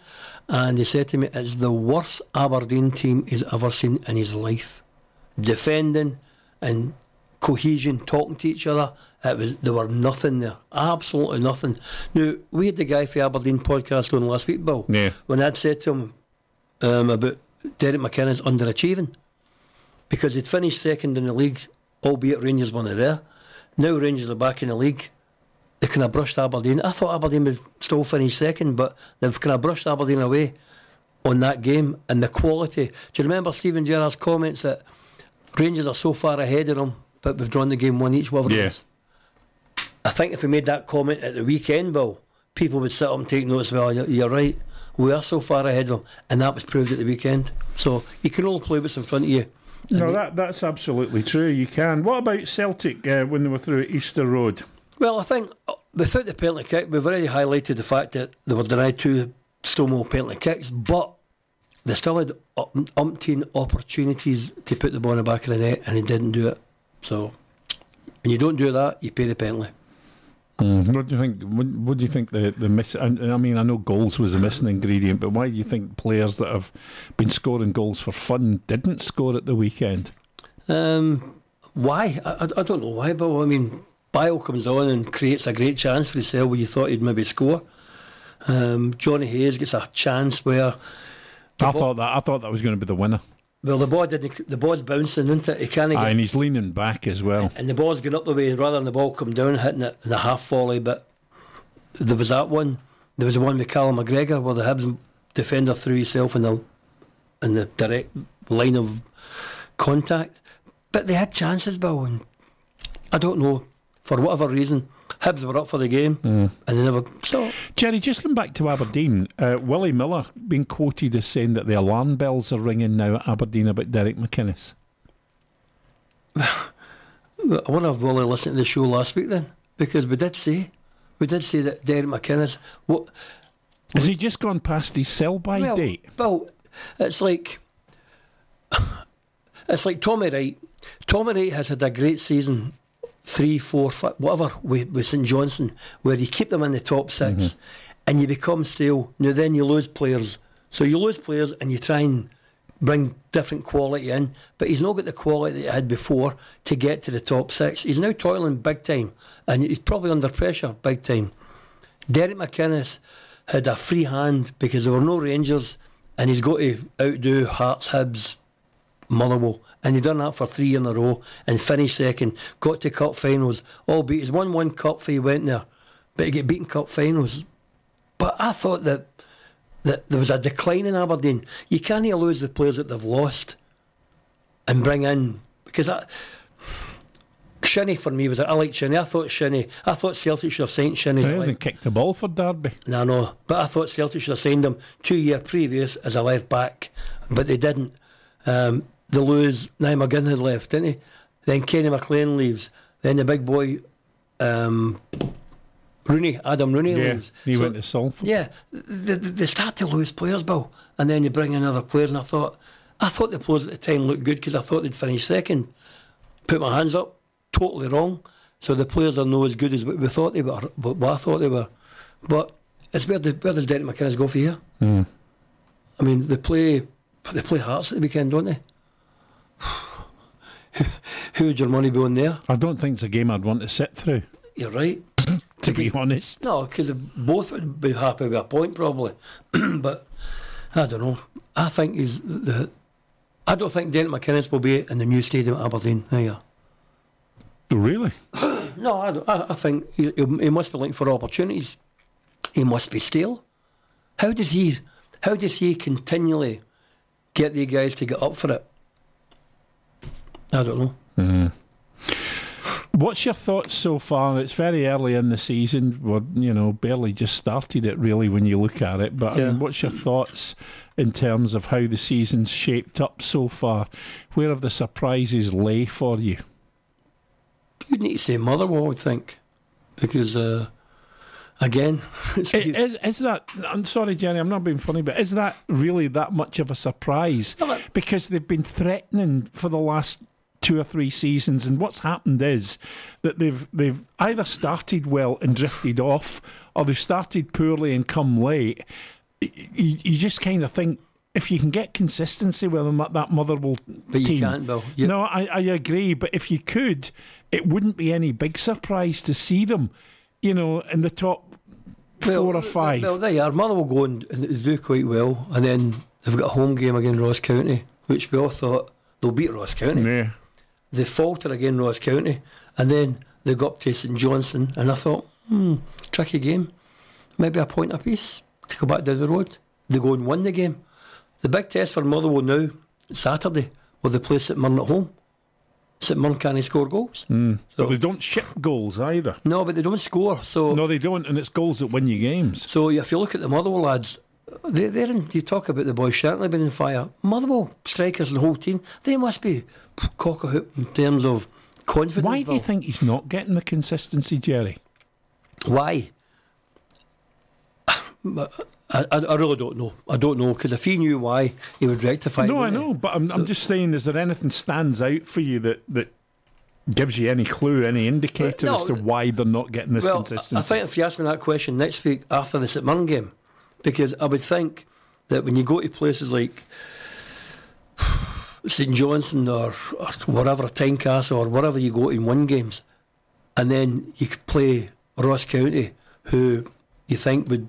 C: and they said to me, "It's the worst Aberdeen team he's ever seen in his life. Defending and cohesion, talking to each other. It was there were nothing there, absolutely nothing. Now we had the guy for Aberdeen podcast on last week, Bill.
B: Yeah.
C: When I'd said to him um, about Derek McInnes underachieving because he'd finished second in the league, albeit Rangers weren't there. Now Rangers are back in the league. They kind of brushed Aberdeen. I thought Aberdeen would still finish second, but they've kind of brushed Aberdeen away on that game and the quality. Do you remember Steven Gerrard's comments that Rangers are so far ahead of them, but we've drawn the game one each? Whatever it
B: Yeah.
C: I think if we made that comment at the weekend, Bill, people would sit up and take notice. Well, you're, you're right. We are so far ahead of them, and that was proved at the weekend. So you can only play what's in front of you.
B: No, that that's absolutely true. You can. What about Celtic uh, when they were through at Easter Road?
C: Well, I think uh, without the penalty kick, we've already highlighted the fact that they were denied two Stonewall penalty kicks, but they still had um- umpteen opportunities to put the ball in the back of the net, and they didn't do it. So when you don't do that, you pay the penalty.
B: What do you think? What, what do you think the the miss? and- I mean, I know goals was a missing ingredient, but why do you think players that have been scoring goals for fun didn't score at the weekend?
C: Um, why? I, I- I don't know why, but I mean, Bile comes on and creates a great chance for the himself where you thought he'd maybe score. Um, Jonny Hayes gets a chance where
B: I thought that I thought that was going to be the winner.
C: Well the ball didn't the ball's bouncing into it. He can't
B: Aye,
C: get
B: and he's leaning back as well.
C: and the ball's going up the way rather than the ball come down hitting it in a half volley. But there was that one. There was the one with Callum McGregor where the Hibs defender threw himself in the in the direct line of contact. But they had chances, Bill, and I don't know for whatever reason. Hibs were up for the game and they never. So
B: Gerry, just come back to Aberdeen. Uh, Willie Miller being quoted as saying that the alarm bells are ringing now at Aberdeen about Derek McInnes.
C: I wonder if Willie listened to the show last week then, because we did say, we did say that Derek McInnes. What
B: Has he just gone past his sell by
C: well,
B: date?
C: Well, it's like (sighs) it's like Tommy Wright. Tommy Wright has had a great season, three, four, five, whatever, with, with St Johnstone, where you keep them in the top 6 mm-hmm. and you become stale. Now then you lose players. So you lose players and you try and bring different quality in, but he's not got the quality that he had before to get to the top six. He's now toiling big time, and he's probably under pressure big time. Derek McInnes had a free hand because there were no Rangers, and he's got to outdo Hearts, Hibs, Motherwell, and he done that for three in a row and finished second. Got to cup finals, albeit he's won one cup for he went there, but he get beaten cup finals. But I thought that that there was a decline in Aberdeen. You can't lose the players that they've lost and bring in because I. Shinnie for me was I like Shinnie. I thought Shinnie. I thought Celtic should have signed Shinnie.
B: He hasn't kicked the ball for Derby.
C: no, no. But I thought Celtic should have signed him two year previous as a left back, but they didn't. Um, they lose. Niall McGinn had left, didn't he? Then Kenny McLean leaves. Then the big boy, um, Rooney, Adam Rooney
B: Yeah,
C: leaves.
B: he
C: So-
B: went to Salford.
C: Yeah, they, they start to lose players, Bill, and then they bring in other players. And I thought I thought the players at the time looked good because I thought they'd finish second. Put my hands up, totally wrong. So the players are no as good as what we thought they were, what I thought they were. But it's where, the, where does Derek McInnes go for here?
B: Mm.
C: I mean, they play they play Hearts at the weekend, don't they? (sighs) Who would your money be on there?
B: I don't think it's a game I'd want to sit through.
C: You're right. (laughs)
B: to be honest.
C: No, because both would be happy with a point probably. (clears throat) but I don't know. I think he's the. I don't think Dent McInnes will be in the new stadium at Aberdeen. There you
B: Really? (clears throat)
C: no, I, don't, I, I think he, he must be looking for opportunities. He must be stale. How does he? How does he continually get the guys to get up for it? I don't know.
B: Mm. What's your thoughts so far? It's very early in the season. We're, you know, barely just started it really when you look at it. But
C: Yeah.
B: I mean, what's your thoughts in terms of how the season's shaped up so far? Where have the surprises lay for you?
C: You'd need to say Motherwell, I would think, because uh, again, (laughs)
B: Is, is that? I'm sorry, Jenny. I'm not being funny, but is that really that much of a surprise? Because they've been threatening for the last two or three seasons, and what's happened is that they've they've either started well and drifted off, or they've started poorly and come late. You, you just kind of think. If you can get consistency with them at that Motherwell
C: But you
B: team,
C: can't, Bill. You-
B: no, I, I agree. But if you could, it wouldn't be any big surprise to see them, you know, in the top four or five.
C: Well, there they are. Motherwell go and and do quite well, and then they've got a home game against Ross County, which we all thought they'll beat Ross County.
B: Yeah.
C: They falter again Ross County, and then they got up to St Johnstone, and I thought, hmm, tricky game, maybe a point apiece to go back down the road. They go and win the game. The big test for Motherwell now, Saturday, will they play St Mirren at home? St Mirren can't score goals.
B: Mm. but they don't ship goals either.
C: No, but they don't score. So
B: no, they don't, and it's goals that win you games.
C: So if you look at the Motherwell lads, they, they're in, you talk about the boys Shankland being in fire. Motherwell strikers and the whole team, they must be cock a hoop in terms of confidence.
B: Why do you think he's not getting the consistency, Gerry?
C: Why? I, I, I really don't know. I don't know because if he knew why, he would rectify.
B: no, I know, but I'm, I'm just saying, is there anything stands out for you that that gives you any clue, any indicator
C: No,
B: as to why they're not getting this
C: well, I-
B: consistency?
C: I think if you ask me that question next week after the St Mirren game, because I would think that when you go to places like St Johnstone or, or whatever, Tynecastle or wherever you go and win games, and then you could play Ross County, who you think would,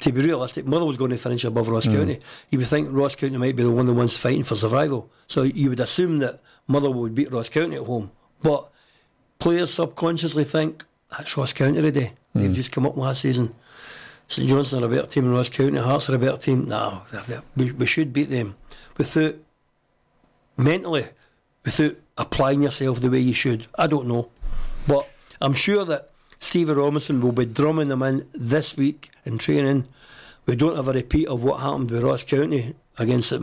C: to be realistic, Mother was going to finish above Ross
B: Mm.
C: County. You would think Ross County might be the one of the ones fighting for survival. So you would assume that Mother would beat Ross County at home. But players subconsciously think that's Ross County today. They've just come up last season. St Johnstone are a better team than Ross County. Hearts are a better team. No, we, we should beat them without mentally, without applying yourself the way you should. I don't know, but I'm sure that Stevie Robinson will be drumming them in this week in training. We don't have a repeat of what happened with Ross County against St.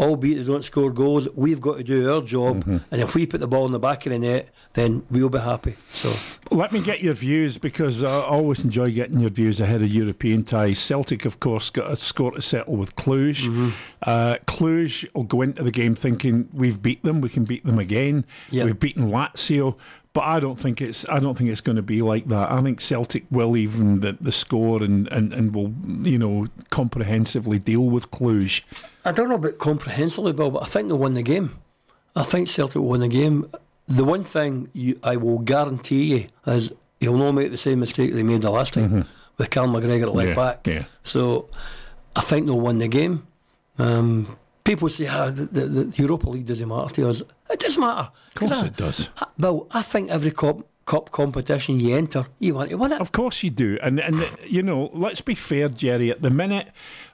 C: Albeit they don't score goals, we've got to do our job, and if we put the ball in the back of the net, then we'll be happy. So
B: Let me get your views because I always enjoy getting your views ahead of European ties. Celtic, of course, got a score to settle with Cluj.
C: Mm-hmm.
B: Uh, Cluj will go into the game thinking we've beat them, we can beat them again.
C: Yeah.
B: We've beaten Lazio, but I don't think it's I don't think it's going to be like that. I think Celtic will even the, the score and, and, and will you know comprehensively deal with Cluj.
C: I don't know about comprehensively, Bill, but I think they'll win the game. I think Celtic will win the game. The one thing you, I will guarantee you is he'll not make the same mistake they made the last time with Cal McGregor at left
B: Yeah,
C: back.
B: yeah.
C: So I think they'll win the game. Um, people say ah, the, the, the Europa League doesn't matter to us. It does matter.
B: Of course
C: I,
B: it does.
C: I, Bill, I think every cup, cup competition you enter, you want to win it.
B: Of course you do, and and you know, let's be fair, Gerry. At the minute,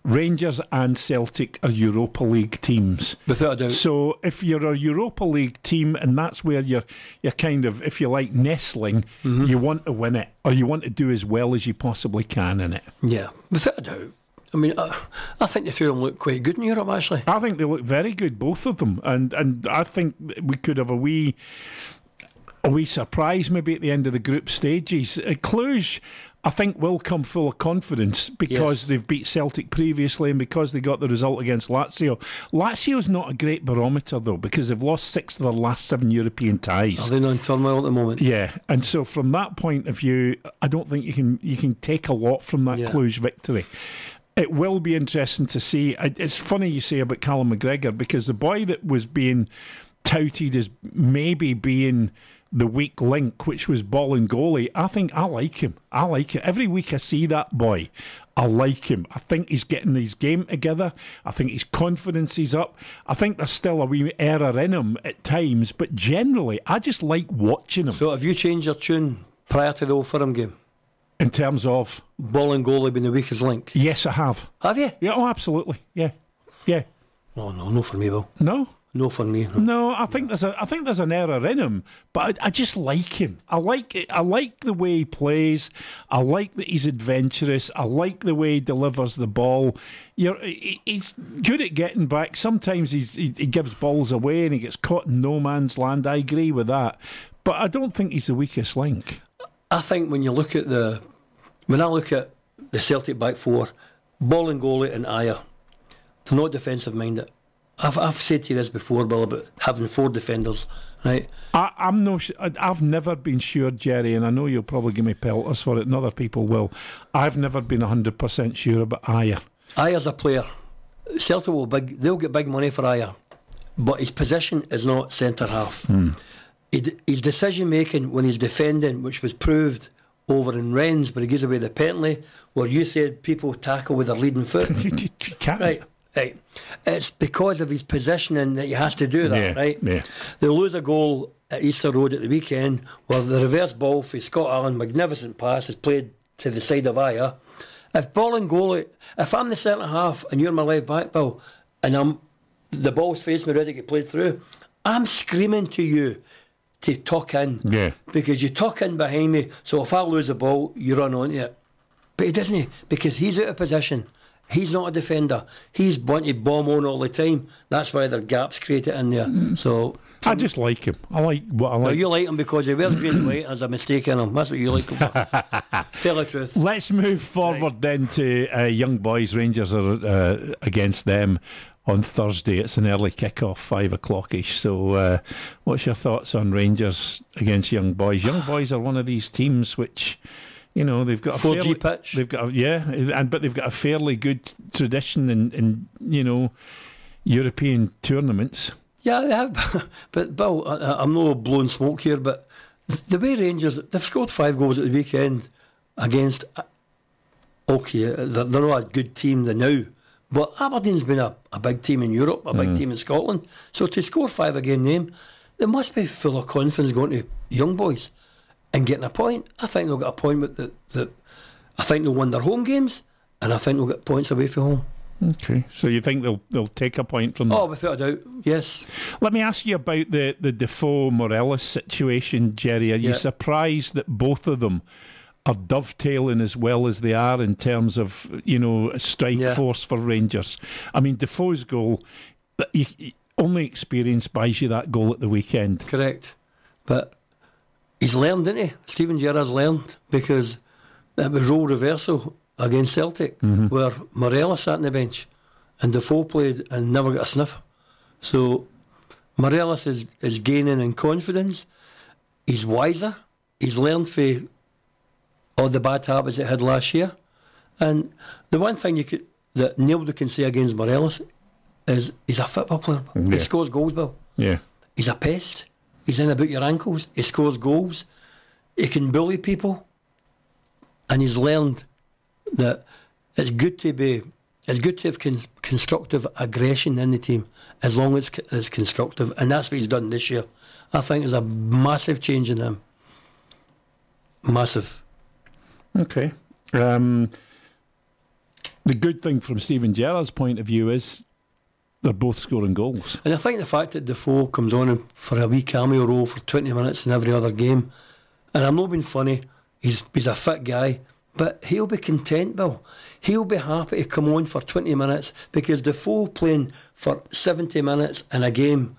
B: Rangers and Celtic are Europa League teams.
C: Without a doubt.
B: So if you're a Europa League team, and that's where you're, you're kind of, if you like, nestling,
C: Mm-hmm.
B: you want to win it, or you want to do as well as you possibly can in it.
C: Yeah, without a doubt. I mean, I, I think the two of them look quite good in Europe, actually.
B: I think they look very good, both of them, and and I think we could have a wee. A wee surprise maybe at the end of the group stages. Uh, Cluj, I think will come full of confidence because
C: Yes.
B: they've beat Celtic previously and because they got the result against Lazio. Lazio's not a great barometer though because they've lost six of their last seven European ties.
C: Are they not in turmoil at the moment?
B: Yeah, and so from that point of view, I don't think you can you can take a lot from that
C: Yeah.
B: Cluj victory. It will be interesting to see. It's funny you say about Callum McGregor because the boy that was being touted as maybe being the weak link, which was Bolingoli, I think I like him. I like it. Every week I see that boy, I like him. I think he's getting his game together. I think his confidence is up. I think there's still a wee error in him at times, but generally, I just like watching him.
C: So have you changed your tune prior to the Old Firm game?
B: In terms of
C: Bolingoli being the weakest link?
B: Yes, I have.
C: Have you?
B: Yeah, oh, absolutely. Yeah, yeah.
C: No, no, no for me, Bill.
B: No.
C: No for me. No.
B: No, I think there's a I think there's an error in him, but I, I just like him. I like it. I like the way he plays. I like that he's adventurous. I like the way he delivers the ball. You're, he- he's good at getting back. Sometimes he's, he, he gives balls away and he gets caught in no man's land. I agree with that, but I don't think he's the weakest link.
C: I think when you look at the, when I look at the Celtic back four, Bolingoli and Ajer, they're not defensive minded. I've, I've said to you this before, Bill, about having four defenders, right?
B: I, I'm no. I've never been sure, Gerry, and I know you'll probably give me pelters for it, and other people will. I've never been hundred percent sure about Ajer.
C: Ajer's a player. Celtic will big. They'll get big money for Ajer, but his position is not centre half.
B: Hmm.
C: His decision making when he's defending, which was proved over in Rennes, but he gives away the penalty, where you said people tackle with their leading foot. (laughs) Right, right. It's because of his positioning that he has to do that,
B: Yeah,
C: right?
B: yeah.
C: They lose a goal at Easter Road at the weekend where the reverse ball for Scott Allan, magnificent pass, is played to the side of Ajer. If Bolingoli, if I'm the centre half and you're my left back, Bill, and I'm the ball's facing me ready to get played through, I'm screaming to you to tuck in.
B: Yeah.
C: Because you tuck in behind me, so if I lose the ball, you run onto it. But he doesn't, because he's out of position. He's not a defender. He's to bomb on all the time. That's why there are gaps created in there. So
B: I just like him. I like what I like.
C: you like him because he wears green and white there's a mistake in him. That's what you like him for. (laughs) Tell the truth.
B: Let's move forward then to uh, Young Boys. Rangers are uh, against them on Thursday. It's an early kick-off, five o'clockish. So, uh, what's your thoughts on Rangers against Young Boys? Young (sighs) Boys are one of these teams which. You know they've got a
C: 4G pitch.
B: They've got a, yeah, and but they've got a fairly good tradition in, in you know European tournaments.
C: Yeah, they have. (laughs) But Bill, I, I'm not blowing smoke here, but the way Rangers they've scored five goals at the weekend against. uh, Okay, they're, they're not a good team they now, but Aberdeen's been a, a big team in Europe, a big
B: Mm.
C: team in Scotland. So to score five again, them, they must be full of confidence going to young boys and getting a point. I think they'll get a point with the, the I think they'll win their home games, and I think they'll get points away from home.
B: Okay, so you think they'll they'll take a point from that?
C: Oh, without a doubt, yes.
B: Let me ask you about the, the Defoe Morelos situation, Gerry. Are you surprised that both of them are dovetailing as well as they are in terms of, you know, strike
C: Yeah.
B: force for Rangers? I mean, Defoe's goal, only experience buys you that goal at the weekend.
C: Correct. But he's learned, didn't he? Steven Gerrard's learned because it was role reversal against Celtic,
B: Mhm.
C: where Morelos sat on the bench and Defoe played and never got a sniff. So Morelos is, is gaining in confidence. He's wiser. He's learned for all the bad habits it had last year. And the one thing you could that nobody can say against Morelos is he's a football player.
B: Yeah.
C: He scores goals, Bill.
B: Yeah.
C: He's a pest. He's in about your ankles. He scores goals. He can bully people. And he's learned that it's good to be, it's good to have con- constructive aggression in the team as long as it's, it's constructive. And that's what he's done this year. I think there's a massive change in him. Massive.
B: Okay. Um, the good thing from Steven Gerrard's point of view is they're both scoring goals.
C: And I think the fact that Defoe comes on for a wee cameo role for 20 minutes in every other game, and I'm not being funny, he's, he's a fit guy, but he'll be content, Bill. He'll be happy to come on for 20 minutes because Defoe playing for 70 minutes in a game,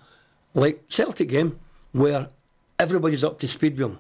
C: like Celtic game, where everybody's up to speed with him,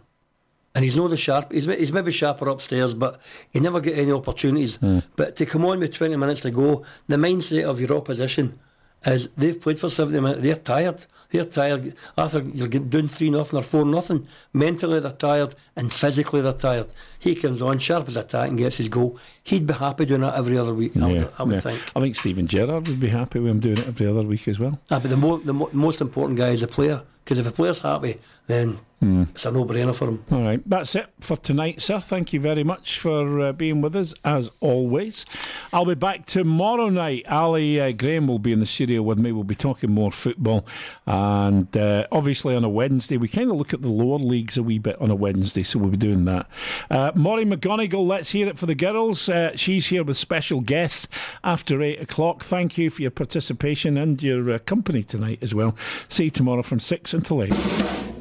C: and he's not the sharp. He's, he's maybe sharper upstairs, but he never get any opportunities.
B: Mm.
C: But to come on with 20 minutes to go, the mindset of your opposition is they've played for 70 minutes. They're tired. They're tired. After you're doing 3 nothing or 4 nothing, mentally they're tired and physically they're tired. He comes on sharp as a tack and gets his goal. He'd be happy doing that every other week, I would, I would
B: yeah.
C: think.
B: I think Steven Gerrard would be happy with him doing it every other week as well.
C: Ah, but the, mo- the mo- most important guy is the player. Because if the player's happy, then
B: Mm.
C: it's a no-brainer for him.
B: All right, that's it for tonight, sir. Thank you very much for uh, being with us, as always. I'll be back tomorrow night. Ali uh, Graham will be in the studio with me. We'll be talking more football. And uh, obviously, on a Wednesday, we kind of look at the lower leagues a wee bit on a Wednesday, so we'll be doing that. Uh, Maury McGonigal, let's hear it for the girls. Uh, she's here with special guests after 8 o'clock. Thank you for your participation and your uh, company tonight as well. See you tomorrow from 6 until 8.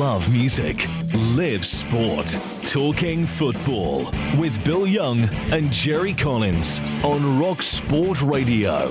A: Love music, live sport. Talking football with Bill Young and Gerry Collins on Rock Sport Radio.